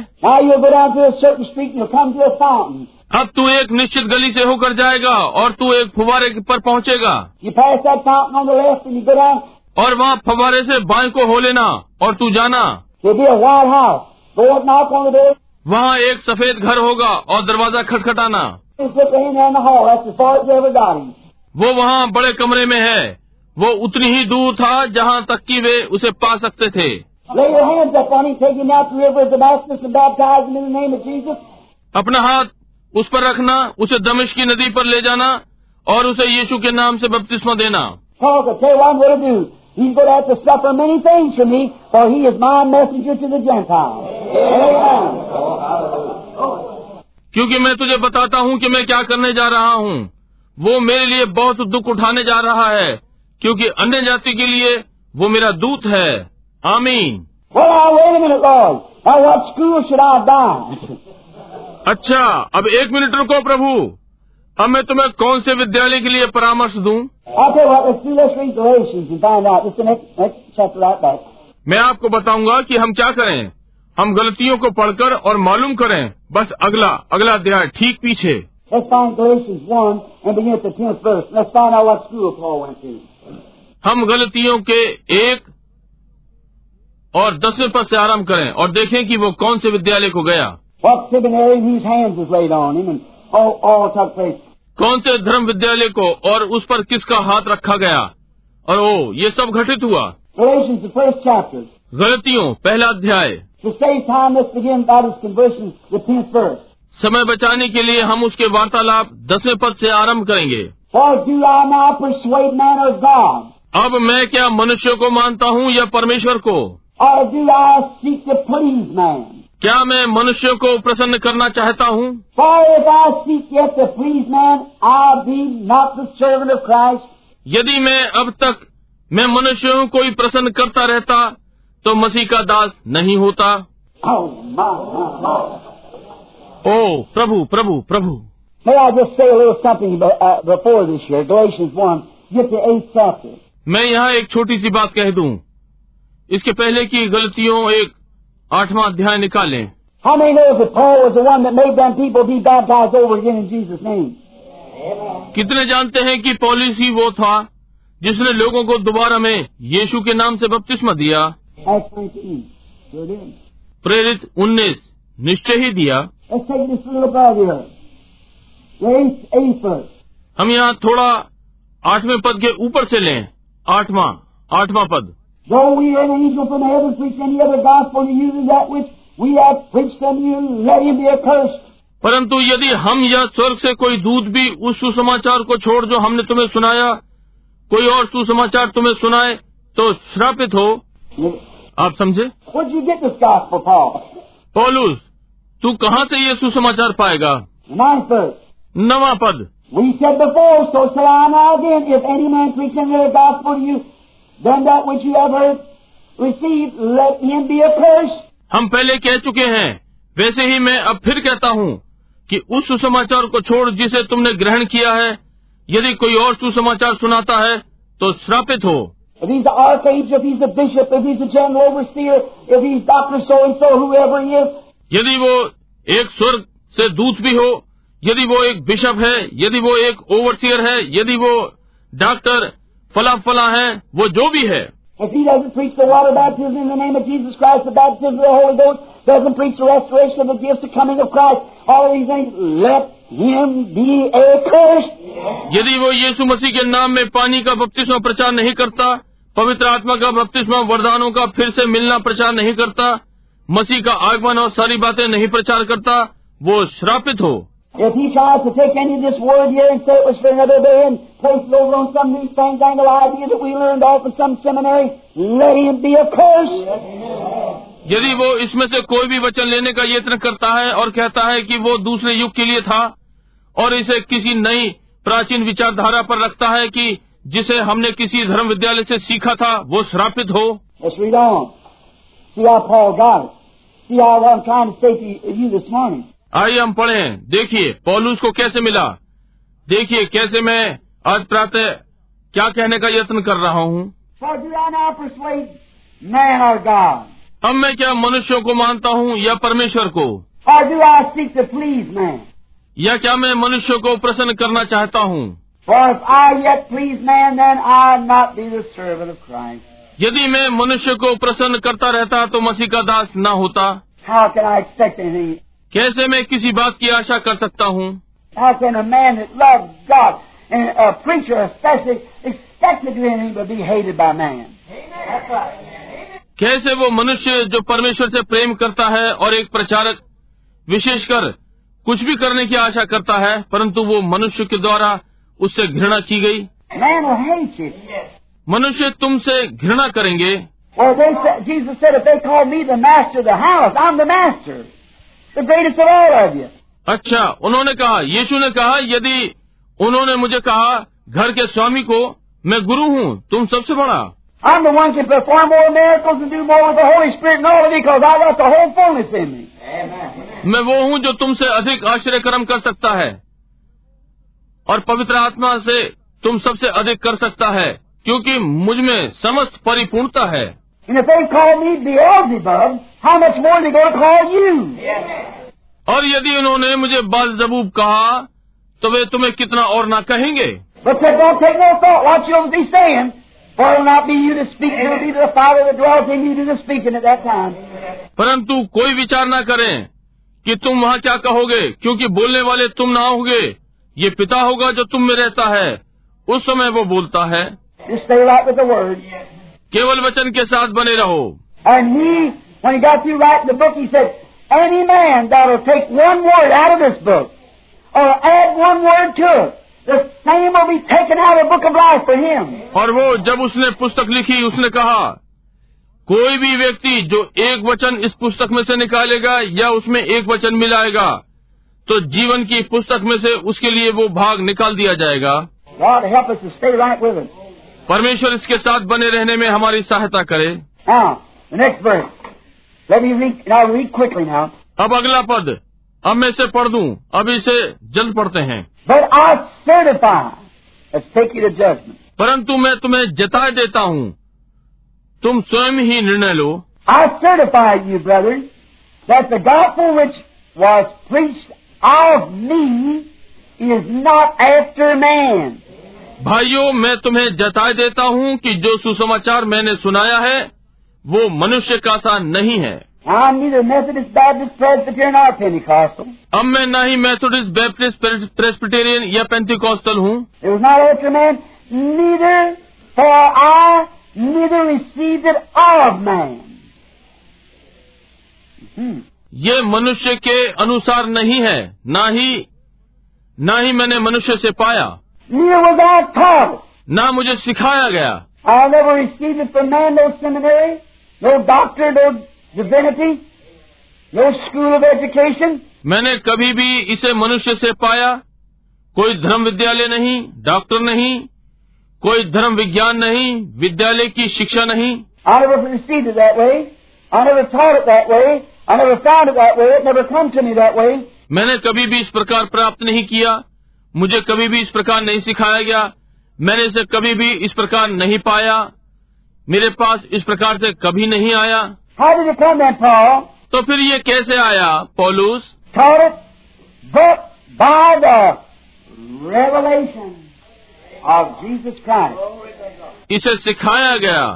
अब तू एक निश्चित गली से होकर जाएगा और तू एक फुवारे पर पहुंचेगा। और वहाँ फुवारे से बाई को हो लेना और तू जाना। वहाँ एक सफ़ेद घर होगा और दरवाज़ा खटखटाना। वो वहाँ बड़े कमरे में है वो उतनी ही दूर था जहाँ तक कि वे उसे पा सकते थे Lay your hands up on him, take him out to the river of Damascus and baptize him in the name of Jesus. अपना हाथ उस पर रखना उसे दमिश की नदी पर ले जाना और उसे यीशु के नाम से बपतिस्मा देना. He's going to have to suffer many things from me, for he is my messenger to the Gentiles. Amen. क्योंकि मैं तुझे बताता हूँ कि मैं क्या करने जा रहा हूँ। वो मेरे लिए बहुत दुख उठाने जा रहा है, क्योंकि अन्य जाति के लिए वो मेरा दूत है। आमीन। अच्छा अब एक मिनट रुको प्रभु। अब मैं तुम्हें कौन से विद्यालय के लिए परामर्श दूँ? मैं आपको बताऊँगा कि हम क्या करें। हम गलतियों को पढ़कर और मालूम करें। बस अगला अगला अध्याय ठीक पीछे। हम गलतियों के एक और दसवें पद से आरंभ करें और देखें कि वो कौन से विद्यालय को गया। कौन से धर्म विद्यालय को और उस पर किसका हाथ रखा गया। और ओ ये सब घटित हुआ। गलतियों पहला अध्याय। समय बचाने के लिए हम उसके वार्तालाप दसवें पद से आरंभ करेंगे। अब मैं क्या मनुष्यों को मानता हूँ या परमेश्वर को? क्या मैं मनुष्यों को प्रसन्न करना चाहता हूँ? यदि मैं अब तक मैं मनुष्यों को ही प्रसन्न करता रहता तो मसीह का दास नहीं होता। ओ प्रभु प्रभु प्रभु। मैं यहाँ एक छोटी सी बात कह दू। इसके पहले की गलतियों एक आठवां अध्याय निकालें। कितने जानते हैं कि पॉलिसी वो था जिसने लोगों को दोबारा में यीशु के नाम से बपतिस्मा दिया? प्रेरित उन्नीस निश्चय ही दिया। हम यहाँ थोड़ा आठवें पद के ऊपर से लें। आठवा आठवां पद। परंतु यदि हम या स्वर्ग से कोई दूध भी उस सुसमाचार को छोड़ जो हमने तुम्हें सुनाया कोई और सुसमाचार तुम्हें सुनाए तो श्रापित हो आप समझे? पोलूस तू कहाँ से ये सुसमाचार पाएगा? नवा पद हम पहले कह चुके हैं वैसे ही मैं अब फिर कहता हूँ कि उस सुसमाचार को छोड़ जिसे तुमने ग्रहण किया है यदि कोई और सुसमाचार सुनाता है तो श्रापित हो। If he's the archangel, if he's the bishop, if he's the general overseer, if he's Dr. So-and-so, whoever he is, यदि वो एक स्वर्ग से दूत भी हो यदि वो एक बिशप है यदि वो एक ओवरसियर है यदि वो डॉक्टर फला फला है वो जो भी है if he doesn't preach the water baptism in the name of Jesus Christ, the baptism of the Holy Ghost, doesn't preach the restoration of the gifts, the coming of Christ, all of these things, let him be accursed. यदि वो यीशु मसीह के नाम में पानी का बपतिस्मा प्रचार नहीं करता पवित्र आत्मा का बपतिस्मा वरदानों का फिर से मिलना प्रचार नहीं करता मसीह का आगमन और सारी बातें नहीं प्रचार करता वो श्रापित हो। यदि वो इसमें से कोई भी वचन लेने का यत्न करता है और कहता है कि वो दूसरे युग के लिए था और इसे किसी नई प्राचीन विचारधारा पर रखता है कि जिसे हमने किसी धर्म विद्यालय से सीखा था वो श्रापित हो. आइए हम पढ़ें। देखिए पौलुस को कैसे मिला? देखिए कैसे मैं आज प्रातः क्या कहने का यत्न कर रहा हूँ? अब मैं क्या मनुष्यों को मानता हूँ या परमेश्वर को? या क्या मैं मनुष्यों को प्रसन्न करना चाहता हूँ? यदि मैं मनुष्य को प्रसन्न करता रहता तो मसीह का दास न होता। कैसे मैं किसी बात की आशा कर सकता हूँ? कैसे वो मनुष्य जो परमेश्वर से प्रेम करता है और एक प्रचारक विशेषकर कुछ भी करने की आशा करता है परंतु वो मनुष्य के द्वारा उससे घृणा की गई। मनुष्य तुमसे घृणा करेंगे। अच्छा उन्होंने कहा यीशु ने कहा यदि उन्होंने मुझे कहा घर के स्वामी को मैं गुरु हूँ तुम सबसे बड़ा। मैं वो हूँ जो तुमसे अधिक आश्चर्य कर्म कर सकता है। और पवित्र आत्मा से तुम सबसे अधिक कर सकता है क्योंकि मुझमें समस्त परिपूर्णता है। और यदि उन्होंने मुझे बाल जबूब कहा तो वे तुम्हें कितना और ना कहेंगे? परंतु कोई विचार ना करें कि तुम वहाँ क्या कहोगे क्योंकि बोलने वाले तुम ना होगे। ये पिता होगा जो तुम में रहता है। उस समय वो बोलता है केवल वचन के साथ बने रहो। और वो जब उसने पुस्तक लिखी उसने कहा कोई भी व्यक्ति जो एक वचन इस पुस्तक में से निकालेगा या उसमें एक वचन मिलाएगा तो जीवन की पुस्तक में से उसके लिए वो भाग निकाल दिया जाएगा। परमेश्वर इसके साथ बने रहने में हमारी सहायता करे। अब अगला पद। अब मैं इसे पढ़ दूँ, अब इसे जल्द पढ़ते हैं। परंतु मैं तुम्हें जता देता हूँ। तुम स्वयं ही निर्णय लो। I certify you brother that the God of me is not after भाइयों मैं तुम्हें जताए देता हूँ कि जो सुसमाचार मैंने सुनाया है वो मनुष्य का सा नहीं है। अब मैं न ही मैथोडिस्ट बैप्टिस्ट प्रेस्पिटेरियन या पेंटिकॉस्टल हूँ। मैं ये मनुष्य के अनुसार नहीं है ना ही ना ही मैंने मनुष्य से पाया। ना मुझे सिखाया गया। मैंने कभी भी इसे मनुष्य से पाया। कोई धर्म विद्यालय नहीं डॉक्टर नहीं कोई धर्म विज्ञान नहीं विद्यालय की शिक्षा नहीं। I वो received it that way. I never. I never found it that way. It never come to me that way. मैंने कभी भी इस प्रकार प्राप्त नहीं किया मुझे कभी भी इस प्रकार नहीं सिखाया गया मैंने इसे कभी भी इस प्रकार नहीं पाया मेरे पास इस प्रकार से कभी नहीं आया How did it come then, Paul? तो फिर ये कैसे आया पौलुस Taught it, but by the revelation of Jesus Christ. इसे सिखाया गया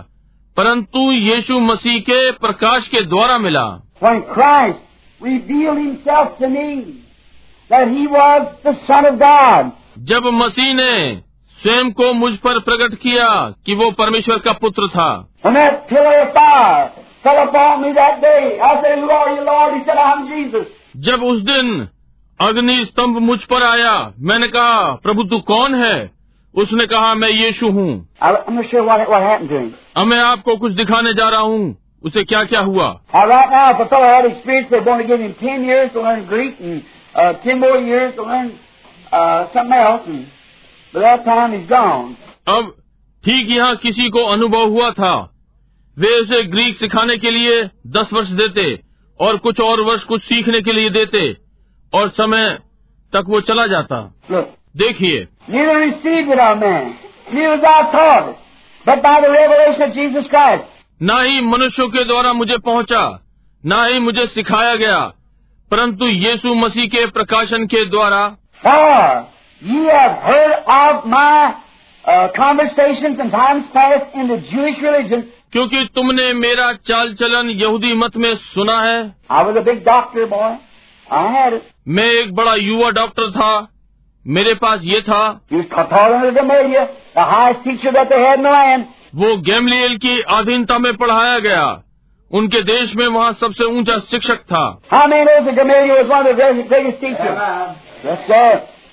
परंतु यीशु मसीह के प्रकाश के द्वारा मिला when Christ revealed himself to me that he was the Son of God. जब मसीह ने स्वयं को मुझ पर प्रकट किया कि वो परमेश्वर का पुत्र था। जब उस दिन अग्नि स्तंभ मुझ पर आया मैंने कहा प्रभु तू कौन है? उसने कहा मैं यीशु हूँ। मैं आपको कुछ दिखाने जा रहा हूँ। उसे क्या क्या हुआ? अब ठीक यहाँ किसी को अनुभव हुआ था। वे उसे ग्रीक सिखाने के लिए दस वर्ष देते और कुछ और वर्ष कुछ सीखने के लिए देते और समय तक वो चला जाता। देखिए। Neither received it our man, neither was our taught, but by the revelation of Jesus Christ. न ही मनुष्यों के द्वारा मुझे पहुँचा न ही मुझे सिखाया गया परंतु यीशु मसीह के प्रकाशन के द्वारा। क्योंकि तुमने मेरा चाल चलन यहूदी मत में सुना है। मैं एक बड़ा युवा डॉक्टर था। मेरे पास ये था। वो गैमलियल की अधीनता में पढ़ाया गया। उनके देश में वहाँ सबसे ऊँचा शिक्षक था।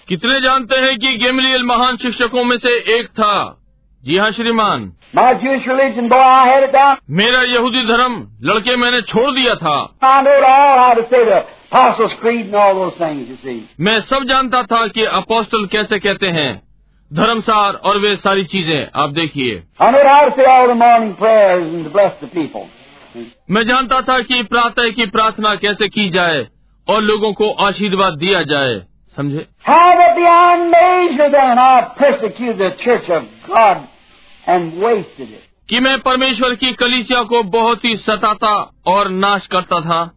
कितने जानते हैं कि गेमलियल महान शिक्षकों में से एक था? जी हाँ श्रीमान। मेरा यहूदी धर्म लड़के मैंने छोड़ दिया था। मैं सब जानता था कि अपोस्टल कैसे कहते हैं। धर्मसार और वे सारी चीज़ें आप देखिए। मैं जानता था कि प्रातः की प्रार्थना कैसे की जाए और लोगों को आशीर्वाद दिया जाए। समझे? कि मैं परमेश्वर की कलीसिया को बहुत ही सताता और नाश करता था।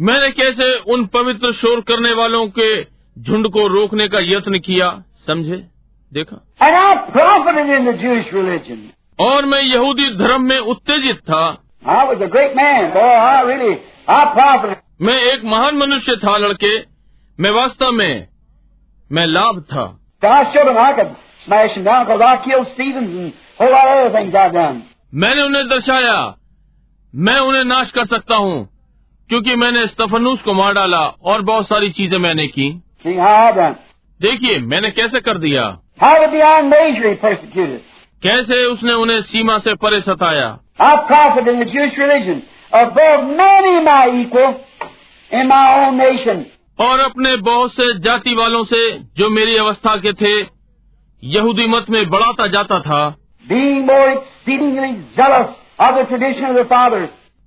मैंने कैसे उन पवित्र शोर करने वालों के झुंड को रोकने का यत्न किया? समझे? देखा? और मैं यहूदी धर्म में उत्तेजित था। मैं एक महान मनुष्य था लड़के। मैं वास्तव में मैं लाभ था। मैंने उन्हें दर्शाया मैं उन्हें नाश कर सकता हूँ। क्योंकि मैंने स्टफनूस को मार डाला और बहुत सारी चीज़ें मैंने की। देखिए मैंने कैसे कर दिया? कैसे उसने उन्हें सीमा से परे सताया? और अपने बहुत से जाति वालों से जो मेरी अवस्था के थे यहूदी मत में बढ़ाता जाता था।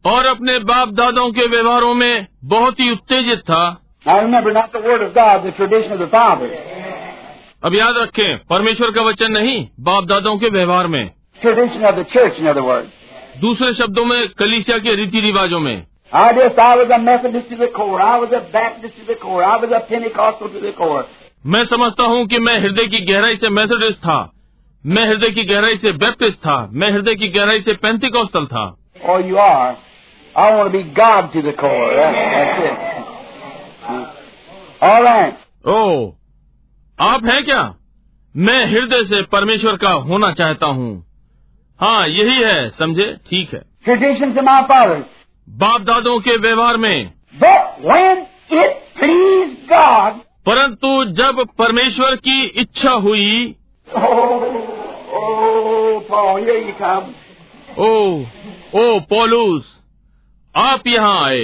और अपने बाप दादाओं के व्यवहारों में बहुत ही उत्तेजित था। अब याद रखें परमेश्वर का वचन नहीं बाप दादाओं के व्यवहार में। Tradition दूसरे शब्दों में कलिसिया के रीति रिवाजों में मैं समझता हूँ कि मैं हृदय की गहराई से मैथडिस्ट था। मैं हृदय की गहराई से बैप्टिस्ट था। मैं हृदय की गहराई से पैंतिकोस्तल था। I want to be God to the core. That's, that's it. All right. Oh, आप हैं क्या? मैं हृदय से परमेश्वर का होना चाहता हूँ। हाँ यही है समझे? ठीक है। ट्रेडिशन से माँ पावर बाप दादों के व्यवहार में। But when it please God, परंतु जब परमेश्वर की इच्छा हुई oh, oh, ओ ओ पॉलूस आप यहाँ आए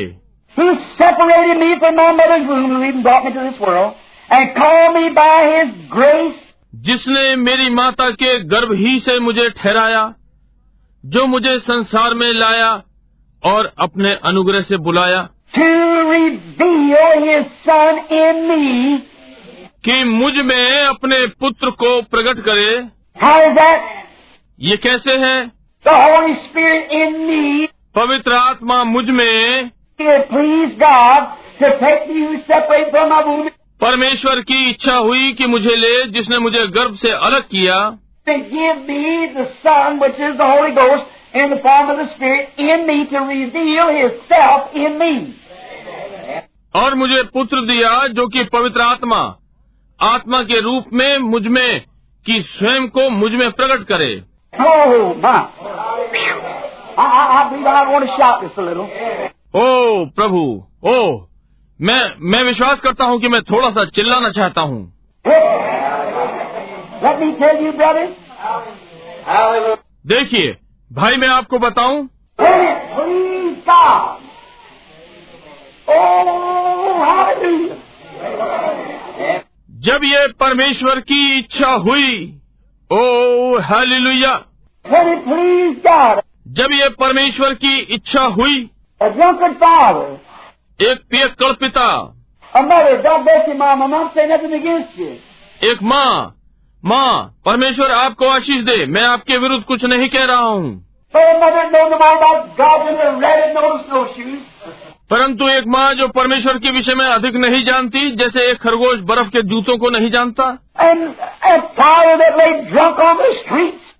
Who separated me from my mother's womb and even brought me to this world, and called me by His grace जिसने मेरी माता के गर्भ ही से मुझे ठहराया जो मुझे संसार में लाया और अपने अनुग्रह से बुलाया to reveal His Son in me. कि मुझमें अपने पुत्र को प्रकट करे How is that? ये कैसे है The Holy Spirit in me पवित्र आत्मा मुझमें। परमेश्वर की इच्छा हुई कि मुझे ले जिसने मुझे गर्भ से अलग किया। और मुझे पुत्र दिया जो कि पवित्र आत्मा। आत्मा के रूप में मुझमें की स्वयं को मुझमें प्रकट करे। ओह प्रभु ओ मैं मैं विश्वास करता हूँ कि मैं थोड़ा सा चिल्लाना चाहता हूँ। देखिए भाई मैं आपको बताऊँ। जब ये परमेश्वर की इच्छा हुई ओ हालेलुया। जब ये परमेश्वर की इच्छा हुई एक पियकड़ पिता एक माँ माँ परमेश्वर आपको आशीष दे मैं आपके विरुद्ध कुछ नहीं कह रहा हूँ। परंतु एक माँ जो परमेश्वर के विषय में अधिक नहीं जानती जैसे एक खरगोश बर्फ़ के जूतों को नहीं जानता।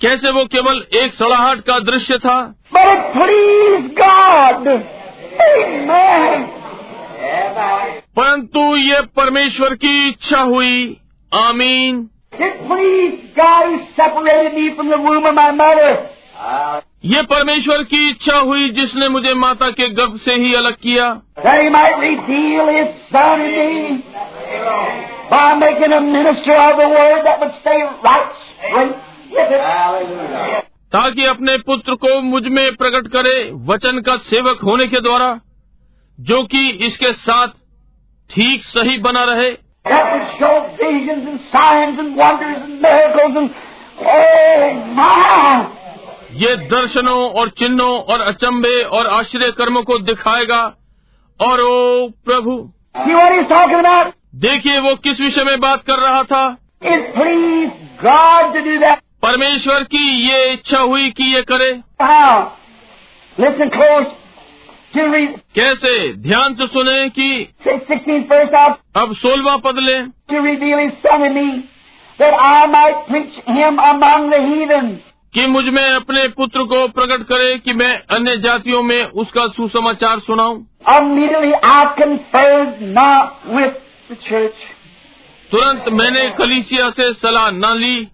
कैसे वो केवल एक सड़ाहट का दृश्य था? परंतु ये परमेश्वर की इच्छा हुई। आमीन। ये परमेश्वर की इच्छा हुई जिसने मुझे माता के गर्भ से ही अलग किया। Right. ताकि अपने पुत्र को मुझमें प्रकट करे वचन का सेवक होने के द्वारा जो कि इसके साथ ठीक सही बना रहे oh! ये दर्शनों और चिन्हों और अचंबे और आश्चर्य कर्मों को दिखाएगा और ओ प्रभु? देखिए वो किस विषय में बात कर रहा था It pleased God to do that. परमेश्वर की ये इच्छा हुई कि ये करे। कैसे? ध्यान से सुने कि अब सोलवा पद ले। कि मुझमें अपने पुत्र को प्रकट करे कि मैं अन्य जातियों में उसका सुसमाचार सुनाऊ। तुरंत मैंने कलीसिया से सलाह न ली।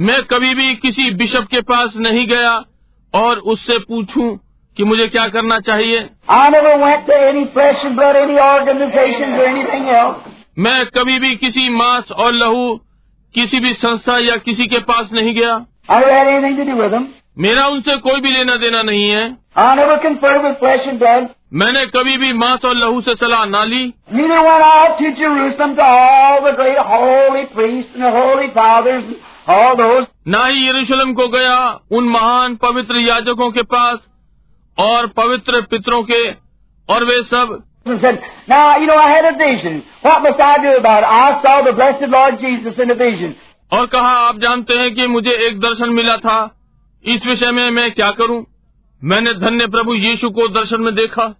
मैं कभी भी किसी बिशप के पास नहीं गया और उससे पूछूँ कि मुझे क्या करना चाहिए। मैं कभी भी किसी मांस और लहू किसी भी संस्था या किसी के पास नहीं गया। मेरा उनसे कोई भी लेना देना नहीं है। मैंने कभी भी मांस और लहू से सलाह ना ली। ना ही यरूशलेम को गया उन महान पवित्र याजकों के पास और पवित्र पितरों के और वे सब और कहा आप जानते हैं कि मुझे एक दर्शन मिला था। इस विषय में मैं क्या करूँ? मैंने धन्य प्रभु यीशु को दर्शन में देखा।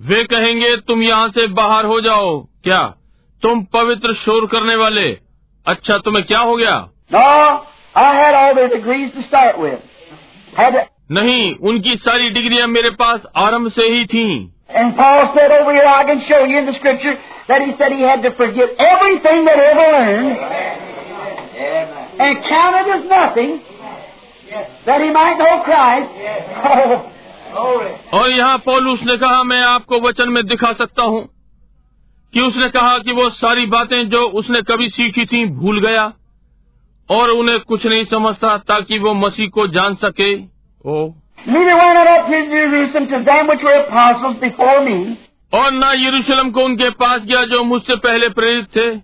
वे कहेंगे तुम यहाँ से बाहर हो जाओ। क्या? तुम पवित्र शोर करने वाले। अच्छा तुम्हें क्या हो गया? नहीं उनकी सारी डिग्रियाँ मेरे पास आरंभ से ही थी। And that he said he had to forget everything that he ever learned and count it as nothing that he might know Christ. Oh, और यहाँ पौलुस ने कहा मैं आपको वचन में दिखा सकता हूँ कि उसने कहा कि वो सारी बातें जो उसने कभी सीखी थी भूल गया और उन्हें कुछ नहीं समझता ताकि वो मसीह को जान सके ओ Neither went I up to Jerusalem to them which were apostles before me, और न यरूशलेम को उनके पास गया जो मुझसे पहले प्रेरित थे।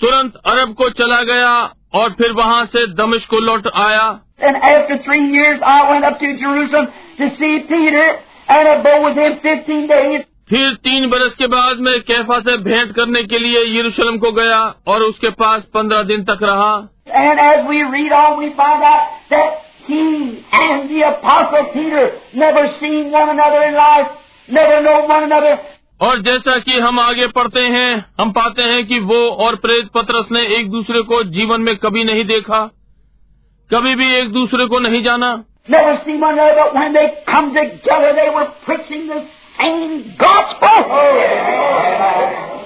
तुरंत अरब को चला गया और फिर वहाँ से दमिश को लौट आया। फिर तीन बरस के बाद मैं कैफा से भेंट करने के लिए यरूशलेम को गया और उसके पास पंद्रह दिन तक रहा। And as we read on, he and the apostle Peter never seen one another in life, never know one another. और जैसा कि हम आगे पढ़ते हैं हम पाते हैं कि वो और प्रेत पत्रस ने एक दूसरे को जीवन में कभी नहीं देखा कभी भी एक दूसरे को नहीं जाना Never seen one another, but when they come together, they were preaching the same gospel.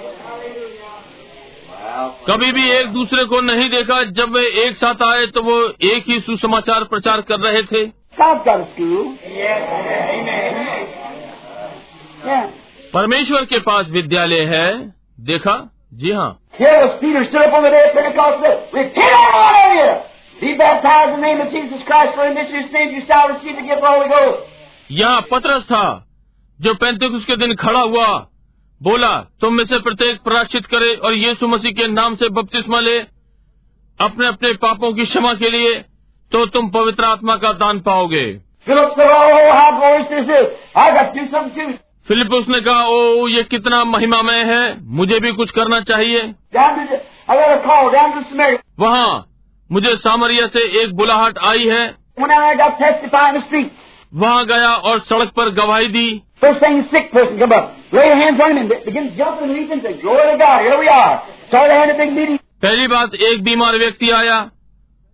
कभी भी एक दूसरे को नहीं देखा जब वे एक साथ आए तो वो एक ही सुसमाचार प्रचार कर रहे थे। परमेश्वर के पास विद्यालय है। देखा? जी हाँ। यहाँ पत्रस था जो पैंतीस के दिन खड़ा हुआ। बोला तुम में से प्रत्येक प्राश्चित करे और यीशु मसीह के नाम से बपतिस्मा ले अपने अपने पापों की क्षमा के लिए तो तुम पवित्र आत्मा का दान पाओगे Philip said, Oh, how glorious this is. I got to do something too. Philip ने कहा ओ ये कितना महिमामय है मुझे भी कुछ करना चाहिए. वहाँ मुझे सामरिया से एक बुलाहट आई है. वहाँ गया और सड़क पर गवाही दी First thing, a sick person come up, lay your hands on him and begin jumping and leaping and say, Glory to God, here we are. Started having a big meeting. पहली बात एक बीमार व्यक्ति आया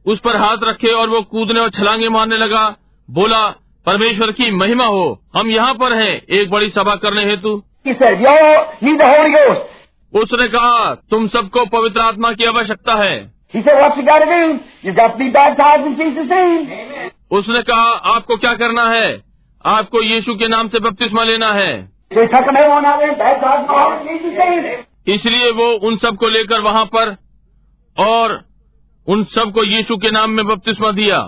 उस पर हाथ रखे और वो कूदने और छलांगे मारने लगा बोला परमेश्वर की महिमा हो हम यहाँ पर हैं एक बड़ी सभा करने हेतु the उसने कहा तुम सबको पवित्र आत्मा की आवश्यकता है. उसने कहा आपको क्या करना है आपको यीशु के नाम से बपतिस्मा लेना है। इसलिए वो उन सबको लेकर वहाँ पर और उन सबको यीशु के नाम में बपतिस्मा दिया।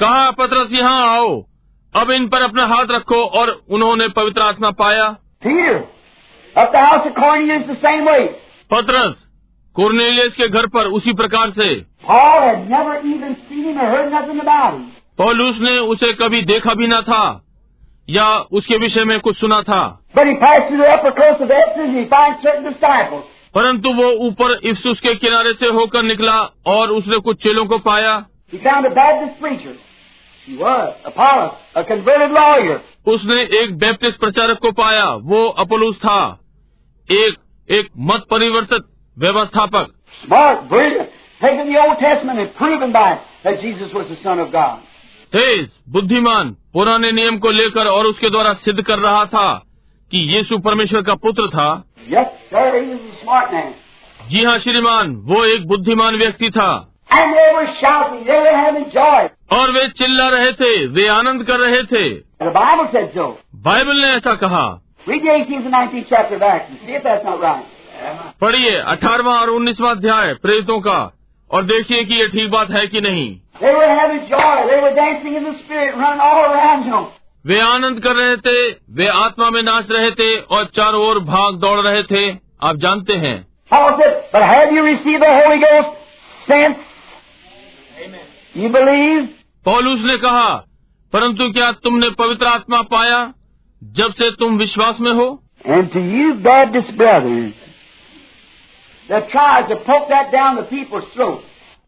कहा पत्रस यहाँ आओ। अब इन पर अपना हाथ रखो और उन्होंने पवित्र आत्मा पाया। पत्रस कुरनेलियस के घर पर उसी प्रकार से। पॉलूस ने उसे कभी देखा भी ना था या उसके विषय में कुछ सुना था। परंतु वो ऊपर इफ्सुस के किनारे से होकर निकला और उसने कुछ चेलों को पाया। उसने एक बैप्टिस्ट प्रचारक को पाया वो अपलूस था। एक एक मत परिवर्तित व्यवस्थापक। तेज बुद्धिमान पुराने नियम को लेकर और उसके द्वारा सिद्ध कर रहा था कि यीशु परमेश्वर का पुत्र था। Yes, sir, जी हाँ श्रीमान वो एक बुद्धिमान व्यक्ति था। और वे चिल्ला रहे थे वे आनंद कर रहे थे। बाइबल ने ऐसा कहा। पढ़िए अठारवा और उन्नीसवा अध्याय प्रेतों का। और देखिए कि ये ठीक बात है कि नहीं। वे आनंद कर रहे थे वे आत्मा में नाच रहे थे और चारों ओर भाग दौड़ रहे थे। आप जानते हैं। पौलूस ने कहा परंतु क्या तुमने पवित्र आत्मा पाया जब से तुम विश्वास में हो? एंड टू यू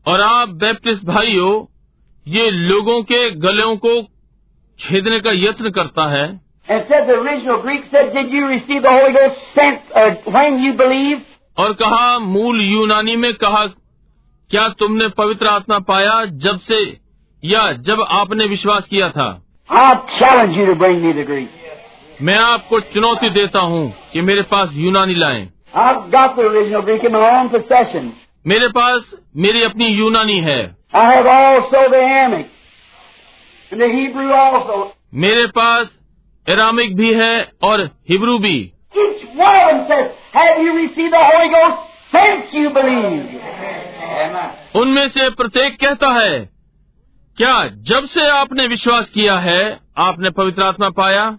और आप बैप्टिस्ट हो ये लोगों के गलों को छेदने का यत्न करता है। और कहा मूल यूनानी में कहा क्या तुमने पवित्र आत्मा पाया जब से या जब आपने विश्वास किया था? मैं आपको चुनौती देता हूँ कि मेरे पास यूनानी लाएँ। मेरे पास मेरी अपनी यूनानी है। मेरे पास इरामिक भी है और हिब्रू भी। उनमें से प्रत्येक कहता है क्या जब से आपने विश्वास किया है आपने पवित्र आत्मा पाया?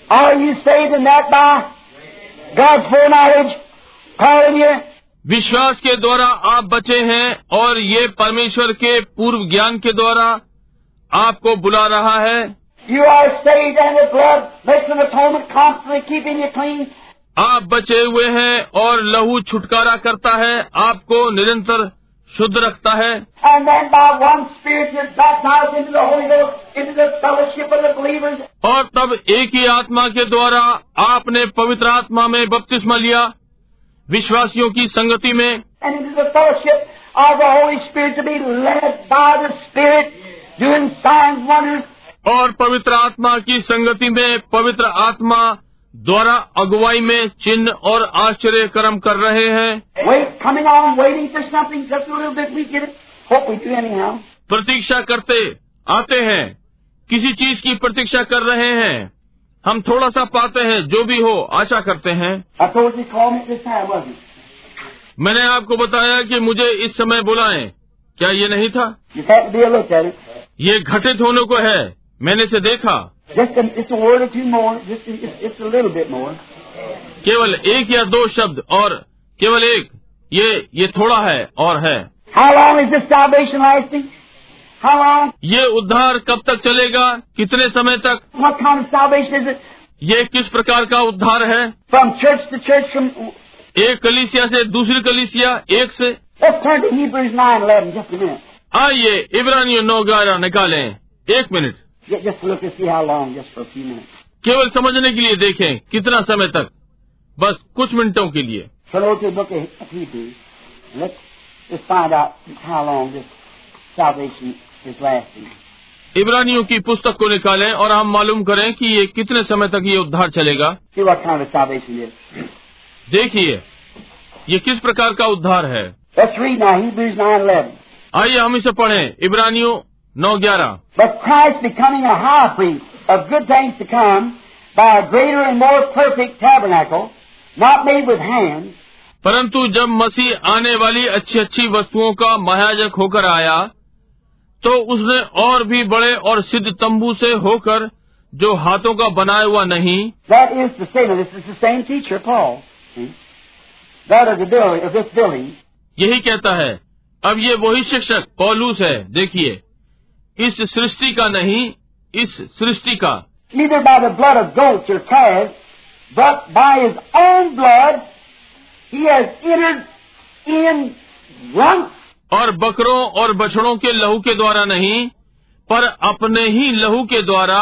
are you saved and that by God's foreknowledge calling you? विश्वास के द्वारा आप बचे हैं और ये परमेश्वर के पूर्व ज्ञान के द्वारा आपको बुला रहा है You are saved and the blood makes an atonement constantly keeping you clean. आप बचे हुए हैं और लहू छुटकारा करता है आपको निरंतर शुद्ध रखता है। और तब एक ही आत्मा के द्वारा आपने पवित्र आत्मा में बपतिस्मा लिया विश्वासियों की संगति में। और पवित्र आत्मा की संगति में पवित्र आत्मा द्वारा अगुवाई में चिन्ह और आश्चर्य कर्म कर रहे हैं। प्रतीक्षा करते आते हैं। किसी चीज़ की प्रतीक्षा कर रहे हैं। हम थोड़ा सा पाते हैं जो भी हो आशा करते हैं। मैंने आपको बताया कि मुझे इस समय बुलाएँ। क्या ये नहीं था? ये घटित होने को है। मैंने इसे देखा। केवल एक या दो शब्द और केवल एक ये ये थोड़ा है और है। ये उद्धार कब तक चलेगा? कितने समय तक? ये किस प्रकार का उद्धार है? एक कलिसिया से दूसरी कलिसिया एक से आइए इब्रानियो नौ ग्यारह निकालें। एक मिनट। केवल समझने के लिए देखें कितना समय तक। बस कुछ मिनटों के लिए। इब्रानियों की पुस्तक को निकालें और हम मालूम करें कि ये कितने समय तक ये उद्धार चलेगा। देखिए ये किस प्रकार का उद्धार है। आइए हम इसे पढ़ें। इब्रानियों नौ ग्यारह but Christ becoming a half of परंतु जब मसीह आने वाली अच्छी अच्छी वस्तुओं का महाजक होकर आया तो उसने और भी बड़े और सिद्ध तंबू से होकर जो हाथों का बनाया हुआ नहीं यही कहता है। अब ये वही शिक्षक पॉलूस है देखिए। इस सृष्टि का नहीं इस सृष्टि का neither by the blood of goats or calves, but by his own blood, he has entered in once और बकरों और बछड़ों के लहू के द्वारा नहीं पर अपने ही लहू के द्वारा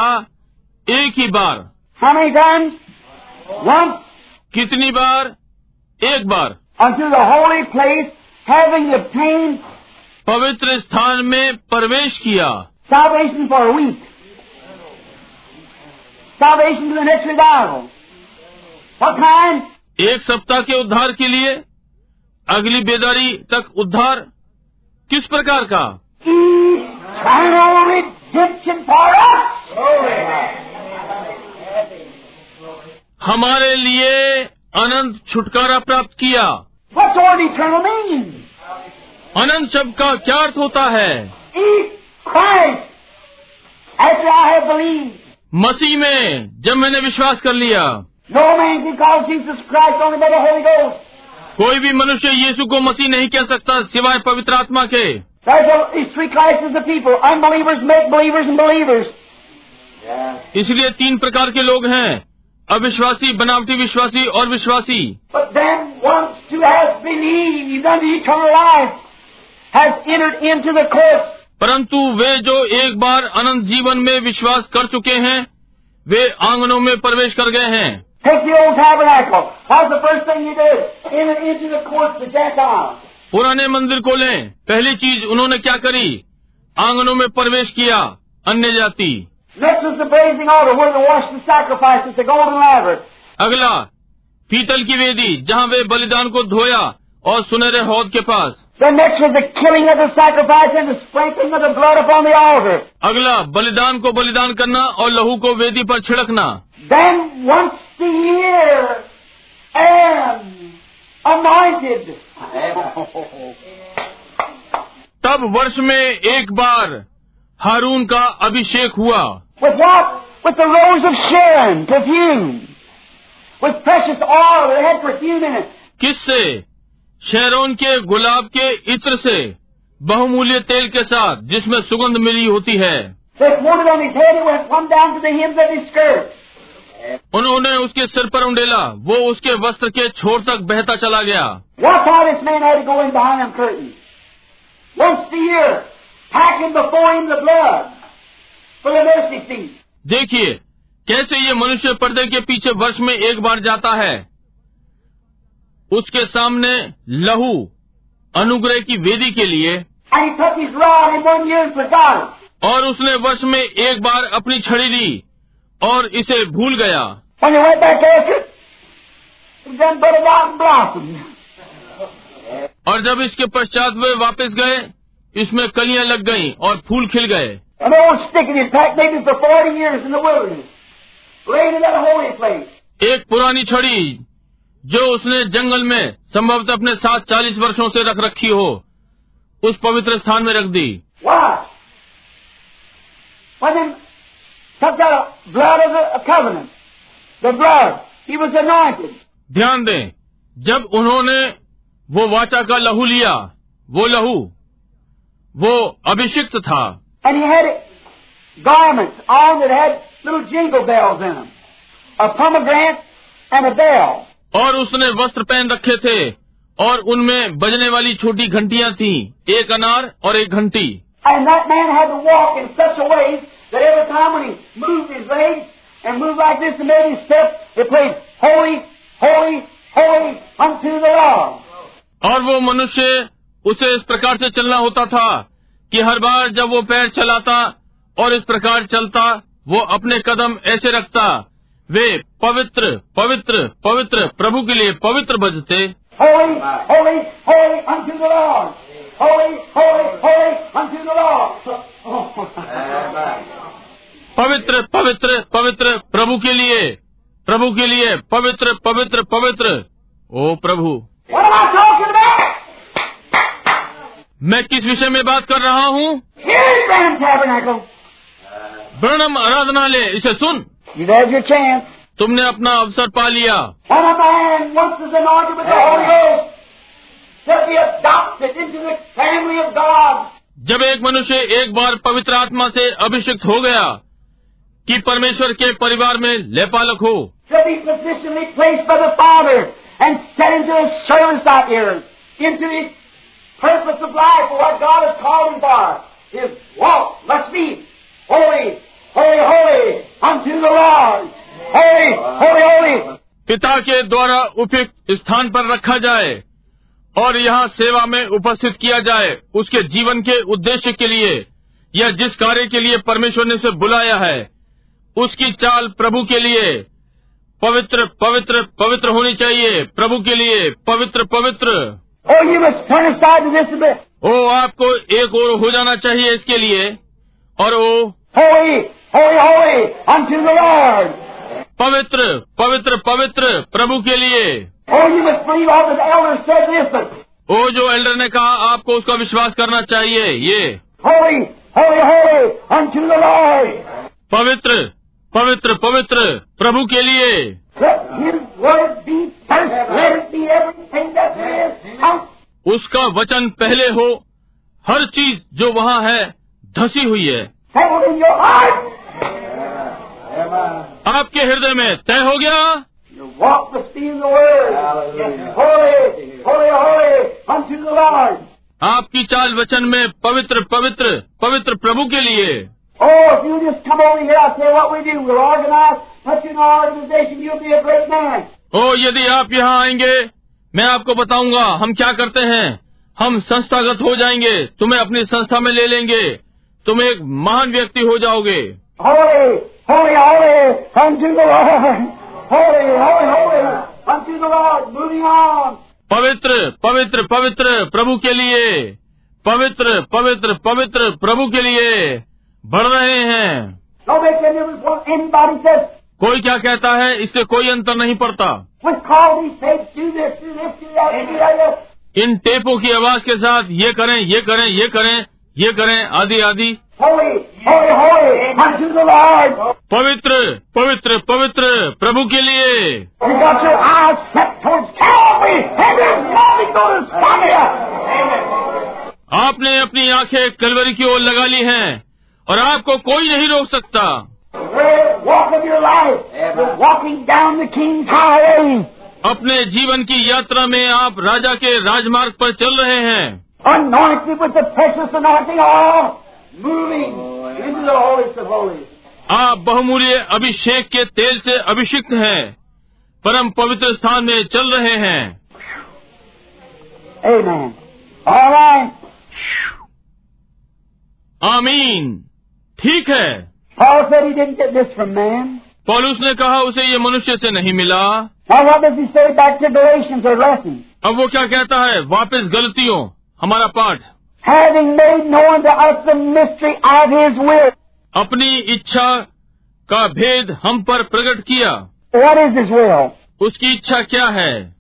एक ही बार how many times? Once कितनी बार एक बार unto the holy place, having obtained पवित्र स्थान में प्रवेश किया Salvation for a week. Salvation to the next revival. What kind? एक सप्ताह के उद्धार के लिए अगली बेदारी तक उद्धार किस प्रकार का हमारे लिए अनंत छुटकारा प्राप्त किया अनंत शब्द का क्या अर्थ होता है मसीह में जब मैंने विश्वास कर लिया। No Christ, कोई भी मनुष्य यीशु को मसीह नहीं कह सकता सिवाय पवित्र आत्मा के। इसलिए तीन प्रकार के लोग हैं अविश्वासी बनावटी विश्वासी और विश्वासी। Has entered into the course. परंतु वे जो एक बार अनंत जीवन में विश्वास कर चुके हैं वे आंगनों में प्रवेश कर गए हैं। पुराने मंदिर को लें पहली चीज़ उन्होंने क्या करी? आंगनों में प्रवेश किया अन्य जाति। अगला पीतल की वेदी जहाँ वे बलिदान को धोया और सुनहरे हौद के पास। अगला बलिदान को बलिदान करना और लहू को वेदी पर छिड़कना। देन वंस तब वर्ष में एक बार हारून का अभिषेक हुआ। किससे? शहरों के गुलाब के इत्र से बहुमूल्य तेल के साथ जिसमें सुगंध मिली होती है। उन्होंने उसके सिर पर उंडेला वो उसके वस्त्र के छोर तक बहता चला गया। देखिए कैसे ये मनुष्य पर्दे के पीछे वर्ष में एक बार जाता है। उसके सामने लहू, अनुग्रह की वेदी के लिए। और उसने वर्ष में एक बार अपनी छड़ी ली और इसे भूल गया। और जब इसके पश्चात वे वापस गए, इसमें कलियाँ लग गईं और फूल खिल गए। एक पुरानी छड़ी जो उसने जंगल में संभवतः अपने साथ चालीस वर्षों से रख रखी हो, उस पवित्र स्थान में रख दी। ध्यान दें, जब उन्होंने वो वाचा का लहू लिया, वो लहू, वो अभिषिक्त था। And he had और उसने वस्त्र पहन रखे थे और उनमें बजने वाली छोटी घंटिया थी एक अनार और एक घंटी। और वो मनुष्य उसे इस प्रकार से चलना होता था कि हर बार जब वो पैर चलाता और इस प्रकार चलता वो अपने कदम ऐसे रखता वे पवित्र पवित्र पवित्र प्रभु के लिए पवित्र बजते Holy, holy, holy unto the Lord. Holy, holy, holy unto the Lord. पवित्र पवित्र पवित्र प्रभु के लिए प्रभु के लिए पवित्र पवित्र पवित्र ओ प्रभु What am I talking about? मैं किस विषय में बात कर रहा हूँ. ब्रणम आराधनालय इसे सुन You've had your chance. तुमने अपना अवसर पा लिया When a man once is anointed with the Holy Ghost, to be adopted into the family of God, जब एक मनुष्य एक बार पवित्र आत्मा से अभिषिक्त हो गया कि परमेश्वर के परिवार में लेपालक हो to be positionally placed by the Father and set into His service out here, into His purpose of life, for what God has called him for. His walk must be holy, holy, holy unto the Lord. Holy, holy, holy. पिता के द्वारा उपयुक्त स्थान पर रखा जाए और यहाँ सेवा में उपस्थित किया जाए उसके जीवन के उद्देश्य के लिए या जिस कार्य के लिए परमेश्वर ने उसे बुलाया है उसकी चाल प्रभु के लिए पवित्र पवित्र पवित्र होनी चाहिए प्रभु के लिए पवित्र पवित्र. ओ आपको एक और हो जाना चाहिए इसके लिए और ओ पवित्र पवित्र पवित्र प्रभु के लिए। ओ जो एल्डर ने कहा आपको उसका विश्वास करना चाहिए ये। पवित्र पवित्र पवित्र प्रभु के लिए। उसका वचन पहले हो हर चीज़ जो वहाँ है धसी हुई है। आपके हृदय में तय हो गया? आपकी चाल वचन में पवित्र पवित्र पवित्र प्रभु के लिए। ओ oh, यदि आप यहाँ आएँगे मैं आपको बताऊँगा हम क्या करते हैं? हम संस्थागत हो जाएँगे तुम्हें अपनी संस्था में ले लेंगे। तुम एक महान व्यक्ति हो जाओगे। पवित्र पवित्र पवित्र प्रभु के लिए पवित्र पवित्र पवित्र प्रभु के लिए बढ़ रहे हैं। कोई क्या कहता है? इससे कोई अंतर नहीं पड़ता। इन टेपों की आवाज़ के साथ ये करें ये करें ये करें ये करें आदि आदि पवित्र पवित्र पवित्र प्रभु के लिए। आपने अपनी आँखें कलवरी की ओर लगा ली हैं और आपको कोई नहीं रोक सकता। अपने जीवन की यात्रा में आप राजा के राजमार्ग पर चल रहे हैं। anoint oh, आप बहुमूल्य अभिषेक के तेल से अभिषिक्त हैं। परम पवित्र स्थान में चल रहे हैं। आमीन। ठीक है। पॉलुस ने कहा उसे ये मनुष्य से नहीं मिला। अब वो क्या कहता है? वापस गलतियों। हमारा पाठ। अपनी इच्छा का भेद हम पर प्रकट किया। उसकी इच्छा क्या है?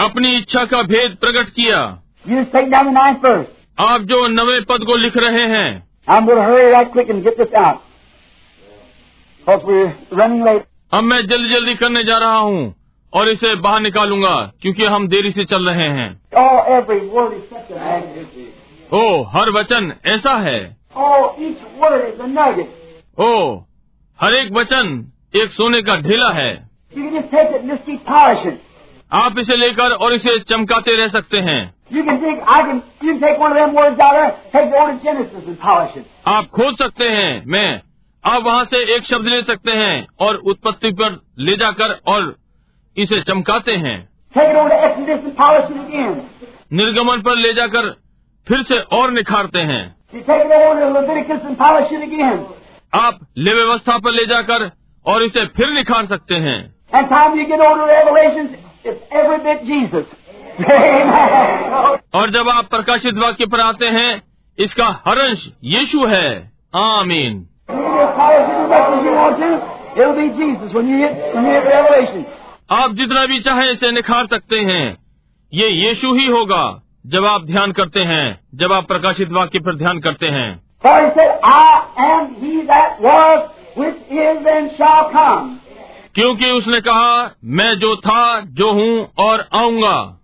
अपनी इच्छा का भेद प्रकट किया। आप जो नवे पद को लिख रहे हैं। अब मैं जल्दी जल्दी करने जा रहा हूँ। और इसे बाहर निकालूँगा क्योंकि हम देरी से चल रहे हैं। ओ oh, हर वचन ऐसा है। ओ oh, हर एक वचन एक सोने का ढीला है। आप इसे लेकर और इसे चमकाते रह सकते हैं। आप खोज सकते हैं मैं आप वहाँ से एक शब्द ले सकते हैं और उत्पत्ति पर ले जाकर और इसे चमकाते हैं। निर्गमन पर ले जाकर फिर से और निखारते हैं। आप ले व्यवस्था पर ले जाकर और इसे फिर निखार सकते हैं। और जब आप प्रकाशित वाक्य पर आते हैं इसका हर अंश यीशु है। आमीन। It'll. आप जितना भी चाहें इसे निखार सकते हैं। ये यीशु ही होगा जब आप ध्यान करते हैं जब आप प्रकाशित वाक्य पर ध्यान करते हैं। क्योंकि उसने कहा मैं जो था जो हूँ और आऊँगा।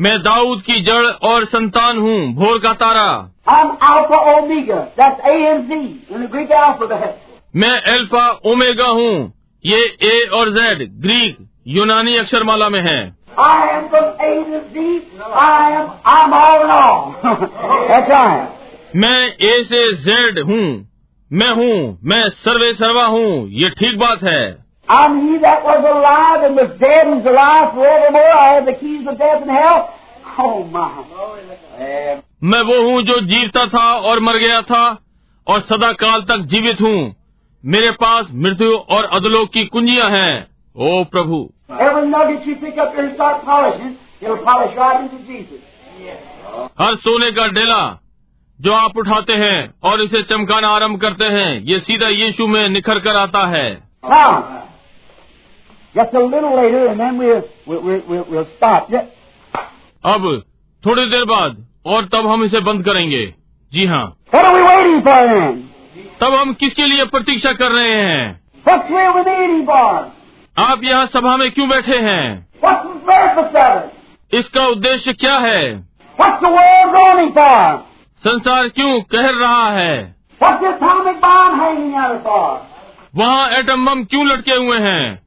मैं दाऊद की जड़ और संतान हूँ भोर का तारा। मैं अल्फ़ा ओमेगा हूँ। ये ए और जेड ग्रीक यूनानी अक्षरमाला में है। है। मैं ए से जेड हूँ। मैं हूँ मैं सर्वे सर्वा हूँ। ये ठीक बात है। मैं वो हूँ जो जीवता था और मर गया था और सदा काल तक जीवित हूँ। मेरे पास मृत्यु और अदलोक की कुंजियाँ हैं ओ प्रभु। हर सोने का डेला जो आप उठाते हैं और इसे चमकाना आरंभ करते हैं ये सीधा यीशु में निखर कर आता है। अब थोड़ी देर बाद और तब हम इसे बंद करेंगे। जी हाँ। तब हम किसके लिए प्रतीक्षा कर रहे हैं? आप यहाँ सभा में क्यों बैठे हैं? इसका उद्देश्य क्या है? संसार क्यों कह रहा है? वहाँ एटम बम क्यों लटके हुए हैं?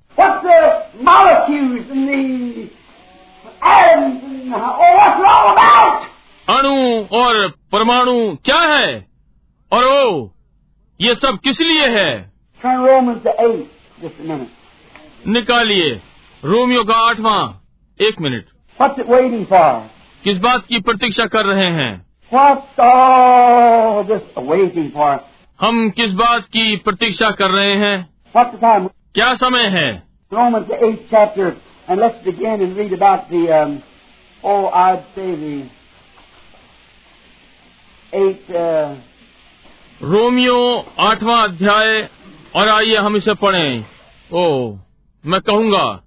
अणु और परमाणु क्या है? और वो ये सब किस लिए है? निकालिए। रोमियो का आठवा। एक मिनट। किस बात की प्रतीक्षा कर रहे हैं? हम किस बात की प्रतीक्षा कर रहे हैं? क्या समय है? Oh, I'd say the eight, uh... रोमियो आठवा अध्याय और आइए हम इसे पढ़े। ओ मैं कहूँगा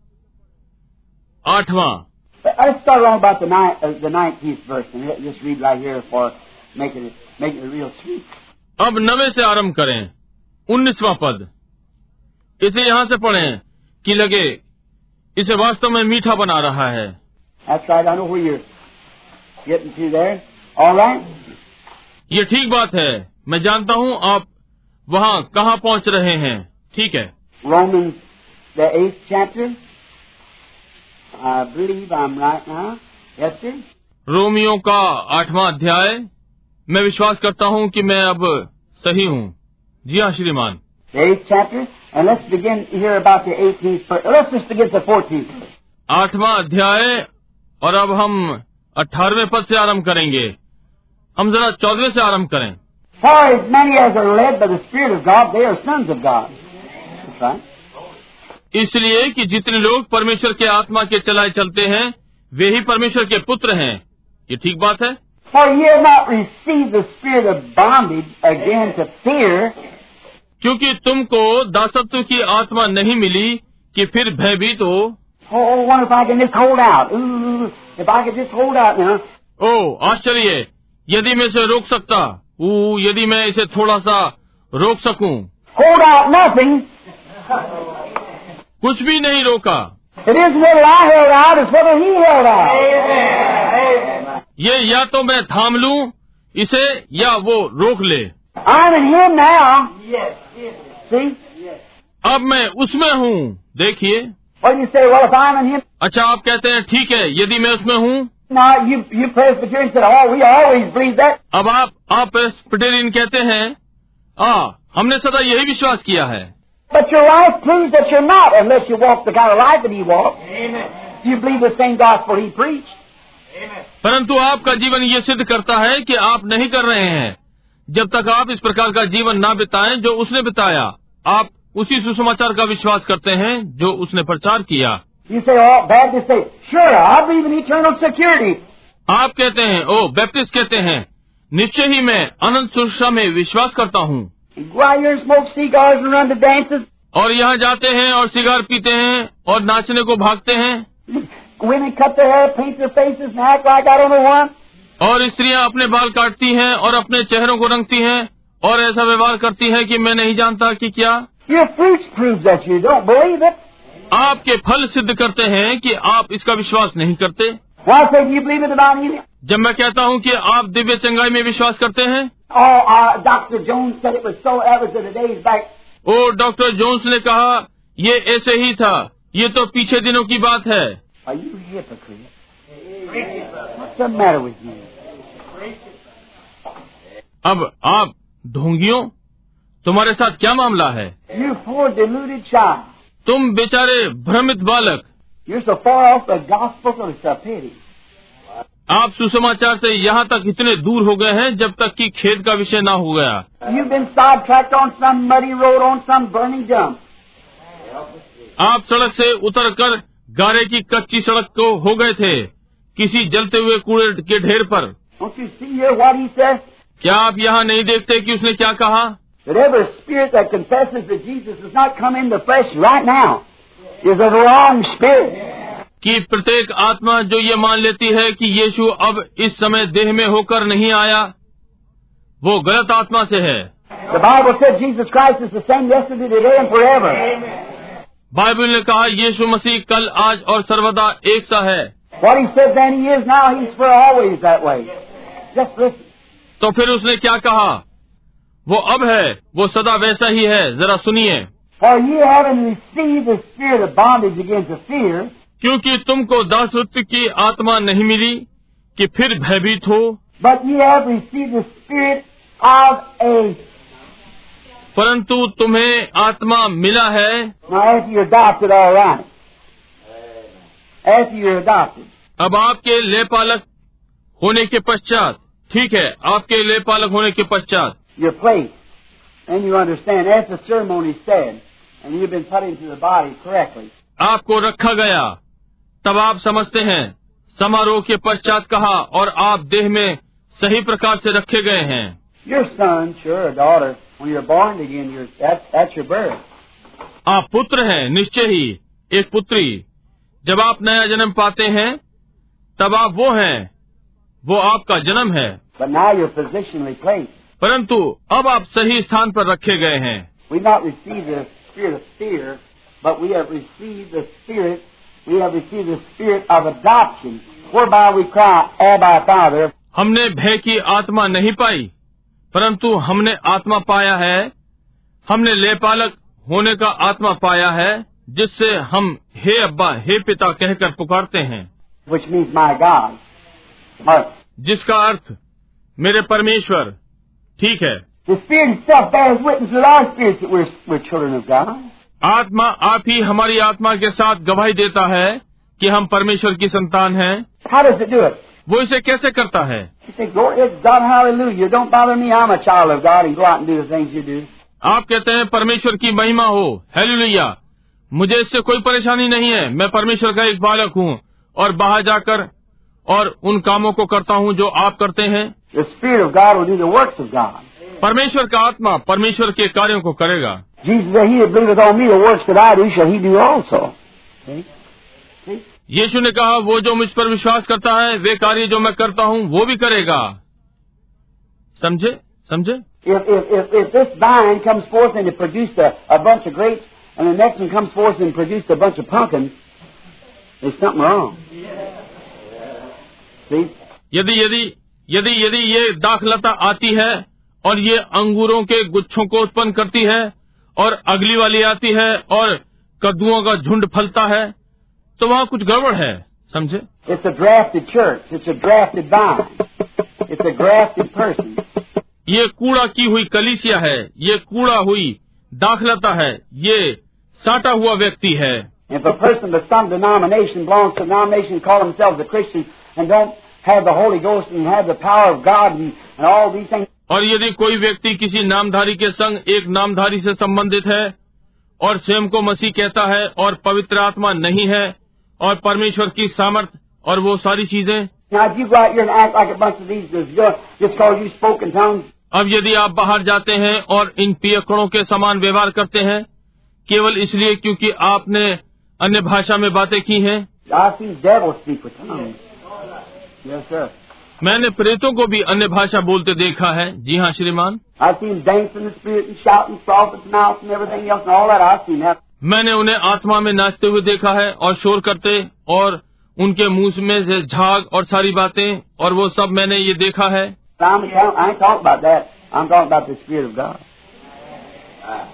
आठवां। अब नवे से आरंभ करें उन्नीसवां पद। इसे यहाँ से पढ़ें कि लगे इसे वास्तव में मीठा बना रहा है। Right. ये ठीक बात है। मैं जानता हूँ आप वहाँ कहाँ पहुँच रहे हैं। ठीक है। रोमियो का आठवां अध्याय। मैं विश्वास करता हूँ कि मैं अब सही हूँ। जी हाँ श्रीमान। आठवा अध्याय और अब हम अठारहवें पद से आरंभ करेंगे। हम जरा चौदहवें से आरंभ करें। For as many as are led by the Spirit of God, they are sons of God. That's right. इसलिए कि जितने लोग परमेश्वर के आत्मा के चलाए चलते हैं वे ही परमेश्वर के पुत्र हैं। ये ठीक बात है? क्योंकि तुमको दासत्व की आत्मा नहीं मिली कि फिर भयभीत हो। oh, ओ आश्चर्य! यदि मैं इसे रोक सकता ऊ यदि मैं इसे थोड़ा सा रोक सकूँ Hold out nothing. कुछ भी नहीं रोका It isn't whether I held out, it's whether he held out. Amen. ये या तो मैं थाम लूँ इसे या वो रोक ले I'm in him now. Yes. See? Yes. अब मैं उसमें हूँ देखिए What you say? Well, if I'm in him, अच्छा आप कहते हैं ठीक है यदि मैं उसमें हूँ अब आप आप प्रेस्बिटेरियन कहते हैं आ, हमने सदा यही विश्वास किया है। परंतु आपका जीवन ये सिद्ध करता है कि आप नहीं कर रहे हैं। जब तक आप इस प्रकार का जीवन ना बिताएँ जो उसने बिताया आप उसी सुसमाचार का विश्वास करते हैं जो उसने प्रचार किया। You say, oh, Baptists say, sure, I believe in eternal security. आप कहते हैं ओ बैप्टिस्ट कहते हैं निश्चय ही मैं अनंत सुरक्षा में विश्वास करता हूँ. और यहाँ जाते हैं और सिगार पीते हैं और नाचने को भागते हैं Women cut their hair, paint their faces, and act like I don't know what. और स्त्रियाँ अपने बाल काटती हैं और अपने चेहरों को रंगती हैं और ऐसा व्यवहार करती हैं कि मैं नहीं जानता कि क्या Your fruits prove that you don't believe it. आपके फल सिद्ध करते हैं कि आप इसका विश्वास नहीं करते। जब मैं कहता हूँ कि आप दिव्य चंगाई में विश्वास करते हैं। ओ, डॉक्टर जोन्स ने कहा, ये ऐसे ही था, ये तो पीछे दिनों की बात है। अब आप ढोंगियों, तुम्हारे साथ क्या मामला है? यू फोर डिलूटेड चार तुम बेचारे भ्रमित बालक। आप सुसमाचार से यहाँ तक इतने दूर हो गए हैं जब तक कि खेद का विषय ना हो गया। आप सड़क से उतर कर गारे की कच्ची सड़क को हो गए थे किसी जलते हुए कूड़े के ढेर पर। क्या आप यहाँ नहीं देखते कि उसने क्या कहा? That every spirit that confesses that Jesus has not come in the flesh right now is a wrong spirit. कि प्रत्येक आत्मा जो ये मान लेती है कि यीशु अब इस समय देह में होकर नहीं आया वो गलत आत्मा से है The Bible said Jesus Christ is the same yesterday, today, and forever. Bible ने कहा यीशु मसीह कल आज और सर्वदा एक सा है What he said then he is now, he's for always that way. Just listen. तो फिर उसने क्या कहा वो अब है वो सदा वैसा ही है जरा सुनिए। क्योंकि तुमको दासत्व की आत्मा नहीं मिली कि फिर भयभीत हो। बट यू हैव ए परंतु तुम्हें आत्मा मिला है। अब आपके लेपालक होने के पश्चात ठीक है आपके लेपालक होने के पश्चात your place. Then you understand, as the ceremony said, and you've been put into the body correctly. आपको रखा गया तब आप समझते हैं समारोह के पश्चात कहा और आप देह में सही प्रकार से रखे गए हैं Your son, sure, daughter, when you're born again, you're, that's, that's your birth. आप पुत्र हैं निश्चय ही एक पुत्री जब आप नया जन्म पाते हैं तब आप वो हैं वो आपका जन्म है But now you're positionally placed. परंतु अब आप सही स्थान पर रखे गए हैं। हमने भय की आत्मा नहीं पाई परंतु हमने आत्मा पाया है। हमने ले पालक होने का आत्मा पाया है जिससे हम हे अब्बा हे पिता कहकर पुकारते हैं। जिसका अर्थ मेरे परमेश्वर ठीक है। आत्मा आप ही हमारी आत्मा के साथ गवाही देता है कि हम परमेश्वर की संतान है। वो इसे कैसे करता है? आप कहते हैं परमेश्वर की महिमा हो। हेलुया मुझे इससे कोई परेशानी नहीं है। मैं परमेश्वर का एक बालक हूँ और बाहर जाकर और उन कामों को करता हूँ जो आप करते हैं। परमेश्वर का आत्मा परमेश्वर के कार्यों को करेगा। यीशु ने कहा वो जो मुझ पर विश्वास करता है वे कार्य जो मैं करता हूँ वो भी करेगा। समझे? समझे? यदि यदि यदि यदि ये दाखलता आती है और ये अंगूरों के गुच्छों को उत्पन्न करती है और अगली वाली आती है और कद्दुओं का झुंड फलता है तो वहाँ कुछ गड़बड़ है समझे? ये कूड़ा की हुई कलिसिया है ये कूड़ा हुई दाखलता है ये साटा हुआ व्यक्ति है। Have the Holy Ghost and have the power of God and, and all these things, और यदि कोई व्यक्ति किसी नामधारी के संग एक नामधारी से संबंधित है और स्वयं को मसीह कहता है और पवित्र आत्मा नहीं है और परमेश्वर की सामर्थ और वो सारी चीज़ें। अब यदि आप बाहर जाते हैं और इन पियकड़ों के समान व्यवहार करते हैं केवल इसलिए क्योंकि आपने अन्य भाषा में बातें की हैं I've seen devils speak with tongues. मैंने प्रेतों को भी अन्य भाषा बोलते देखा है। जी हाँ श्रीमान। मैंने उन्हें आत्मा में नाचते हुए देखा है और शोर करते और उनके मुँह में से झाग और सारी बातें और वो सब मैंने ये देखा है।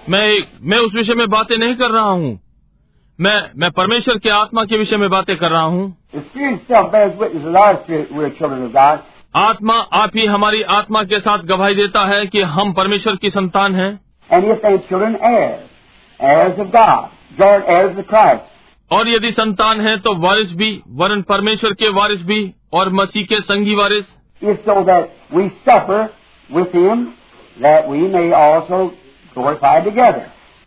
मैं मैं उस विषय में बातें नहीं कर रहा हूँ। मैं मैं परमेश्वर के आत्मा के विषय में बातें कर रहा हूँ। आत्मा आप ही हमारी आत्मा के साथ गवाही देता है कि हम परमेश्वर की संतान है। और यदि संतान है तो वारिस भी वरन परमेश्वर के वारिस भी और मसीह के संगी वारिस। विथ हिम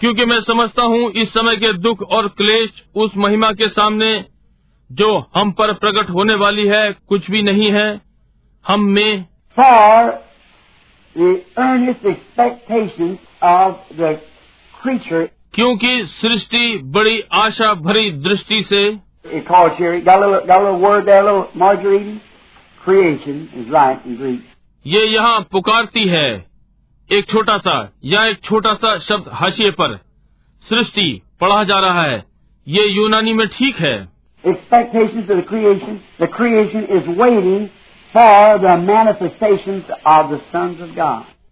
क्योंकि मैं समझता हूँ इस समय के दुख और क्लेश उस महिमा के सामने जो हम पर प्रकट होने वाली है कुछ भी नहीं है। हम में for expectation of the creature क्योंकि सृष्टि बड़ी आशा भरी दृष्टि से ये यहाँ पुकारती है। एक छोटा सा या एक छोटा सा शब्द हाशिए पर सृष्टि पढ़ा जा रहा है। ये यूनानी में ठीक है।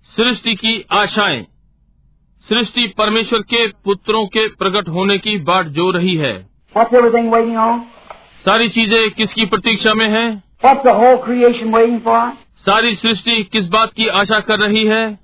सृष्टि की आशाएँ सृष्टि परमेश्वर के पुत्रों के प्रकट होने की बात जो रही है। सारी चीज़ें किसकी प्रतीक्षा में है? सारी सृष्टि किस बात की आशा कर रही है?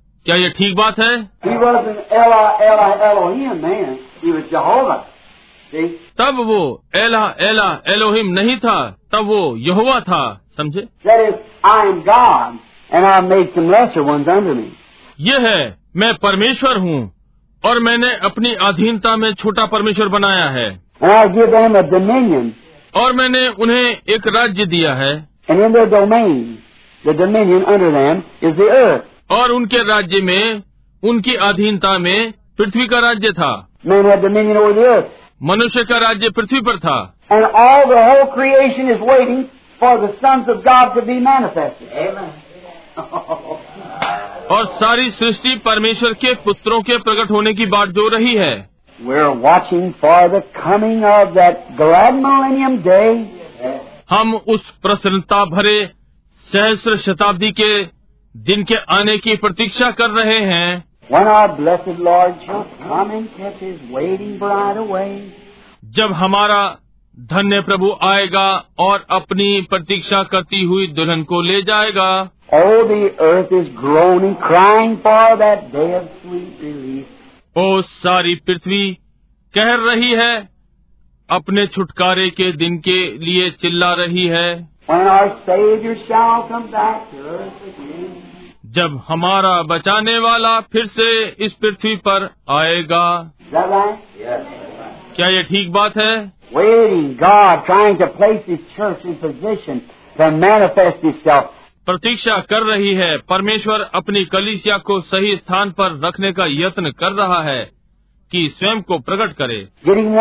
क्या ये ठीक बात है? तब वो एला एला एलोहिम नहीं था तब वो यहोवा था समझे? ये है मैं परमेश्वर हूँ और मैंने अपनी अधीनता में छोटा परमेश्वर बनाया है। और मैंने उन्हें एक राज्य दिया है. और उनके राज्य में उनकी अधीनता में पृथ्वी का राज्य था। मनुष्य का राज्य पृथ्वी पर था। और सारी सृष्टि परमेश्वर के पुत्रों के प्रकट होने की बात जो रही है। हम उस प्रसन्नता भरे सहस्र शताब्दी के दिन के आने की प्रतीक्षा कर रहे हैं When our blessed Lord shall come and catch his waiting bride away. जब हमारा धन्य प्रभु आएगा और अपनी प्रतीक्षा करती हुई दुल्हन को ले जाएगा Oh, the earth is groaning, crying for that day of sweet release. ओ सारी पृथ्वी कह रही है अपने छुटकारे के दिन के लिए चिल्ला रही है जब हमारा बचाने वाला फिर से इस पृथ्वी पर आएगा। क्या ये ठीक बात है? प्रतीक्षा कर रही है। परमेश्वर अपनी कलिसिया को सही स्थान पर रखने का यत्न कर रहा है कि स्वयं को प्रकट करे। गेटिंग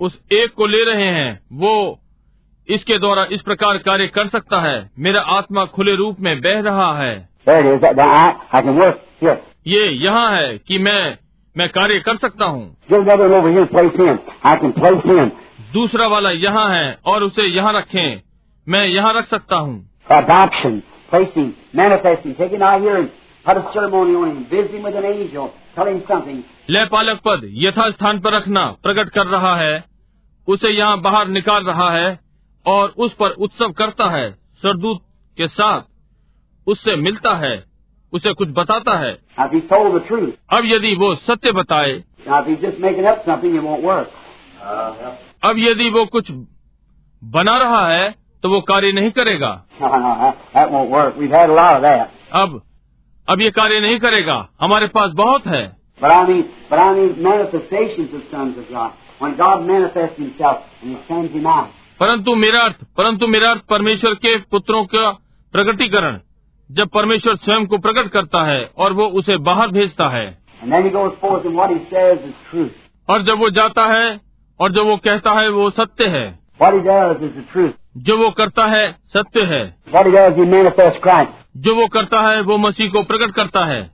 उस एक को ले रहे हैं वो इसके द्वारा इस प्रकार कार्य कर सकता है। मेरा आत्मा खुले रूप में बह रहा है। ये यहाँ है कि मैं मैं कार्य कर सकता हूँ। दूसरा वाला यहाँ है और उसे यहाँ रखें। मैं यहाँ रख सकता हूँ। लय पालक पद यथा स्थान पर रखना प्रकट कर रहा है। उसे यहाँ बाहर निकाल रहा है और उस पर उत्सव करता है। सरदूत के साथ उससे मिलता है उसे कुछ बताता है। अब यदि वो सत्य बताए अब यदि वो कुछ बना रहा है तो वो कार्य नहीं करेगा। अब अब ये कार्य नहीं करेगा। हमारे पास बहुत है। परंतु मेरा अर्थ परंतु मेरा अर्थ परमेश्वर के पुत्रों का प्रकटीकरण जब परमेश्वर स्वयं को प्रकट करता है और वो उसे बाहर भेजता है। और जब वो जाता है और जब वो कहता है वो सत्य है। जो वो करता है सत्य है. जो वो करता है वो मसीह को प्रकट करता है।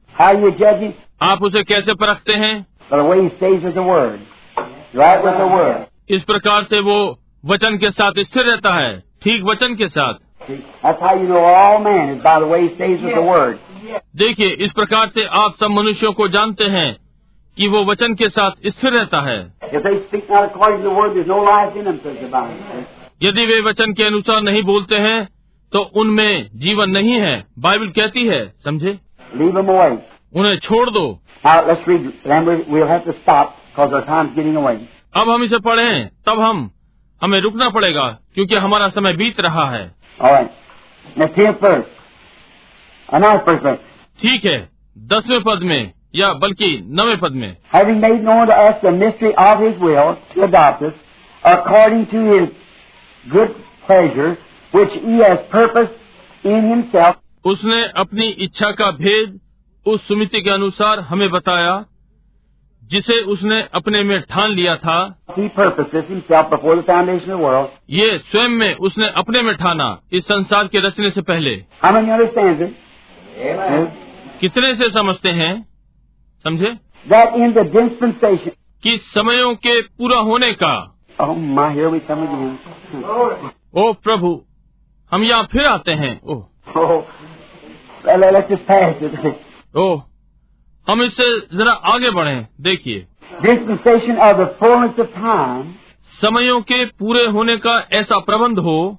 आप उसे कैसे परखते हैं? इस प्रकार से वो वचन के साथ स्थिर रहता है ठीक वचन के साथ। देखिए इस प्रकार से आप सब मनुष्यों को जानते हैं कि वो वचन के साथ स्थिर रहता है। यदि वे वचन के अनुसार नहीं बोलते हैं तो उनमें जीवन नहीं है बाइबल कहती है समझे? उन्हें छोड़ दो। अब हम इसे पढ़े तब हम हमें रुकना पड़ेगा क्योंकि हमारा समय बीत रहा है। ठीक है दसवें पद में या बल्कि नवे पद में। According to his good pleasures उसने अपनी इच्छा का भेद उस समिति के अनुसार हमें बताया जिसे उसने अपने में ठान लिया था। ये स्वयं में उसने अपने में ठाना इस संसार के रचने से पहले। कितने से समझते हैं? समझे? कि समयों के पूरा होने का। ओ प्रभु हम यहाँ फिर आते हैं। ओह। ओह हम इससे जरा आगे बढ़े देखिए। समयों के पूरे होने का ऐसा प्रबंध हो।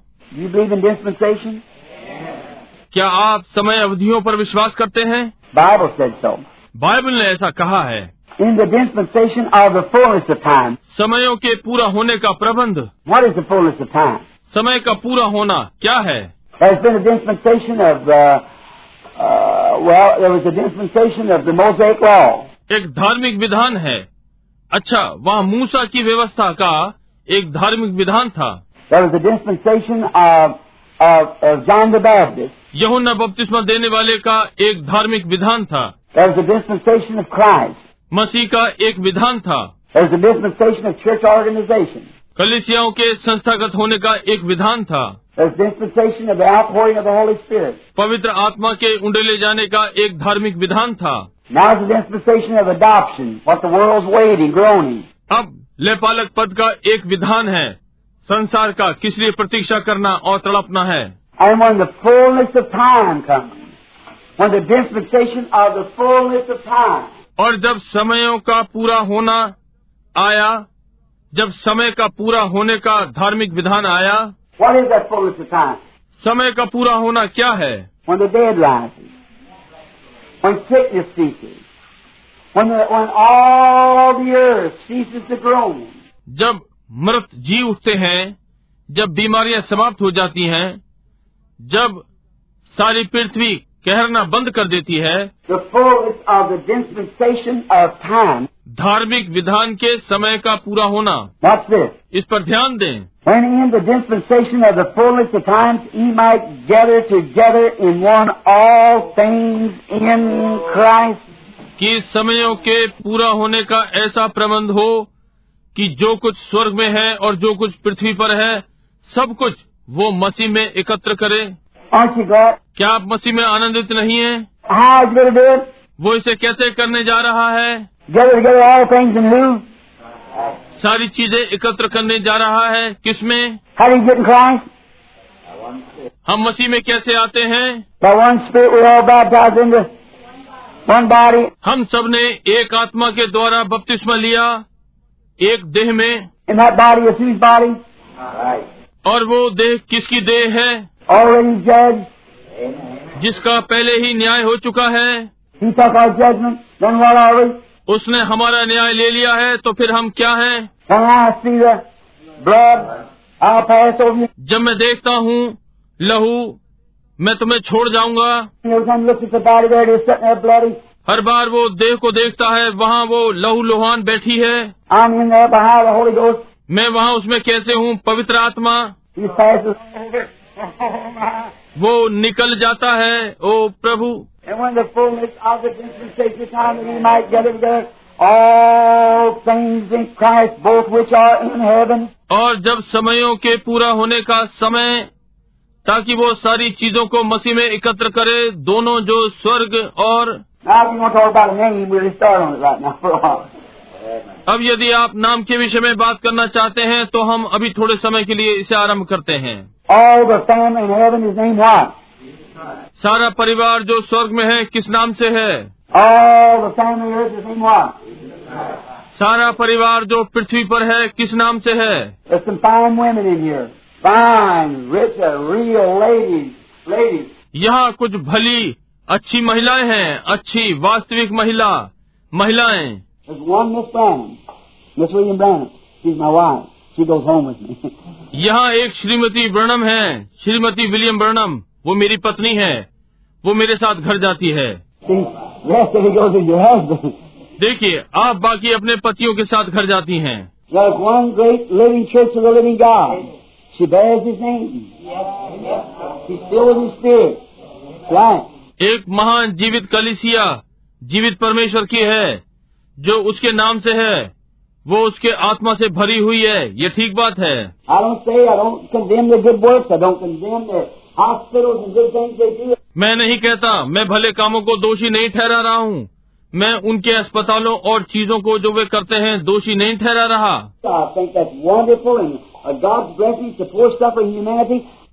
क्या आप समय अवधियों पर विश्वास करते हैं? बाइबल बाइबल ने ऐसा कहा है। In the dispensation of the fullness time समयों के पूरा होने का प्रबंध। What is the fullness time समय का पूरा होना क्या है? एक धार्मिक विधान है। अच्छा वहाँ मूसा की व्यवस्था का एक धार्मिक विधान था। यहुना बपतिस्मा देने वाले का एक धार्मिक विधान था। मसीह का एक विधान था। डिस्पेंसेशन ऑफ़ ऑर्गेनाइजेशन कलिसियाओं के संस्थागत होने का एक विधान था। पवित्र आत्मा के उंडे ले जाने का एक धार्मिक विधान था। अब लेपालक पद का एक विधान है। संसार का किस लिए प्रतीक्षा करना और तड़पना है? और जब समयों का पूरा होना आया जब समय का पूरा होने का धार्मिक विधान आया समय का पूरा होना क्या है? जब मृत जी उठते हैं जब बीमारियाँ समाप्त हो जाती हैं, जब सारी पृथ्वी कहरना बंद कर देती है धार्मिक विधान के समय का पूरा होना इस पर ध्यान दें When in the dispensation of the fullness of times he might gather together in one all things in Christ, कि समयों के पूरा होने का ऐसा प्रबंध हो कि जो कुछ स्वर्ग में है और जो कुछ पृथ्वी पर है सब कुछ वो मसीह में एकत्र करे? क्या आप मसीह में आनंदित नहीं हैं? वो इसे कैसे करने जा रहा है सारी चीज़ें एकत्र करने जा रहा है किसमें हम मसीह में कैसे आते हैं? हम सबने एक आत्मा के द्वारा बपतिस्मा लिया एक देह में। In that body is और वो देह किसकी देह है? Already judged. जिसका पहले ही न्याय हो चुका है। उसने हमारा न्याय ले लिया है तो फिर हम क्या है? जब मैं देखता हूँ लहू मैं तुम्हें छोड़ जाऊँगा। हर बार वो देह को देखता है वहाँ वो लहू लोहान बैठी है। मैं वहाँ उसमें कैसे हूँ पवित्र आत्मा? Oh. वो निकल जाता है ओ प्रभु और जब समयों के पूरा होने का समय ताकि वो सारी चीज़ों को मसीह में एकत्र करे दोनों जो स्वर्ग और अब यदि आप नाम के विषय में बात करना चाहते हैं तो हम अभी थोड़े समय के लिए इसे आरंभ करते हैं। सारा परिवार जो स्वर्ग में है किस नाम से है? सारा परिवार जो पृथ्वी पर है किस नाम से है? यहाँ कुछ भली अच्छी महिलाएँ हैं अच्छी वास्तविक महिला महिलाएँ। There's one Miss Branham. Miss William Branham. She's my wife. She goes home with me. यहाँ एक श्रीमती ब्रनम है। श्रीमती विलियम ब्रनम वो मेरी पत्नी है। वो मेरे साथ घर जाती है। देखिए आप बाकी अपने पतियों के साथ घर जाती है। एक महान जीवित कलिसिया जीवित परमेश्वर की है। जो उसके नाम से है वो उसके आत्मा से भरी हुई है। ये ठीक बात है। मैं नहीं कहता मैं भले कामों को दोषी नहीं ठहरा रहा हूँ। मैं उनके अस्पतालों और चीज़ों को जो वे करते हैं दोषी नहीं ठहरा रहा।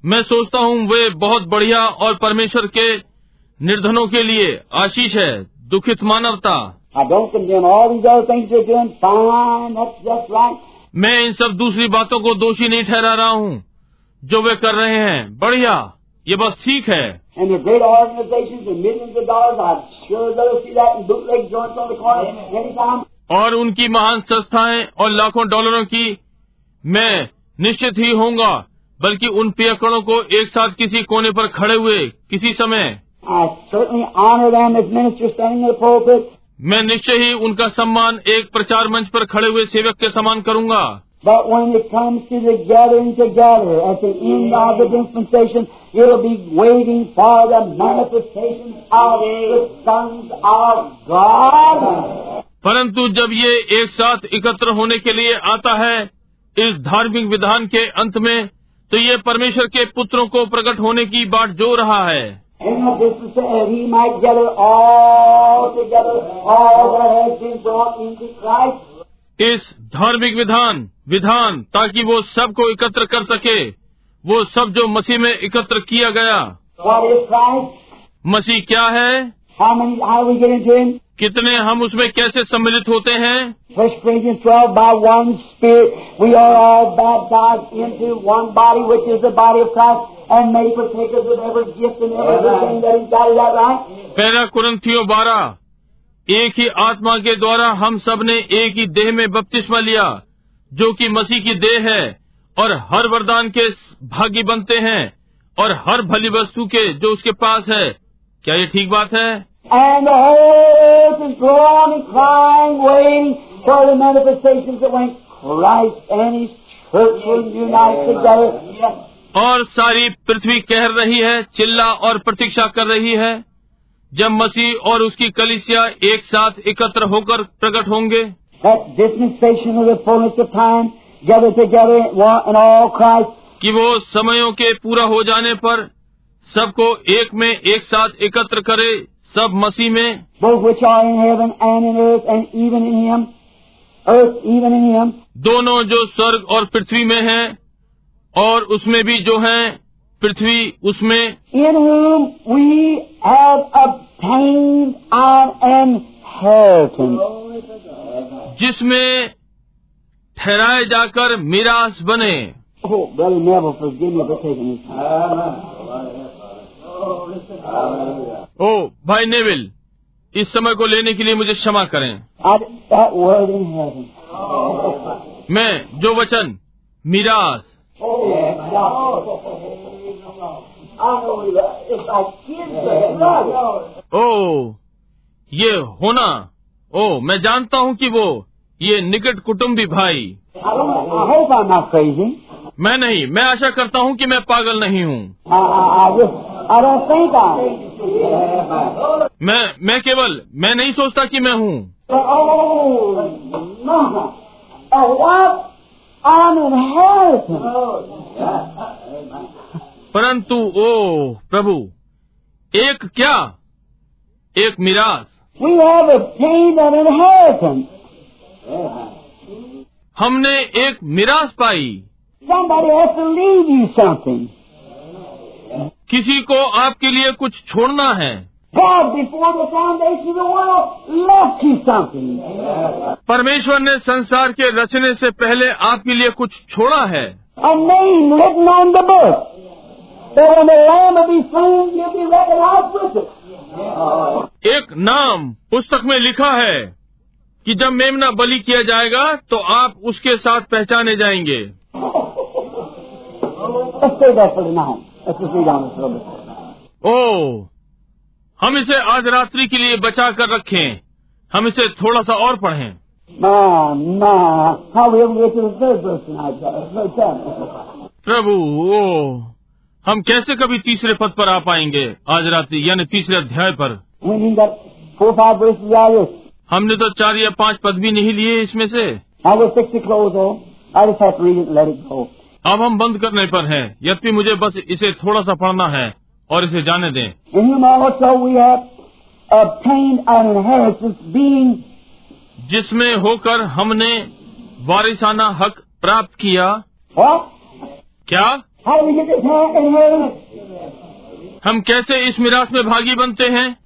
मैं सोचता हूँ वे बहुत बढ़िया और परमेश्वर के निर्धनों के लिए आशीष है दुखित मानवता। I don't condemn all these other things you doing fine that's just right मैं इन सब दूसरी बातों को दोषी नहीं ठहरा रहा हूँ जो वे कर रहे हैं। बढ़िया ये बस ठीक है। और उनकी महान संस्थाएँ और लाखों डॉलरों की मैं निश्चित ही होऊँगा बल्कि उन पियकड़ों को एक साथ किसी कोने पर खड़े हुए किसी समय। मैं निश्चय ही उनका सम्मान एक प्रचार मंच पर खड़े हुए सेवक के समान करूँगा। परंतु जब ये एक साथ एकत्र होने के लिए आता है इस धार्मिक विधान के अंत में तो ये परमेश्वर के पुत्रों को प्रकट होने की बात जो रहा है। That this is that he might gather all together, all that has been brought into Christ. इस धार्मिक विधान विधान ताकि वो सबको एकत्र कर सके वो सब जो मसीह में एकत्र किया गया? मसीह क्या है? कितने हम उसमें कैसे सम्मिलित होते हैं First Corinthians 12, by one Spirit, we are all baptized into one body, which is the body of Christ, and may partakers of कुरंथियो बारह एक ही आत्मा के द्वारा हम सबने एक ही देह में बपतिस्मा लिया जो कि मसीह की देह है और हर वरदान के भागी बनते हैं और हर भली वस्तु के जो उसके पास है। क्या ये ठीक बात है? And और सारी पृथ्वी कह रही है चिल्ला और प्रतीक्षा कर रही है। जब मसीह और उसकी कलिसिया एक साथ एकत्र होकर प्रकट होंगे। कि वो समयों के पूरा हो जाने पर सबको एक में एक साथ एकत्र करे सब मसीह में। दोनों जो स्वर्ग और पृथ्वी में हैं और उसमें भी जो है पृथ्वी उसमें। इन वी हैव अबटेन जिसमें ठहराए जाकर मिराज बने। ओ भाई नेविल इस समय को लेने के लिए मुझे क्षमा करें। मैं जो वचन मिराज ओह ये होना। ओ, मैं जानता हूँ कि वो, ये निकट कुटुम्बी भाई। मैं नहीं, मैं आशा करता हूँ कि मैं पागल नहीं हूँ। मैं मैं केवल, मैं नहीं सोचता कि मैं हूँ। An inheritance. परंतु ओ प्रभु एक क्या एक मिरास We have obtained an inheritance. हमने एक मिरास पाई Somebody has to leave you something. किसी को आपके लिए कुछ छोड़ना है God, before the foundation of the world, left you something. परमेश्वर ने संसार के रचने से पहले आपके लिए कुछ छोड़ा है A name written on the book. That when the Lamb be slain, you'll be recognized with it. एक नाम पुस्तक में लिखा है कि जब मेमना बलि किया जाएगा तो आप उसके साथ पहचाने जाएँगे. ओ हम इसे आज रात्रि के लिए बचा कर रखें। हम इसे थोड़ा सा और पढ़ें। प्रभु ओ हम कैसे कभी तीसरे पद पर आ पाएँगे? आज रात्रि यानी तीसरे अध्याय पर। हमने तो चार या पाँच पद भी नहीं लिए इसमें से। अब हम बंद करने पर हैं। यद्यपि मुझे बस इसे थोड़ा सा पढ़ना है। और इसे जाने दें। जिसमें होकर हमने वारिसाना हक प्राप्त किया। क्या? हम कैसे इस मिराज में भागी बनते हैं?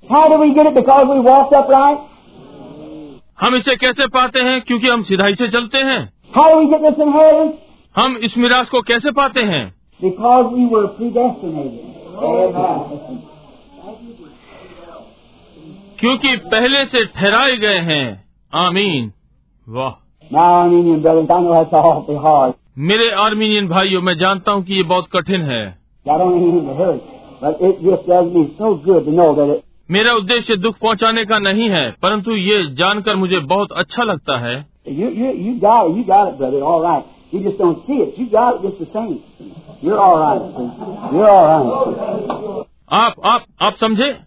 हम इसे कैसे पाते हैं? क्योंकि हम सिधाई से चलते हैं। हम इस मिराज को कैसे पाते हैं? क्योंकि पहले से ठहराए गए हैं। आमीन। वाह। मेरे आर्मीनियन भाइयों, मैं जानता हूँ कि ये बहुत कठिन है। मेरा उद्देश्य दुख पहुँचाने का नहीं है, परंतु ये जानकर मुझे बहुत अच्छा लगता है। You're all right. You're all right. आप आप आप समझे?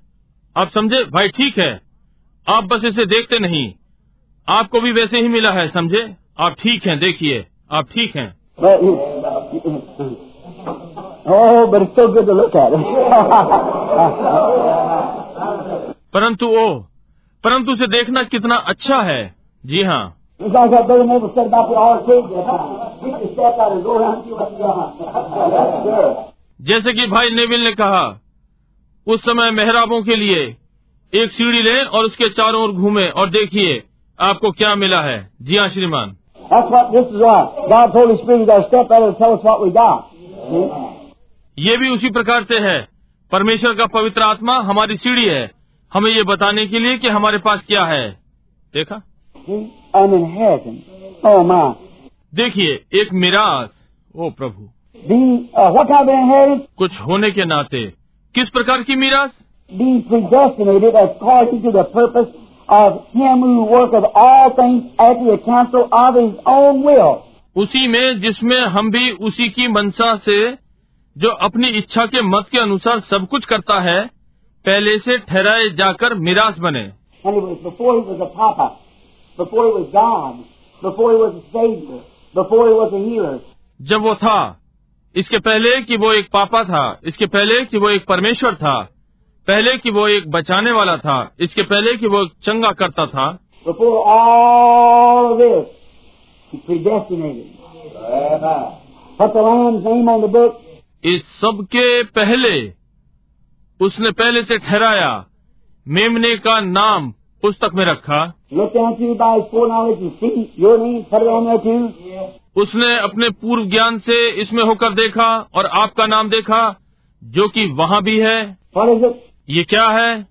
आप समझे? भाई ठीक है। आप बस इसे देखते नहीं। आपको भी वैसे ही मिला है समझे? आप ठीक हैं देखिए। आप ठीक हैं। oh, but it's so good to look at it. परंतु ओ परंतु उसे देखना कितना अच्छा है। जी हाँ। जैसे कि भाई नेविल ने कहा उस समय मेहराबों के लिए एक सीढ़ी लें और उसके चारों ओर घूमें और देखिए आपको क्या मिला है। जी हाँ श्रीमान। ये भी उसी प्रकार से है। परमेश्वर का पवित्र आत्मा हमारी सीढ़ी है। हमें ये बताने के लिए कि हमारे पास क्या है। देखा. देखिए एक मिराज। ओ प्रभु। कुछ होने के नाते। किस प्रकार की मिराज? उसी में जिसमें हम भी उसी की मंशा से जो अपनी इच्छा के मत के अनुसार सब कुछ करता है पहले से ठहराए जाकर मिराज बने। before he was God, before he was a savior, before he was a healer. जब वो था इसके पहले कि वो एक पापा था इसके पहले कि वो एक परमेश्वर था पहले कि वो एक बचाने वाला था इसके पहले कि वो एक चंगा करता था इस सबके पहले उसने पहले से ठहराया मेमने का नाम पुस्तक में रखा। उसने अपने पूर्व ज्ञान से इसमें होकर देखा और आपका नाम देखा, जो कि वहाँ भी है। ये क्या है?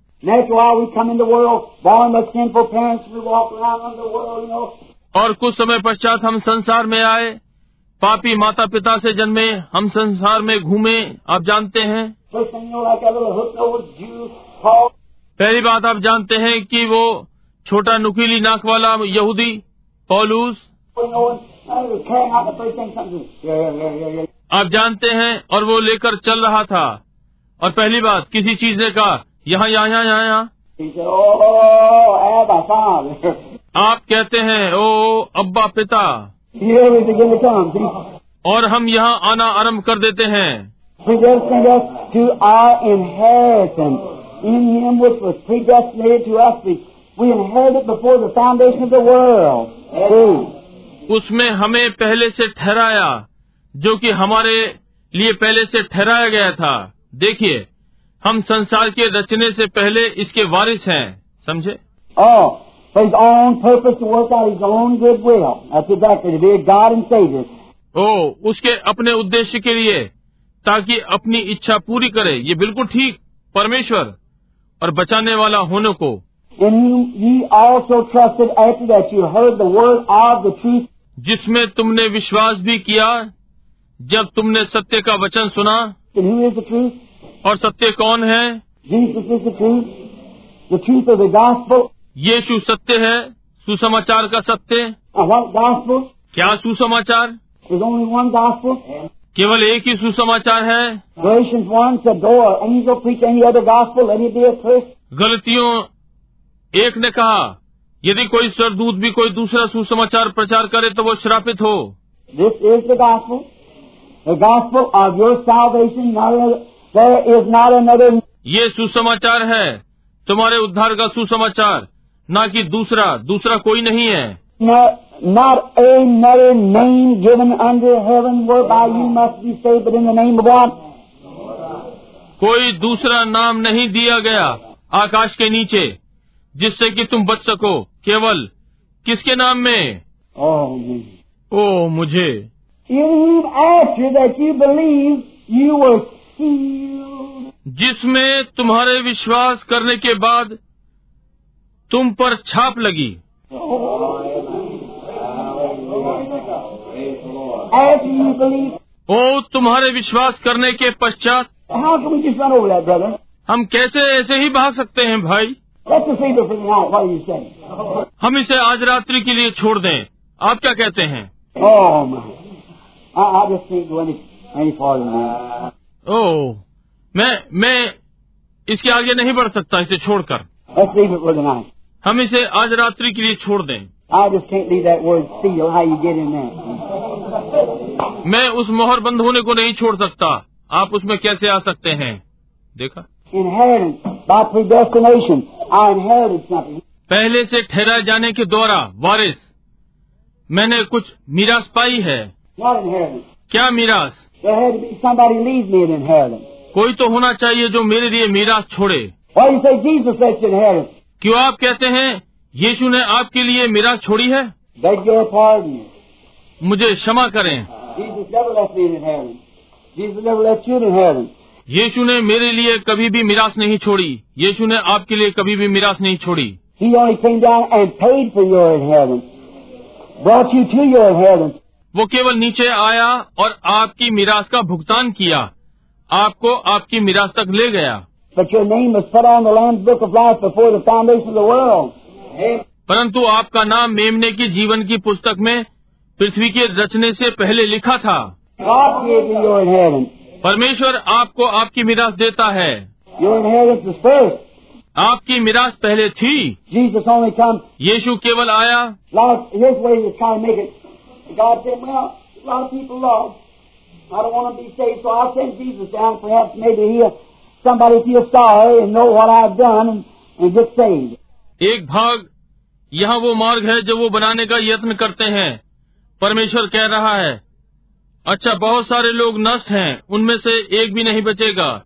और कुछ समय पश्चात हम संसार में आए। पापी माता पिता से जन्मे, हम संसार में घूमे। आप जानते हैं। पहली बात आप जानते हैं कि वो छोटा नुकीली नाक वाला यहूदी, पौलूस। आप जानते हैं और वो लेकर चल रहा था। और पहली बात, किसी चीज़ ने कहा, यहाँ यहाँ यहाँ यहाँ यहाँ। आप कहते हैं, ओ अब्बा पिता। और हम यहाँ आना आरंभ कर देते हैं। In Him which was predestinated to us, we, inherited before the foundation of the world. उसमें हमें पहले से ठहराया जो कि हमारे लिए पहले से ठहराया गया था देखिए हम संसार के रचने से पहले इसके वारिस हैं समझे Oh, for His own purpose to work out His own good will. That's exactly to be God and Savior. ओ उसके अपने उद्देश्य के लिए ताकि अपनी इच्छा पूरी करे ये बिल्कुल ठीक परमेश्वर और बचाने वाला होने को। जिसमें तुमने विश्वास भी किया जब तुमने सत्य का वचन सुना। और सत्य कौन है? ये यीशु सत्य है सुसमाचार का सत्य। क्या सुसमाचार? केवल एक ही सुसमाचार है। गलतियों एक ने कहा यदि कोई सरदूत भी कोई दूसरा सुसमाचार प्रचार करे तो वो श्रापित हो। दिस ये सुसमाचार है। तुम्हारे उद्धार का सुसमाचार ना कि दूसरा दूसरा कोई नहीं है। Not, not another name given under heaven whereby you must be saved, but in the name of what? कोई दूसरा नाम नहीं दिया गया आकाश के नीचे जिससे कि तुम बच सको केवल किसके नाम में Oh, ओ मुझे. जिसमें तुम्हारे विश्वास करने के बाद तुम पर छाप लगी ओ तुम्हारे विश्वास करने के पश्चात हम कैसे ऐसे ही भाग सकते हैं भाई? हम इसे आज रात्रि के लिए छोड़ दें। आप क्या कहते हैं? ओ मैं मैं। इसके आगे नहीं बढ़ सकता इसे छोड़कर। हम इसे आज रात्रि के लिए छोड़ दें। मैं उस मोहर बंद होने को नहीं छोड़ सकता। आप उसमें कैसे आ सकते हैं? देखा? पहले से ठहराए जाने के द्वारा, वारिस, मैंने कुछ मीरास पाई है। क्या मीरास? कोई तो होना चाहिए जो मेरे लिए मीरास छोड़े। क्यों आप कहते हैं, यीशु ने आपके लिए मीरास छोड़ी है? मुझे क्षमा करें। यीशु ने मेरे लिए कभी भी मिराश नहीं छोड़ी। यीशु ने आपके लिए कभी भी मिराश नहीं छोड़ी। वो केवल नीचे आया और आपकी मिराश का भुगतान किया। आपको आपकी मिराश तक ले गया। परंतु आपका नाम मेमने की जीवन की पुस्तक में पृथ्वी के रचने से पहले लिखा था। परमेश्वर आपको आपकी मिराश देता है। आपकी मिराश पहले थी। यीशु केवल आया। एक भाग यहाँ वो मार्ग है जो वो बनाने का यत्न करते हैं। परमेश्वर कह रहा है अच्छा बहुत सारे लोग नष्ट हैं उनमें से एक भी नहीं बचेगा।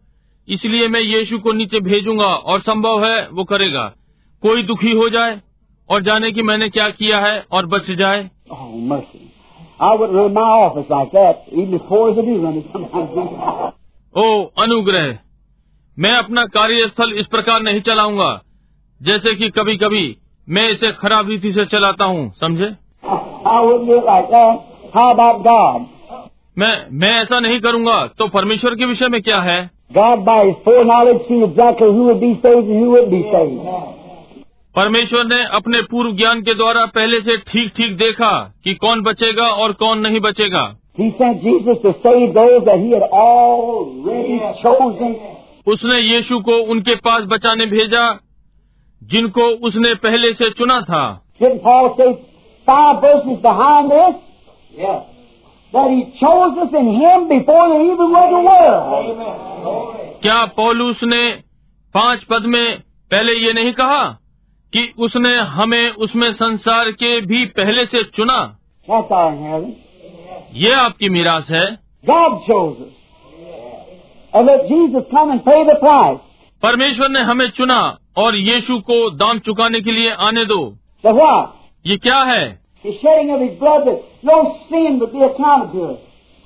इसलिए मैं यीशु को नीचे भेजूँगा और संभव है वो करेगा। कोई दुखी हो जाए और जाने कि मैंने क्या किया है और बच जाए। Oh. ओ अनुग्रह मैं अपना कार्यस्थल इस प्रकार नहीं चलाऊँगा जैसे कि कभी कभी मैं इसे खराब रीति से चलाता हूँ समझे? मैं मैं ऐसा नहीं करूँगा। तो परमेश्वर के विषय में क्या है? परमेश्वर ने अपने पूर्व ज्ञान के द्वारा पहले से ठीक ठीक देखा कि कौन बचेगा और कौन नहीं बचेगा। उसने यीशु को उनके पास बचाने भेजा जिनको उसने पहले से चुना था। five verses behind this? Yes. That he chose us in him before the even were the world. क्या पोलूस ने पाँच पद में पहले ये नहीं कहा कि उसने हमें उसमें संसार के भी पहले से चुना? ये आपकी मीरास है। परमेश्वर ने हमें चुना और यीशु को दाम चुकाने के लिए आने दो। So ये क्या है?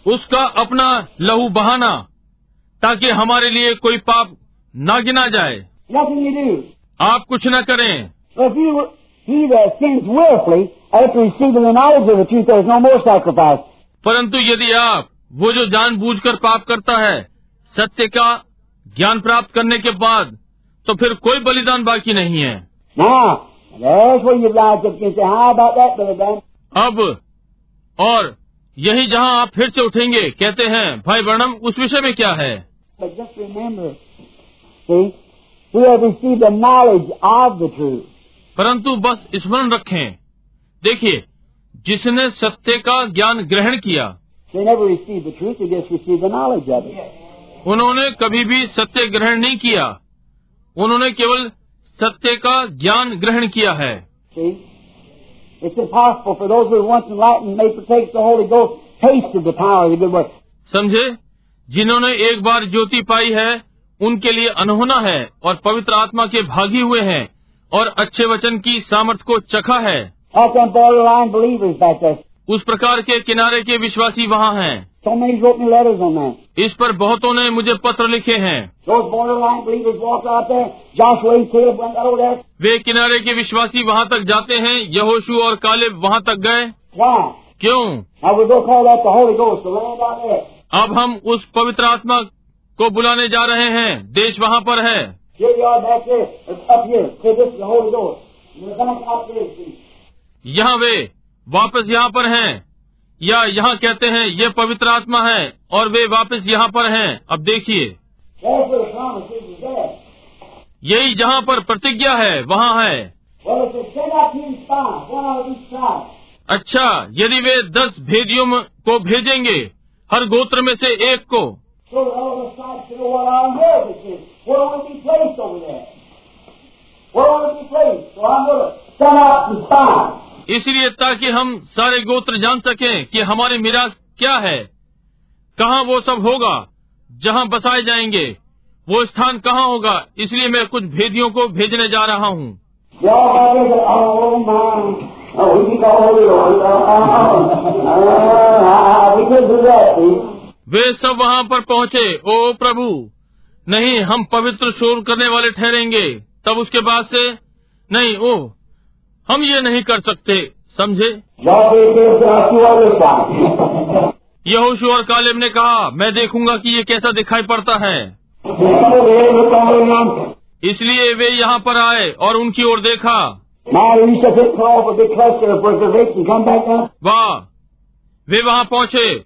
उसका अपना लहू बहाना ताकि हमारे लिए कोई पाप न गिना जाए। आप कुछ न करें। परंतु यदि आप वो जो जान बूझ कर पाप करता है सत्य का ज्ञान प्राप्त करने के बाद तो फिर कोई बलिदान बाकी नहीं है। अब और यही जहाँ आप फिर से उठेंगे कहते हैं भाई वर्णम उस विषय में क्या है? परंतु बस स्मरण रखें। देखिए जिसने सत्य का ज्ञान ग्रहण किया उन्होंने कभी भी सत्य ग्रहण नहीं किया। उन्होंने केवल सत्य का ज्ञान ग्रहण किया है। समझे? जिन्होंने एक बार ज्योति पाई है उनके लिए अनहोना है और पवित्र आत्मा के भागी हुए हैं और अच्छे वचन की सामर्थ को चखा है। उस प्रकार के किनारे के विश्वासी वहाँ हैं। इस पर बहुतों ने मुझे पत्र लिखे हैं। वे किनारे के विश्वासी वहाँ तक जाते हैं यहोशू और कालिब वहाँ तक गए। क्यों? अब हम उस पवित्र आत्मा को बुलाने जा रहे हैं देश वहाँ पर है। यहाँ वे वापस यहाँ पर हैं। या यहाँ कहते हैं ये पवित्र आत्मा है और वे वापस यहाँ पर हैं। अब देखिए। यही जहाँ पर प्रतिज्ञा है वहाँ है। अच्छा यदि वे दस भेदियों को भेजेंगे हर गोत्र में से एक को। so, इसलिए ताकि हम सारे गोत्र जान सकें कि हमारी मिरास क्या है। कहाँ वो सब होगा? जहाँ बसाए जाएँगे। वो स्थान कहाँ होगा? इसलिए मैं कुछ भेदियों को भेजने जा रहा हूँ. वे सब वहाँ पर पहुँचे, ओ प्रभु। नहीं, हम पवित्र शोर करने वाले ठहरेंगे। तब उसके बाद से, नहीं, ओ हम ये नहीं कर सकते, समझे? यहोशु और कालेब ने कहा, मैं देखूँगा कि ये कैसा दिखाई पड़ता है। इसलिए वे यहाँ पर आए और उनकी ओर देखा। वाह! वे वहाँ पहुँचे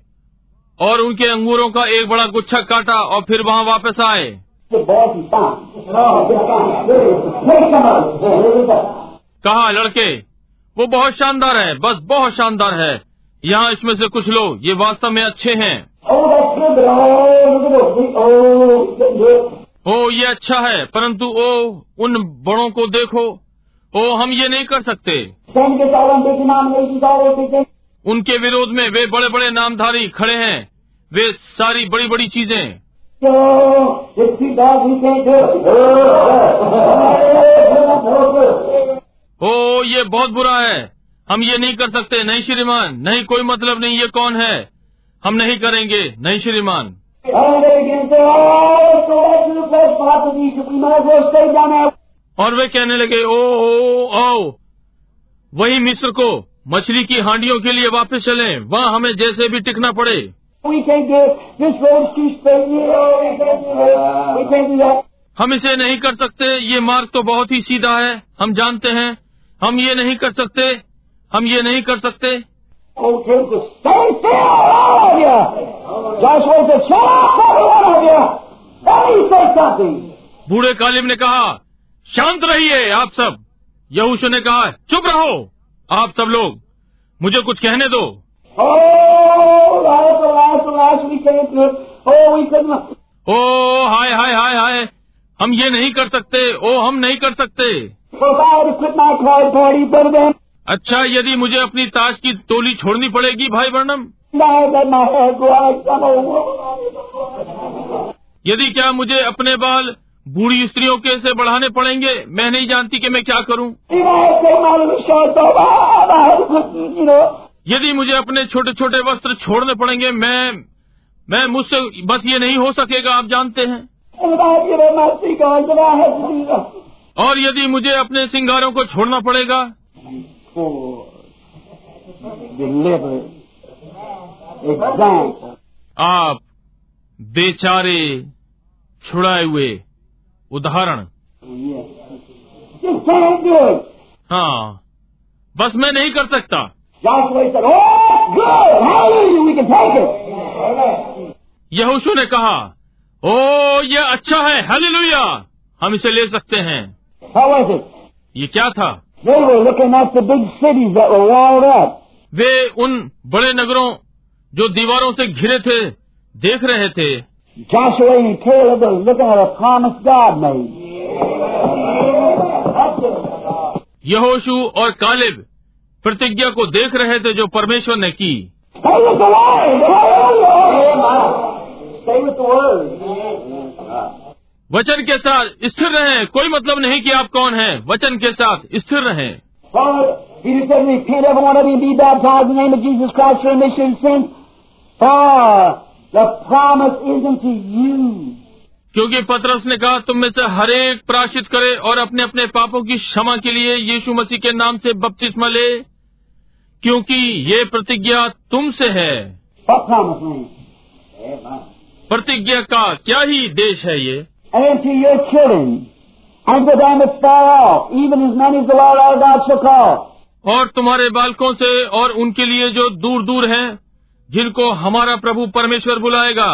और उनके अंगूरों का एक बड़ा गुच्छा काटा और फिर वहाँ वापस आए। कहा, लड़के, वो बहुत शानदार है, बस बहुत शानदार है। यहाँ इसमें से कुछ लोग, ये वास्तव में अच्छे हैं। ओ, ये अच्छा है, परंतु, ओ, उन बड़ों को देखो। ओ, हम ये नहीं कर सकते। उनके विरोध में वे बड़े बड़े नामधारी खड़े हैं। वे सारी बड़ी बड़ी चीज़ें ओ, ये बहुत बुरा है। हम ये नहीं कर सकते। नहीं श्रीमान, नहीं कोई मतलब नहीं, ये कौन है? हम नहीं करेंगे। नहीं श्रीमान। और वे कहने लगे, ओ ओ, आओ। वही मिस्र को, मछली की हांडियों के लिए वापस चले। वहाँ हमें जैसे भी टिकना पड़े। हम इसे नहीं कर सकते। ये मार्ग तो बहुत ही सीधा है। हम जानते हैं। हम ये नहीं कर सकते हम ये नहीं कर सकते। बूढ़े कालिम ने कहा शांत रहिए आप सब। यहूश ने कहा चुप रहो आप सब लोग। मुझे कुछ कहने दो। ओ हाय हाय हाय हाय। हम ये नहीं कर सकते ओ हम नहीं कर सकते। अच्छा यदि मुझे अपनी ताज की टोली छोड़नी पड़ेगी भाई वर्णम? यदि क्या मुझे अपने बाल बूढ़ी स्त्रियों के से बढ़ाने पड़ेंगे मैं नहीं जानती कि मैं क्या करूँ। यदि मुझे अपने छोटे छोटे वस्त्र छोड़ने पड़ेंगे मैं मैं मुझसे बस ये नहीं हो सकेगा आप जानते हैं। और यदि मुझे अपने सिंगारों को छोड़ना पड़ेगा? आप बेचारे छुड़ाए हुए उदाहरण। हाँ बस मैं नहीं कर सकता। यहूशू ने कहा ओ ये अच्छा है हली हम इसे ले सकते हैं। ये क्या था? वे उन बड़े नगरों जो दीवारों से घिरे थे देख रहे थे। यहोशु और कालिब प्रतिज्ञा को देख रहे थे जो परमेश्वर ने की। वचन के साथ स्थिर रहें। कोई मतलब नहीं कि आप कौन हैं। वचन के साथ स्थिर रहें। क्योंकि पत्रस ने कहा तुम में से हर एक प्राशित करे और अपने अपने पापों की क्षमा के लिए यीशु मसीह के नाम से बपतिस्मा ले क्योंकि ये प्रतिज्ञा तुमसे है। प्रतिज्ञा का क्या ही देश है ये? And unto your children, and to them that far off, even as many as the Lord our God shall call. और तुम्हारे बालकों से और उनके लिए जो दूर दूर हैं जिनको हमारा प्रभु परमेश्वर बुलाएगा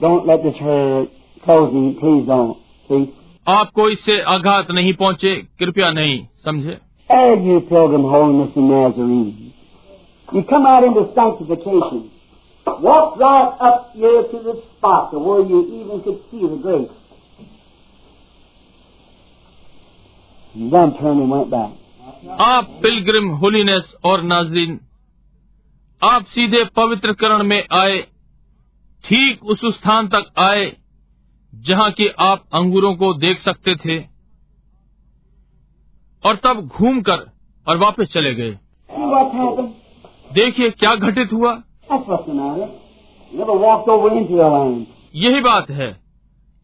Don't let this hurt closing, please don't. See? आपको इससे आघात नहीं पहुँचे कृपया नहीं समझे As pilgrim holiness and Nazarene, you come out into sanctification. Walk right up here to the spot to where you even could see the grace. Then turned and went back. आप pilgrim holiness और Nazarene आप सीधे पवित्रकरण में आए ठीक उस स्थान तक आए जहाँ कि आप अंगूरों को देख सकते थे और तब घूमकर और वापस चले गए? देखिए क्या घटित हुआ. यही बात है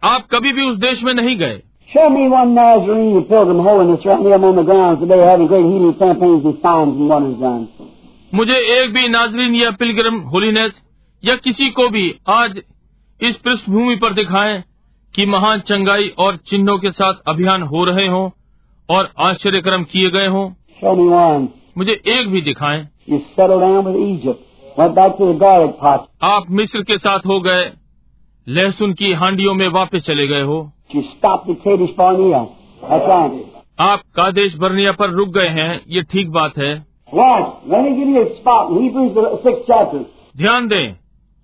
आप कभी भी उस देश में नहीं गए Show me one Nazarene or pilgrim holiness right here among the grounds today having great healing campaigns and signs and wonders done. मुझे एक भी नाजरीन या पिलग्रिम होलीनेस या किसी को भी आज इस पृष्ठभूमि पर दिखाएँ कि महान चंगाई और चिन्हों के साथ अभियान हो रहे हों और आश्चर्यक्रम किए गए हों Show me one. मुझे एक भी दिखाएँ You settled down with Egypt. Went back to the garlic pot. आप मिस्र के साथ हो गए लहसुन की हांडियों में वापस चले गए हो आप कादेश बर्निया पर रुक गए हैं ये ठीक बात है। ध्यान दें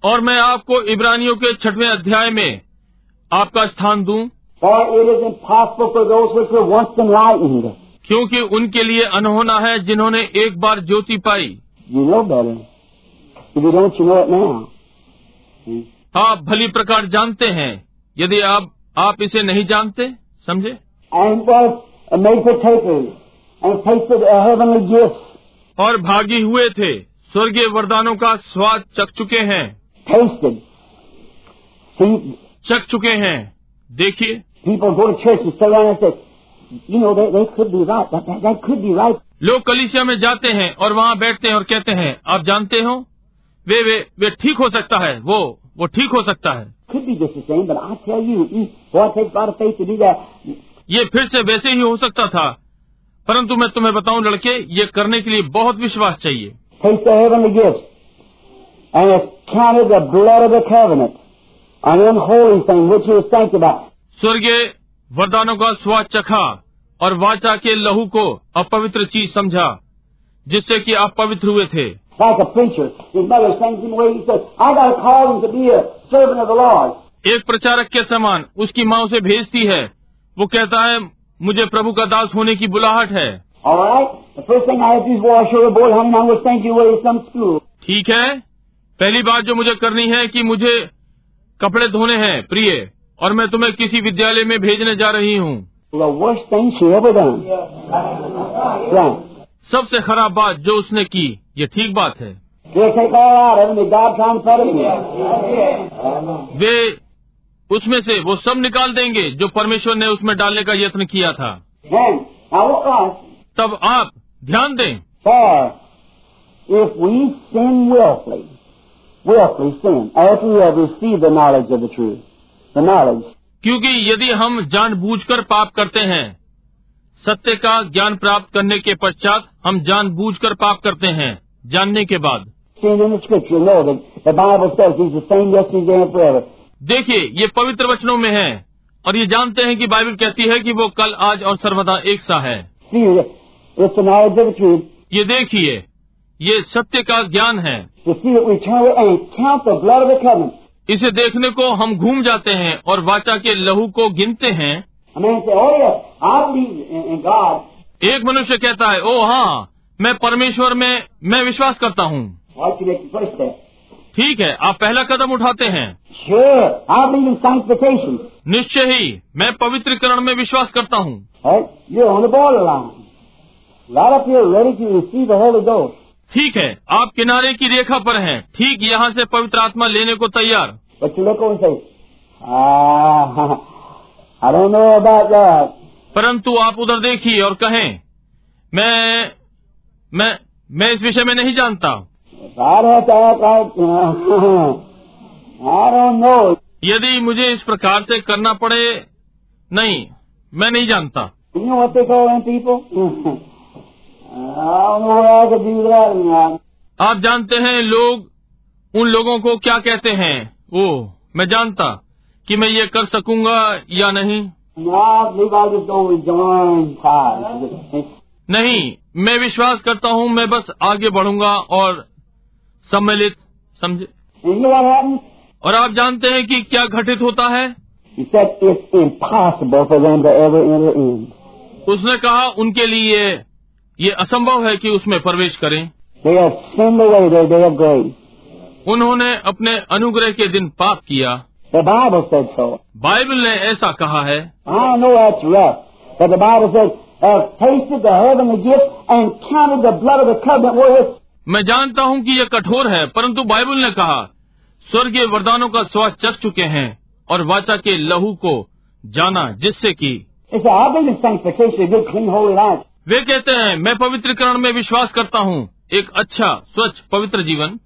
और मैं आपको इब्रानियों के छठवें अध्याय में आपका स्थान दूँ। क्योंकि उनके लिए अनहोना है जिन्होंने एक बार ज्योति पाई। आप भली प्रकार जानते हैं यदि आप आप इसे नहीं जानते समझे? और भागी हुए थे स्वर्गीय वरदानों का स्वाद चख चुके हैं। चख चुके हैं। देखिए। लोग कलिसिया में जाते हैं और वहाँ बैठते हैं और कहते हैं आप जानते हो? वे वे वे ठीक हो सकता है वो वो ठीक हो सकता है। ये फिर से वैसे ही हो सकता था। परंतु मैं तुम्हें बताऊँ लड़के ये करने के लिए बहुत विश्वास चाहिए। स्वर्गीय वरदानों का स्वाद चखा और वाचा के लहू को अपवित्र चीज़ समझा जिससे कि आप पवित्र हुए थे। like a preacher. His mother sends him away. He says, I got a calling to be a servant of the Lord. एक प्रचारक के समान उसकी माँ उसे भेजती है। वो कहता है मुझे प्रभु का दास होने की बुलाहट है। ठीक है? पहली बात जो मुझे करनी है कि मुझे कपड़े धोने हैं प्रिय और मैं तुम्हें किसी विद्यालय में भेजने जा रही हूँ। सबसे खराब बात जो उसने की ये ठीक बात है। वे उसमें से वो सब निकाल देंगे जो परमेश्वर ने उसमें डालने का यत्न किया था। तब आप ध्यान दें। क्योंकि यदि हम जानबूझकर पाप करते हैं सत्य का ज्ञान प्राप्त करने के पश्चात हम जानबूझकर पाप करते हैं। जानने के बाद। देखिए ये पवित्र वचनों में है और ये जानते हैं कि बाइबल कहती है कि वो कल आज और सर्वदा एक सा है। ये देखिए ये सत्य का ज्ञान है। इसे देखने को हम घूम जाते हैं और वाचा के लहू को गिनते हैं। एक मनुष्य कहता है ओ हाँ मैं परमेश्वर में मैं विश्वास करता हूँ। ठीक है आप पहला कदम उठाते हैं। Sure, निश्चय ही मैं पवित्रीकरण में विश्वास करता हूँ। ठीक है आप किनारे की रेखा पर हैं। ठीक यहाँ से पवित्र आत्मा लेने को तैयार। परंतु आप उधर देखिए और कहें मैं मैं मैं इस विषय में नहीं जानता। यदि मुझे इस प्रकार से करना पड़े, नहीं, मैं नहीं जानता। आप जानते हैं लोग, उन लोगों को क्या कहते हैं? वो मैं जानता कि मैं ये कर सकूँगा या नहीं। नहीं मैं विश्वास करता हूँ मैं बस आगे बढ़ूँगा और सम्मिलित समझे? और आप जानते हैं कि क्या घटित होता है? उसने कहा उनके लिए ये असंभव है कि उसमें प्रवेश करें। उन्होंने अपने अनुग्रह के दिन पाप किया। बाइबल ने ऐसा कहा है। मैं जानता हूँ कि यह कठोर है परंतु बाइबल ने कहा स्वर्गीय वरदानों का स्वाद चख चुके हैं और वाचा के लहू को जाना जिससे कि वे कहते हैं मैं पवित्रकरण में विश्वास करता हूँ एक अच्छा स्वच्छ पवित्र जीवन।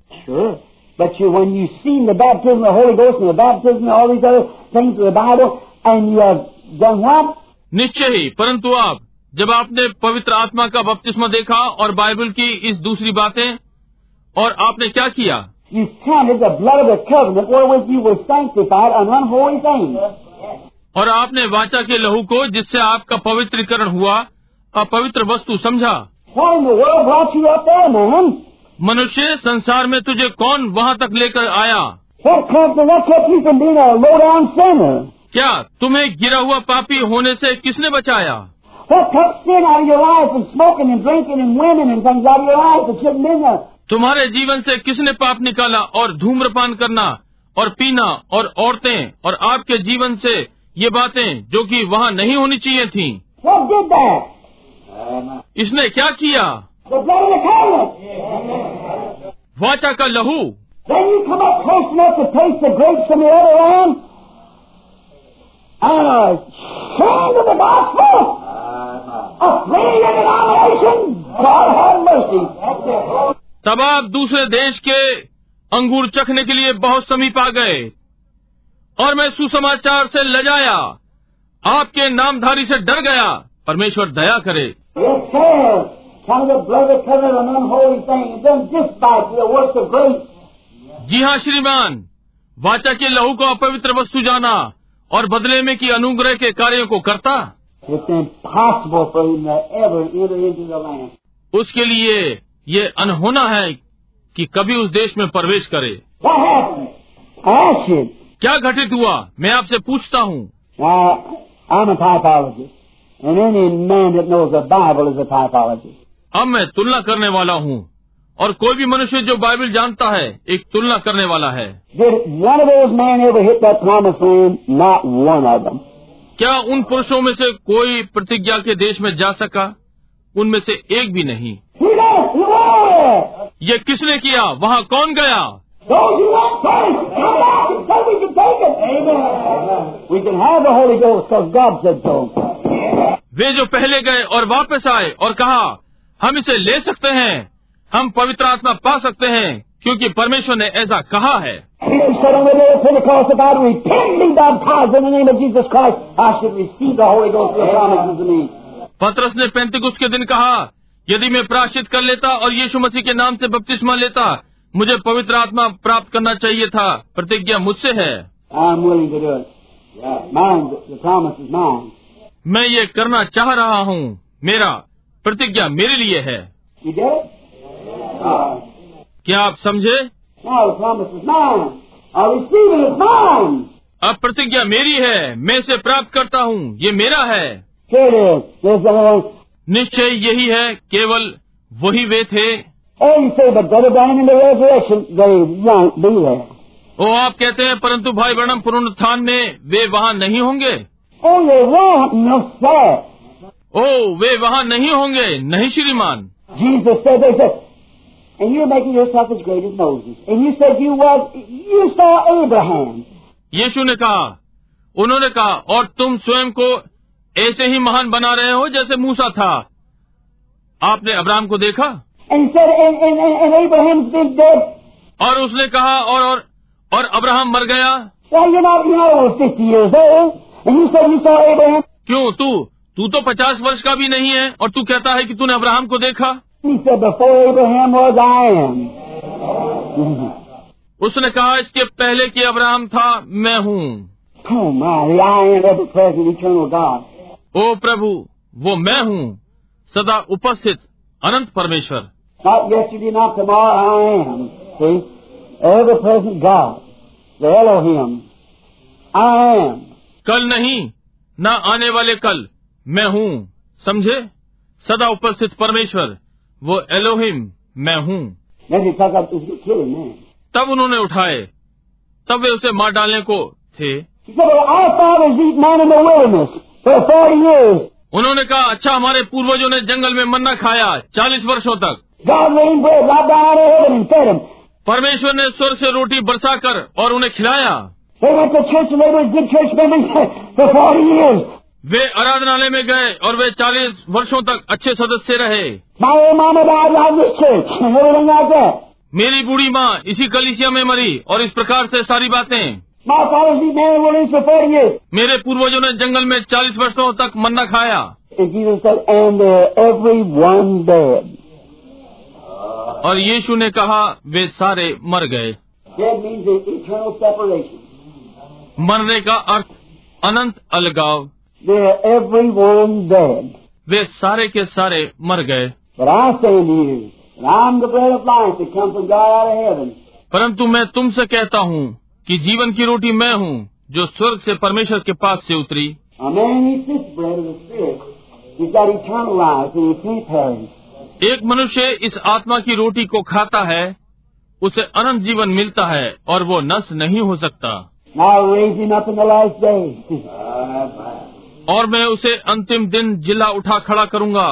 निश्चय ही परंतु आप जब आपने पवित्र आत्मा का बपतिस्मा देखा और बाइबल की इस दूसरी बातें और आपने क्या किया? और आपने वाचा के लहू को जिससे आपका पवित्रीकरण हुआ अपवित्र वस्तु समझा। मनुष्य संसार में तुझे कौन वहाँ तक लेकर आया? क्या तुम्हें गिरा हुआ पापी होने से किसने बचाया? What took sin out of your life and smoking and drinking and women and things out of your life that shouldn't been there? तुम्हारे जीवन से किसने पाप निकाला और धूम्रपान करना और पीना और औरतें और आपके जीवन से ये बातें जो कि वहाँ नहीं होनी चाहिए थीं? इसने क्या किया. वाचा का लहू Then you come up close enough to taste the grapes from the other land. And a shame of the gospel. तब आप दूसरे देश के अंगूर चखने के लिए बहुत समीप आ गए। और मैं सुसमाचार से लजाया। आपके नामधारी से डर गया। परमेश्वर दया करे। जी हाँ श्रीमान। वाचा के लहू को अपवित्र वस्तु जाना और बदले में की अनुग्रह के कार्यों को करता। उसके लिए ये अनहोना है कि कभी उस देश में प्रवेश करे। क्या घटित हुआ? मैं आपसे पूछता हूँ। अब मैं तुलना करने वाला हूँ और कोई भी मनुष्य जो बाइबल जानता है एक तुलना करने वाला है। क्या उन पुरुषों में से कोई प्रतिज्ञा के देश में जा सका? उनमें से एक भी नहीं। ये किसने किया? वहाँ कौन गया? वे जो पहले गए और वापस आए और कहा, हम इसे ले सकते हैं। हम पवित्र आत्मा पा सकते हैं, क्योंकि परमेश्वर ने ऐसा कहा है। Peter said on the day of Pentecost, if I'd repent and be baptized in the name of Jesus Christ, I should receive the Holy Ghost for the promises to me. पत्रस ने पैंतीकुस्त के दिन कहा यदि मैं प्राश्चित कर लेता और यीशु मसीह के नाम से बपतिस्मा लेता मुझे पवित्र आत्मा प्राप्त करना चाहिए था प्रतिज्ञा मुझसे है I'm willing to do it. Mine, the promise is mine. मैं ये करना चाह रहा हूँ मेरा प्रतिज्ञा मेरे लिए है? Uh, क्या आप समझे अब प्रतिज्ञा मेरी है मैं इसे प्राप्त करता हूँ ये मेरा है। निश्चय यही है केवल वही वे थे। ओ आप कहते हैं परंतु भाई बणम पुनरुत्थान में वे वहाँ नहीं होंगे? ओ वे वहाँ नहीं होंगे नहीं श्रीमान। जी and you're making yourself as great as Moses. And you said you was, you saw Abraham. यीशु ने कहा उन्होंने कहा और तुम स्वयं को ऐसे ही महान बना रहे हो जैसे मूसा था आपने अब्राहम को देखा And said, and, and, and, Abraham's been dead. और उसने कहा और और और अब्राहम मर गया Well, you're not, you're not over 50 years old. And you said you saw Abraham. क्यों तू तू तो पचास वर्ष का भी नहीं है और तू कहता है कि तूने अब्राहम को देखा He said, Before Abraham was, I am. उसने कहा इसके पहले कि अब्राहम था मैं हूँ। ओ प्रभु वो मैं हूँ सदा उपस्थित अनंत परमेश्वर। कल नहीं ना आने वाले कल मैं हूँ। समझे? सदा उपस्थित परमेश्वर। वो एलोहिम मैं हूँ। तब उन्होंने उठाए। तब वे उसे मार डालने को थे। उन्होंने कहा अच्छा हमारे पूर्वजों ने जंगल में मन्ना खाया चालीस वर्षो तक। परमेश्वर ने स्वर से रोटी बरसा कर और उन्हें खिलाया। वे आराधनालय में गए और वे 40 वर्षों तक अच्छे सदस्य रहे। मेरी बूढ़ी माँ इसी कलिसिया में मरी और इस प्रकार से सारी बातें। मेरे पूर्वजों ने जंगल में 40 वर्षों तक मन्ना खाया। और यीशु ने कहा वे सारे मर गए। मरने का अर्थ अनंत अलगाव। वे सारे के सारे मर गए। परंतु मैं तुमसे कहता हूँ कि जीवन की रोटी मैं हूँ जो स्वर्ग से परमेश्वर के पास से उतरी। एक मनुष्य इस आत्मा की रोटी को खाता है उसे अनंत जीवन मिलता है और वो नष्ट नहीं हो सकता। Now, और मैं उसे अंतिम दिन जिला उठा खड़ा करूँगा।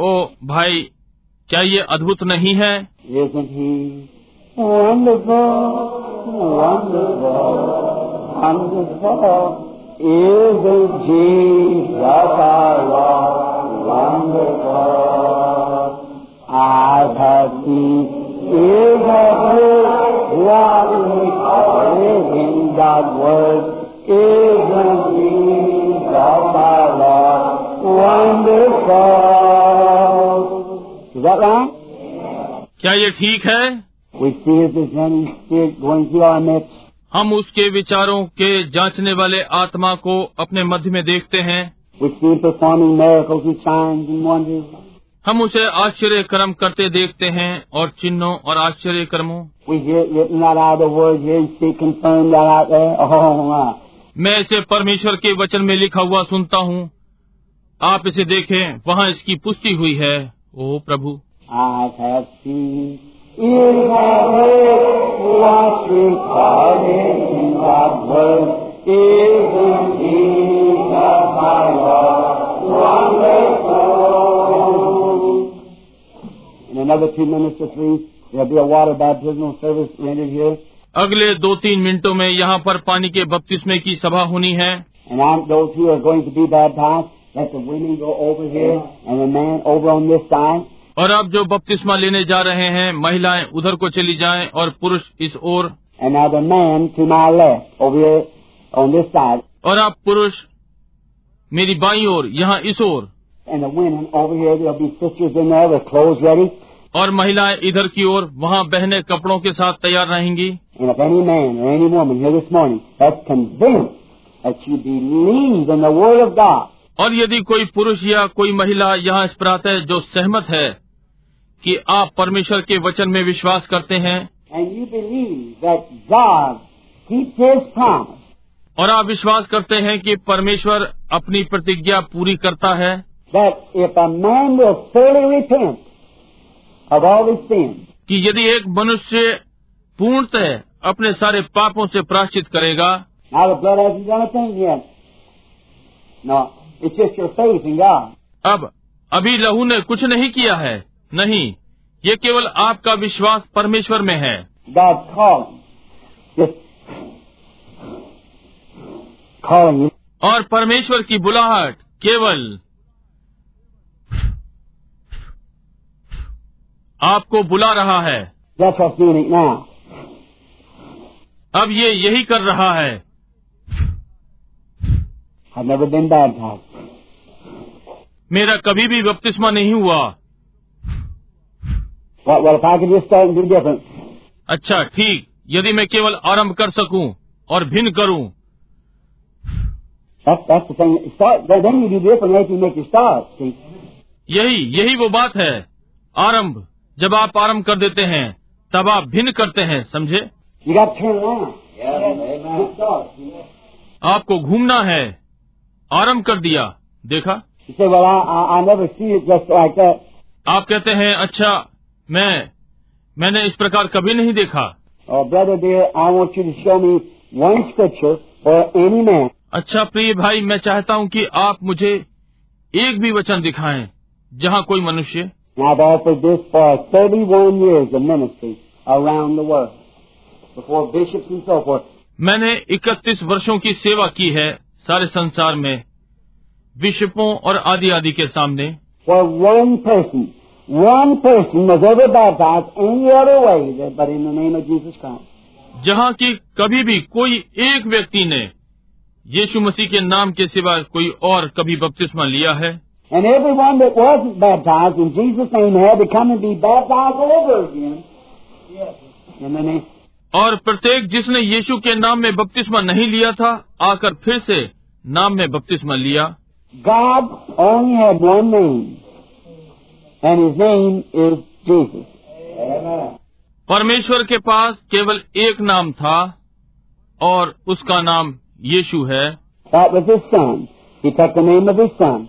ओ भाई क्या ये अद्भुत नहीं है? आधा क्या ये ठीक है? हम उसके विचारों के जांचने वाले आत्मा को अपने मध्य में देखते हैं। हम उसे आश्चर्य कर्म करते देखते हैं और चिन्हों और आश्चर्य कर्मों there. Oh. मैं इसे परमेश्वर के वचन में लिखा हुआ सुनता हूँ आप इसे देखें वहाँ इसकी पुष्टि हुई है ओ प्रभु another two minutes or three, there'll be a water baptismal service ended here. अगले दो तीन मिनटों में यहाँ पर पानी के बपतिस्मे की सभा होनी है। और अब जो बपतिस्मा लेने जा रहे हैं महिलाएँ उधर को चली जाएँ और पुरुष इस ओर। और आप पुरुष मेरी बाई और यहाँ इस ओर। और महिलाएँ इधर की ओर वहाँ बहने कपड़ों के साथ तैयार रहेंगी। और यदि कोई पुरुष या कोई महिला यहाँ इस प्रातः जो सहमत है कि आप परमेश्वर के वचन में विश्वास करते हैं और आप विश्वास करते हैं कि परमेश्वर अपनी प्रतिज्ञा पूरी करता है कि यदि एक मनुष्य पूर्णतः अपने सारे पापों से प्राश्चित करेगा अब अभी लहू ने कुछ नहीं किया है। नहीं ये केवल आपका विश्वास परमेश्वर में है। और परमेश्वर की बुलाहट केवल आपको बुला रहा है। अब ये यही कर रहा है। मेरा कभी भी बपतिस्मा नहीं हुआ। अच्छा ठीक। यदि मैं केवल आरंभ कर सकूँ और भिन्न करूँ। यही यही वो बात है। आरंभ। जब आप आरंभ कर देते हैं, तब आप भिन्न करते हैं, समझे? आपको घूमना है आरंभ कर दिया, देखा? आप कहते हैं अच्छा मैं, मैंने इस प्रकार कभी नहीं देखा। अच्छा प्रिय भाई, मैं चाहता हूँ कि आप मुझे एक भी वचन दिखाएँ, जहाँ कोई मनुष्य And I've offered this for 31 years of ministry around the world. Before bishops and so forth. मैंने 31 वर्षों की सेवा की है सारे संसार में बिशपों और आदि आदि के सामने For one person, one person was ever baptized any other way but in the name of Jesus Christ. जहाँ की कभी भी कोई एक व्यक्ति ने यीशु मसीह के नाम के सिवा कोई और कभी बपतिस्मा लिया है And everyone that wasn't baptized in Jesus' name had to come and be baptized all over again. Yes. In the name. और प्रत्येक जिसने यीशु के नाम में बपतिस्मा नहीं लिया था आकर फिर से नाम में बपतिस्मा लिया God only had one name, and His name is Jesus. Amen. परमेश्वर के पास केवल एक नाम था और उसका नाम यीशु है That was His Son. He took the name of His Son.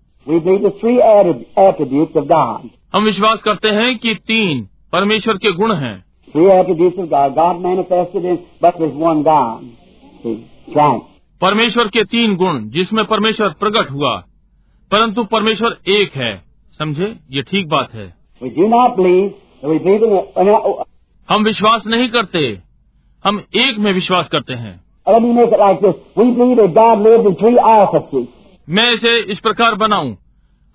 हम विश्वास करते हैं कि तीन परमेश्वर के गुण हैं। परमेश्वर के तीन गुण जिसमें परमेश्वर प्रकट हुआ परंतु परमेश्वर एक है। समझे? ये ठीक बात है। हम विश्वास नहीं करते। हम एक में विश्वास करते हैं। मैं इसे इस प्रकार बनाऊँ।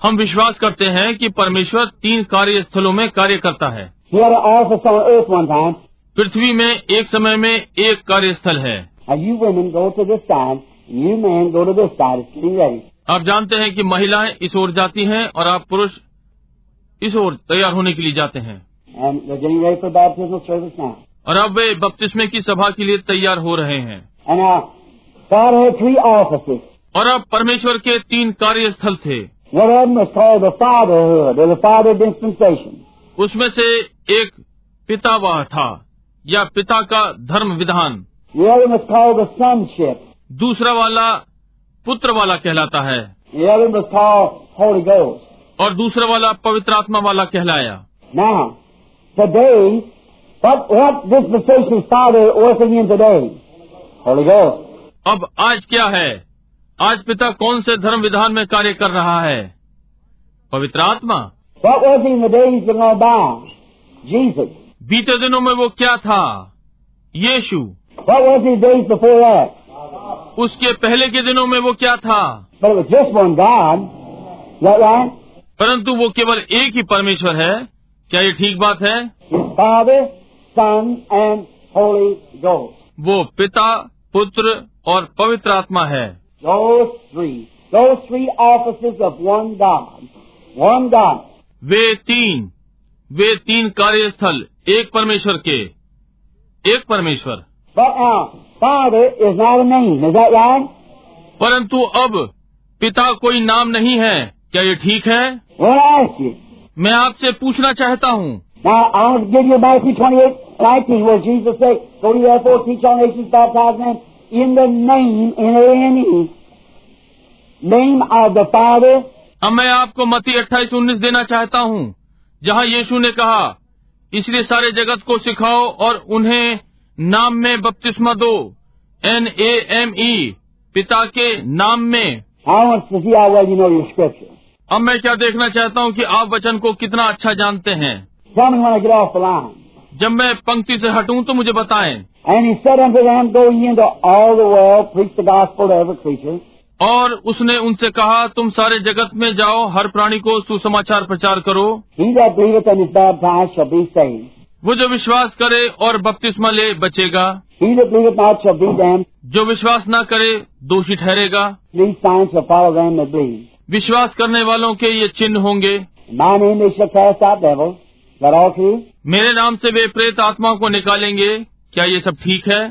हम विश्वास करते हैं कि परमेश्वर तीन कार्यस्थलों में कार्य करता है। पृथ्वी में एक समय में एक कार्यस्थल है। आप जानते हैं कि महिलाएँ इस ओर जाती हैं और आप पुरुष इस ओर तैयार होने के लिए जाते हैं। और अब वे बपतिस्मे की सभा के लिए तैयार हो रहे हैं। और अब परमेश्वर के तीन कार्यस्थल थे। उसमें से एक पिता वह था या पिता का धर्म विधान। दूसरा वाला पुत्र वाला कहलाता है। और दूसरा वाला पवित्र आत्मा वाला कहलाया। अब आज क्या है? आज पिता कौन से धर्म विधान में कार्य कर रहा है? पवित्र आत्मा। बीते दिनों में वो क्या था? यीशु। उसके पहले के दिनों में वो क्या था? Right? परंतु वो केवल एक ही परमेश्वर है। क्या ये ठीक बात है? वो पिता पुत्र और पवित्र आत्मा है। Those three. Those three offices of one God. One God. वे तीन वे तीन कार्यस्थल एक परमेश्वर के एक परमेश्वर But now, Father is not a name. Is that right? परंतु अब पिता कोई नाम नहीं है क्या ये ठीक है Well. मैं आपसे पूछना चाहता हूँ Now, I want to give you Matthew 28, 19, where Jesus said, Go ye therefore, teach all nations, baptize them in the name, N-A-N-E, name of the Father, अब मैं आपको मती अट्ठाईस उन्नीस देना चाहता हूँ जहाँ यीशु ने कहा इसलिए सारे जगत को सिखाओ और उन्हें नाम में बपतिस्मा दो एन ए एम ई पिता के नाम में. अब मैं क्या देखना चाहता हूँ कि आप वचन को कितना अच्छा जानते हैं. जब मैं पंक्ति से हटूं तो मुझे बताएँ और उसने उनसे कहा तुम सारे जगत में जाओ हर प्राणी को सुसमाचार प्रचार करो। वो जो विश्वास करे और बपतिस्मा ले बचेगा। जो विश्वास ना करे दोषी ठहरेगा। विश्वास करने वालों के ये चिन्ह होंगे। मेरे नाम से वे प्रेत आत्माओं को निकालेंगे। क्या ये सब ठीक है?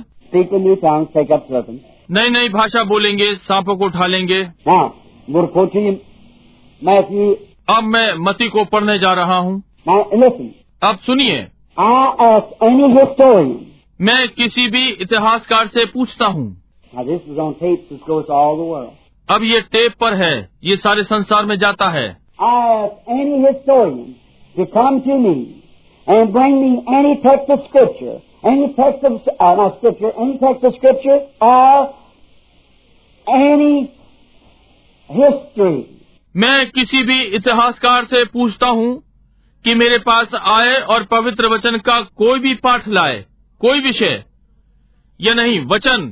नई नई भाषा बोलेंगे सांपों को उठा लेंगे। अब मैं मती को पढ़ने जा रहा हूँ। अब सुनिए। मैं किसी भी इतिहासकार से पूछता हूँ। अब ये टेप पर है ये सारे संसार में जाता है। any text of uh, not scripture, any text of scripture, or any history. मैं किसी भी इतिहासकार से पूछता हूँ कि मेरे पास आए और पवित्र वचन का कोई भी पाठ लाए कोई विषय या नहीं वचन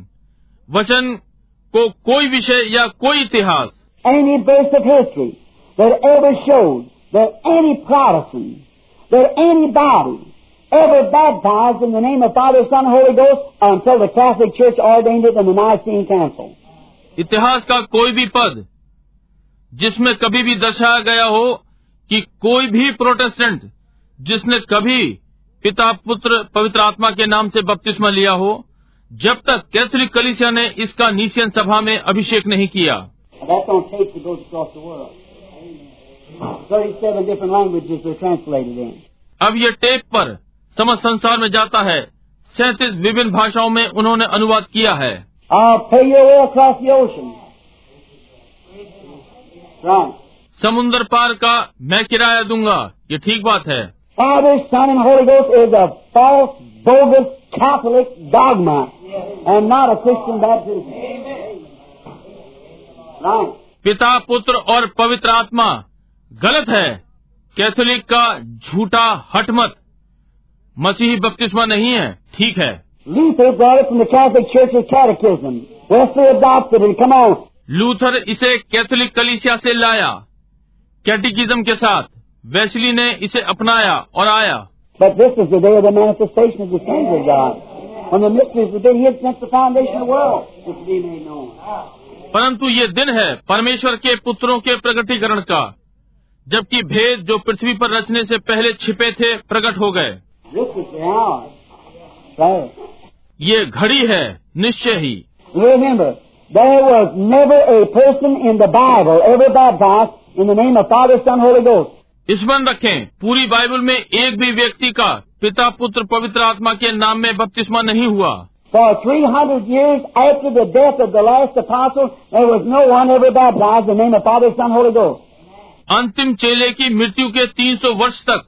वचन को कोई विषय या कोई इतिहास any basic any ever baptized in the name of Father, Son, Holy Ghost until the Catholic Church ordained it in the Nicene Council. इतिहास का कोई भी पद जिसमें कभी भी दर्शाया गया हो कि कोई भी प्रोटेस्टेंट जिसने कभी पिता पुत्र पवित्र आत्मा के नाम से बपतिस्मा लिया हो जब तक कैथोलिक कलिसिया ने इसका नीशियन सभा में अभिषेक नहीं किया। अब ये टेप पर समस्त संसार में जाता है। सैतीस विभिन्न भाषाओं में उन्होंने अनुवाद किया है। समुन्द्र पार का मैं किराया दूँगा ये ठीक बात है। पिता पुत्र और पवित्र आत्मा गलत है। कैथोलिक का झूठा हटमत मसीही बपतिस्मा नहीं है ठीक है। लूथर इसे कैथोलिक कलीसिया से लाया कैटिकिज्म के साथ। वैसली ने इसे अपनाया और आया। परंतु ये दिन है परमेश्वर के पुत्रों के प्रगटीकरण का जबकि भेद जो पृथ्वी पर रचने से पहले छिपे थे प्रकट हो गए। This is the hour. Right. ये घड़ी है निश्चय ही Remember, there was never a person in the Bible ever baptized in the name of Father, Son, Holy Ghost. स्मरण रखें पूरी बाइबल में एक भी व्यक्ति का पिता पुत्र पवित्र आत्मा के नाम में बपतिस्मा नहीं हुआ For 300 years after the death of the last apostle, there was no one ever baptized in the name of Father, Son, Holy Ghost. अंतिम चेले की मृत्यु के 300 वर्ष तक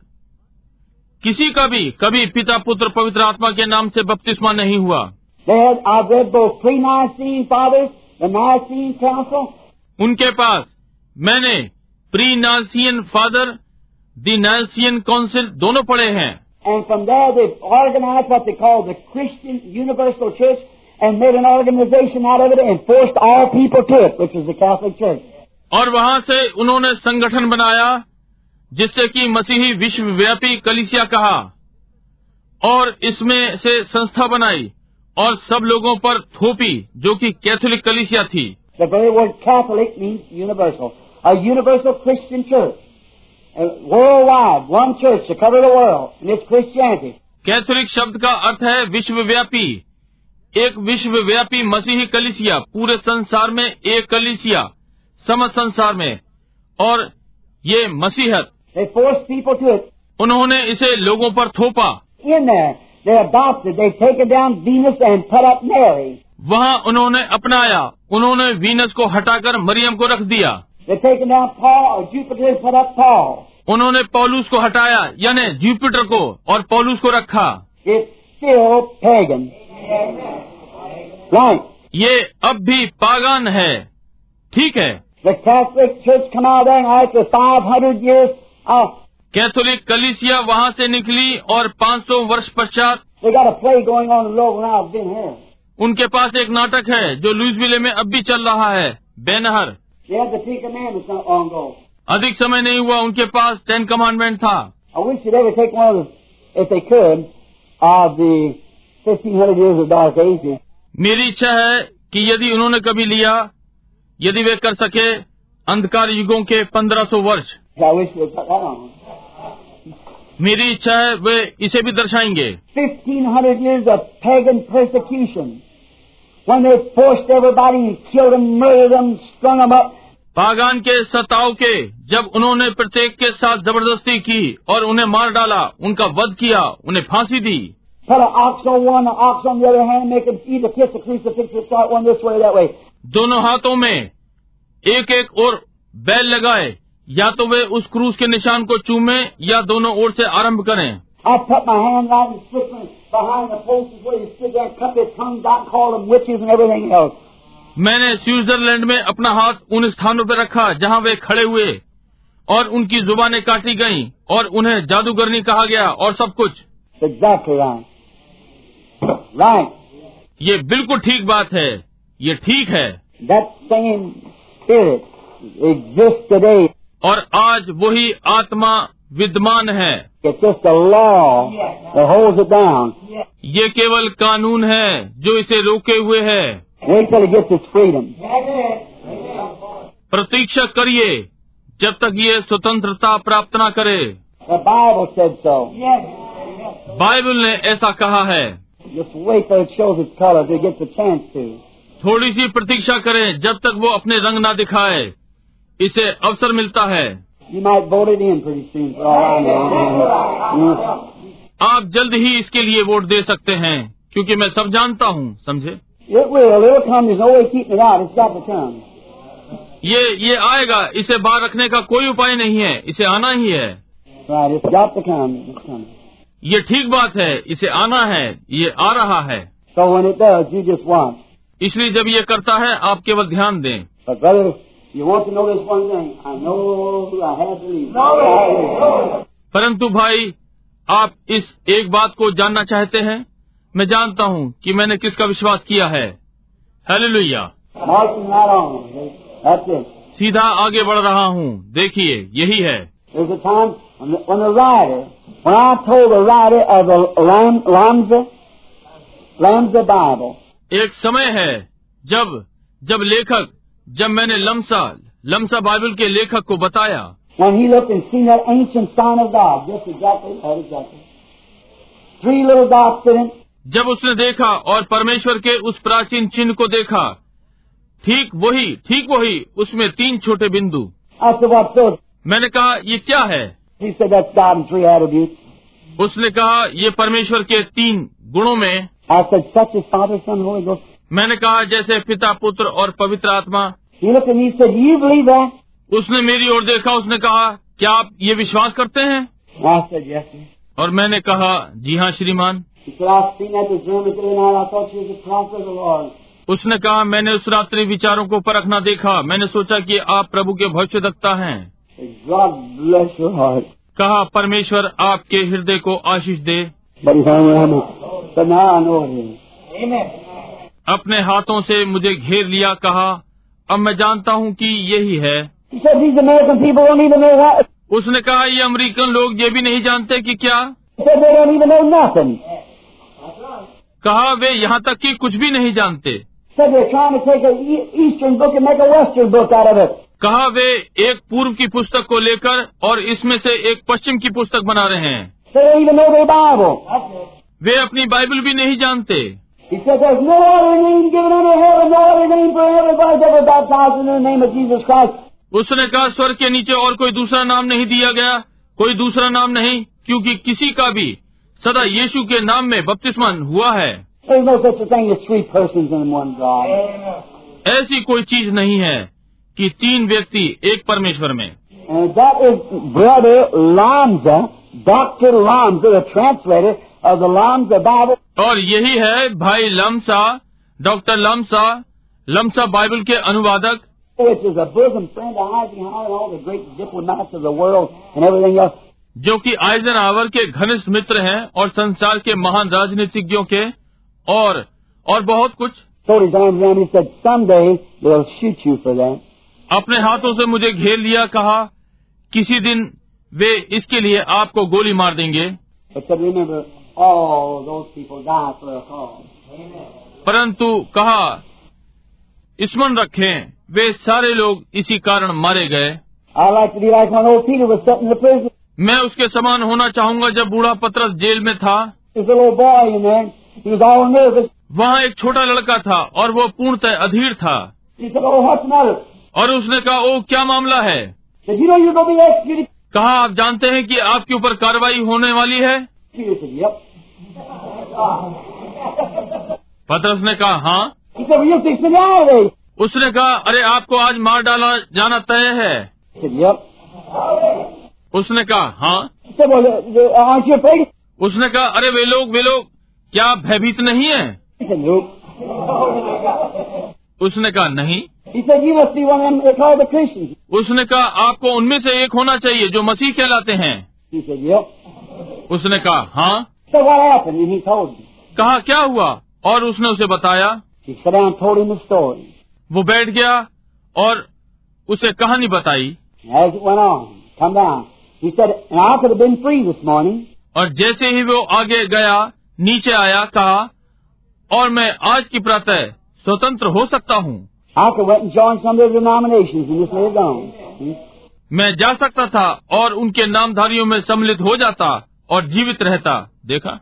किसी का भी कभी पिता पुत्र पवित्र आत्मा के नाम से बपतिस्मा नहीं हुआ उनके पास मैंने pre Nicene father the Nicene council दोनों पढ़े हैं and from there they've organized what they call the Christian Universal Church and made an organization out of it and forced all people to it, which is the Catholic Church. और वहाँ से उन्होंने संगठन बनाया जिससे कि मसीही विश्वव्यापी कलिसिया कहा और इसमें से संस्था बनाई और सब लोगों पर थोपी जो कि कैथोलिक कलिसिया थी। कैथोलिक शब्द का अर्थ है विश्वव्यापी। एक विश्वव्यापी मसीही कलिसिया पूरे संसार में एक कलिसिया समस्त संसार में। और ये मसीहत उन्होंने इसे लोगों पर थोपा। वहाँ उन्होंने अपनाया। उन्होंने वीनस को हटाकर मरियम को रख दिया। उन्होंने पॉलूस को हटाया यानी जुपिटर को और पोलूस को रखा। ये अब भी पागान है। ठीक है। 500 कैथोलिक कलिसिया वहाँ से निकली और 500 वर्ष पश्चात उनके पास एक नाटक है जो लुइस विले में अब भी चल रहा है बेनहर। अधिक समय नहीं हुआ उनके पास टेन कमांडमेंट था। मेरी इच्छा है कि यदि उन्होंने कभी लिया यदि वे कर सके अंधकार युगों के 1500 वर्ष। मेरी इच्छा है वे इसे भी दर्शाएँगे। बागान के सताव के जब उन्होंने प्रत्येक के साथ ज़बरदस्ती की और उन्हें मार डाला उनका वध किया उन्हें फांसी दी। दोनों हाथों में एक एक और बैल लगाए। या तो वे उस क्रूज के निशान को चूमे या दोनों ओर से आरंभ करें। मैंने स्विट्जरलैंड में अपना हाथ उन स्थानों पर रखा जहाँ वे खड़े हुए और उनकी जुबानें काटी गईं और उन्हें जादूगरनी कहा गया और सब कुछ। Exactly right. Right. ये बिल्कुल ठीक बात है। ये ठीक है। और आज वही आत्मा विद्वान है। ये केवल कानून है जो इसे रोके हुए है। प्रतीक्षा करिए जब तक ये स्वतंत्रता प्राप्त न करे। बाइबल ने ऐसा कहा है। थोड़ी सी प्रतीक्षा करें जब तक वो अपने रंग ना दिखाए। इसे अवसर मिलता है। आप जल्द ही इसके लिए वोट दे सकते हैं क्योंकि मैं सब जानता हूँ समझे? ये ये आएगा। इसे बाहर रखने का कोई उपाय नहीं है। इसे आना ही है। ये ठीक बात है। इसे आना है। ये आ रहा है। इसलिए जब ये करता है आप केवल ध्यान दें। परंतु भाई आप इस एक बात को जानना चाहते हैं? मैं जानता हूँ कि मैंने किसका विश्वास किया है। हेलुया सीधा आगे बढ़ रहा हूँ। देखिए यही है। एक समय है जब जब लेखक जब मैंने लमसा लमसा बाइबल के लेखक को बताया। जब उसने देखा और परमेश्वर के उस प्राचीन चिन्ह को देखा ठीक वही ठीक वही उसमें तीन छोटे बिंदु। मैंने कहा ये क्या है? उसने कहा ये परमेश्वर के तीन गुणों में मैंने कहा जैसे पिता पुत्र और पवित्र आत्मा। उसने मेरी ओर देखा उसने कहा क्या आप ये विश्वास करते हैं? और मैंने कहा जी हाँ श्रीमान। उसने कहा मैंने उस रात्रि विचारों को परखना देखा। मैंने सोचा कि आप प्रभु के भविष्य दखता है कहा परमेश्वर आपके हृदय को आशीष दे। अपने हाथों से मुझे घेर लिया कहा अब मैं जानता हूँ कि यही है। उसने कहा ये अमेरिकन लोग ये भी नहीं जानते कि क्या? कहा वे यहाँ तक कि कुछ भी नहीं जानते। कहा वे एक पूर्व की पुस्तक को लेकर और इसमें से एक पश्चिम की पुस्तक बना रहे हैं। वे अपनी बाइबल भी नहीं जानते। He said, there's no other name given under heaven, no other name for everybody that was baptized in the name of Jesus Christ. उसने कहा स्वर्ग के नीचे और कोई दूसरा नाम नहीं दिया गया कोई दूसरा नाम नहीं क्योंकि किसी का भी सदा यीशु के नाम में बपतिस्मन हुआ है. ऐसी कोई चीज़ नहीं है कि तीन व्यक्ति एक परमेश्वर में And that is Brother Lanza, Dr. Lanza, the translator और यही है भाई लमसा डॉक्टर लमसा लमसा बाइबल के अनुवादक। जो कि आइजन आवर के घनिष्ठ मित्र हैं और संसार के महान राजनीतिज्ञों के और और बहुत कुछ। अपने हाथों से मुझे घेर लिया कहा किसी दिन वे इसके लिए आपको गोली मार देंगे। all परंतु कहा स्मरण रखें वे सारे लोग इसी कारण मारे गए। मैं उसके समान होना चाहूँगा जब बूढ़ा पत्र जेल में था। वहाँ एक छोटा लड़का था और वो पूर्णतः अधीर था। और उसने कहा ओ क्या मामला है? कहा आप जानते हैं कि आपके ऊपर कार्रवाई होने वाली है? पतरस ने कहा हाँ? उसने कहा अरे आपको आज मार डाला जाना तय है। उसने कहा हाँ? उसने कहा अरे वे लोग वे लोग क्या भयभीत नहीं है? उसने कहा नहीं। उसने कहा आपको उनमें से एक होना चाहिए जो मसीह कहलाते हैं। उसने कहा हाँ? कहा क्या हुआ? और उसने उसे बताया थोड़ी मिस्टोरी वो बैठ गया और उसे कहानी बताई। मॉर्निंग और जैसे ही वो आगे गया नीचे आया कहा और मैं आज की प्रातः स्वतंत्र हो सकता हूँ। मैं जा सकता था और उनके नामधारियों में सम्मिलित हो जाता और जीवित रहता। देखा?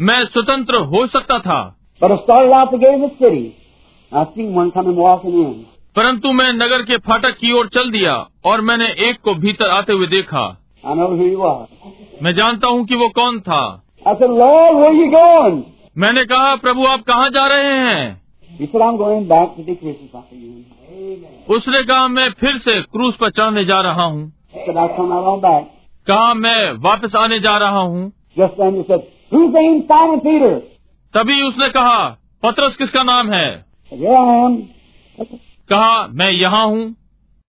मैं स्वतंत्र हो सकता था। परंतु मैं नगर के फाटक की ओर चल दिया और मैंने एक को भीतर आते हुए देखा। मैं जानता हूँ कि वो कौन था। said, मैंने कहा प्रभु आप कहाँ जा रहे हैं? उसने कहा मैं फिर से क्रूज पर चढ़ने जा रहा हूँ। कहा मैं वापस आने जा रहा हूँ। तभी उसने कहा पत्रस किसका नाम है? कहा मैं यहाँ हूँ।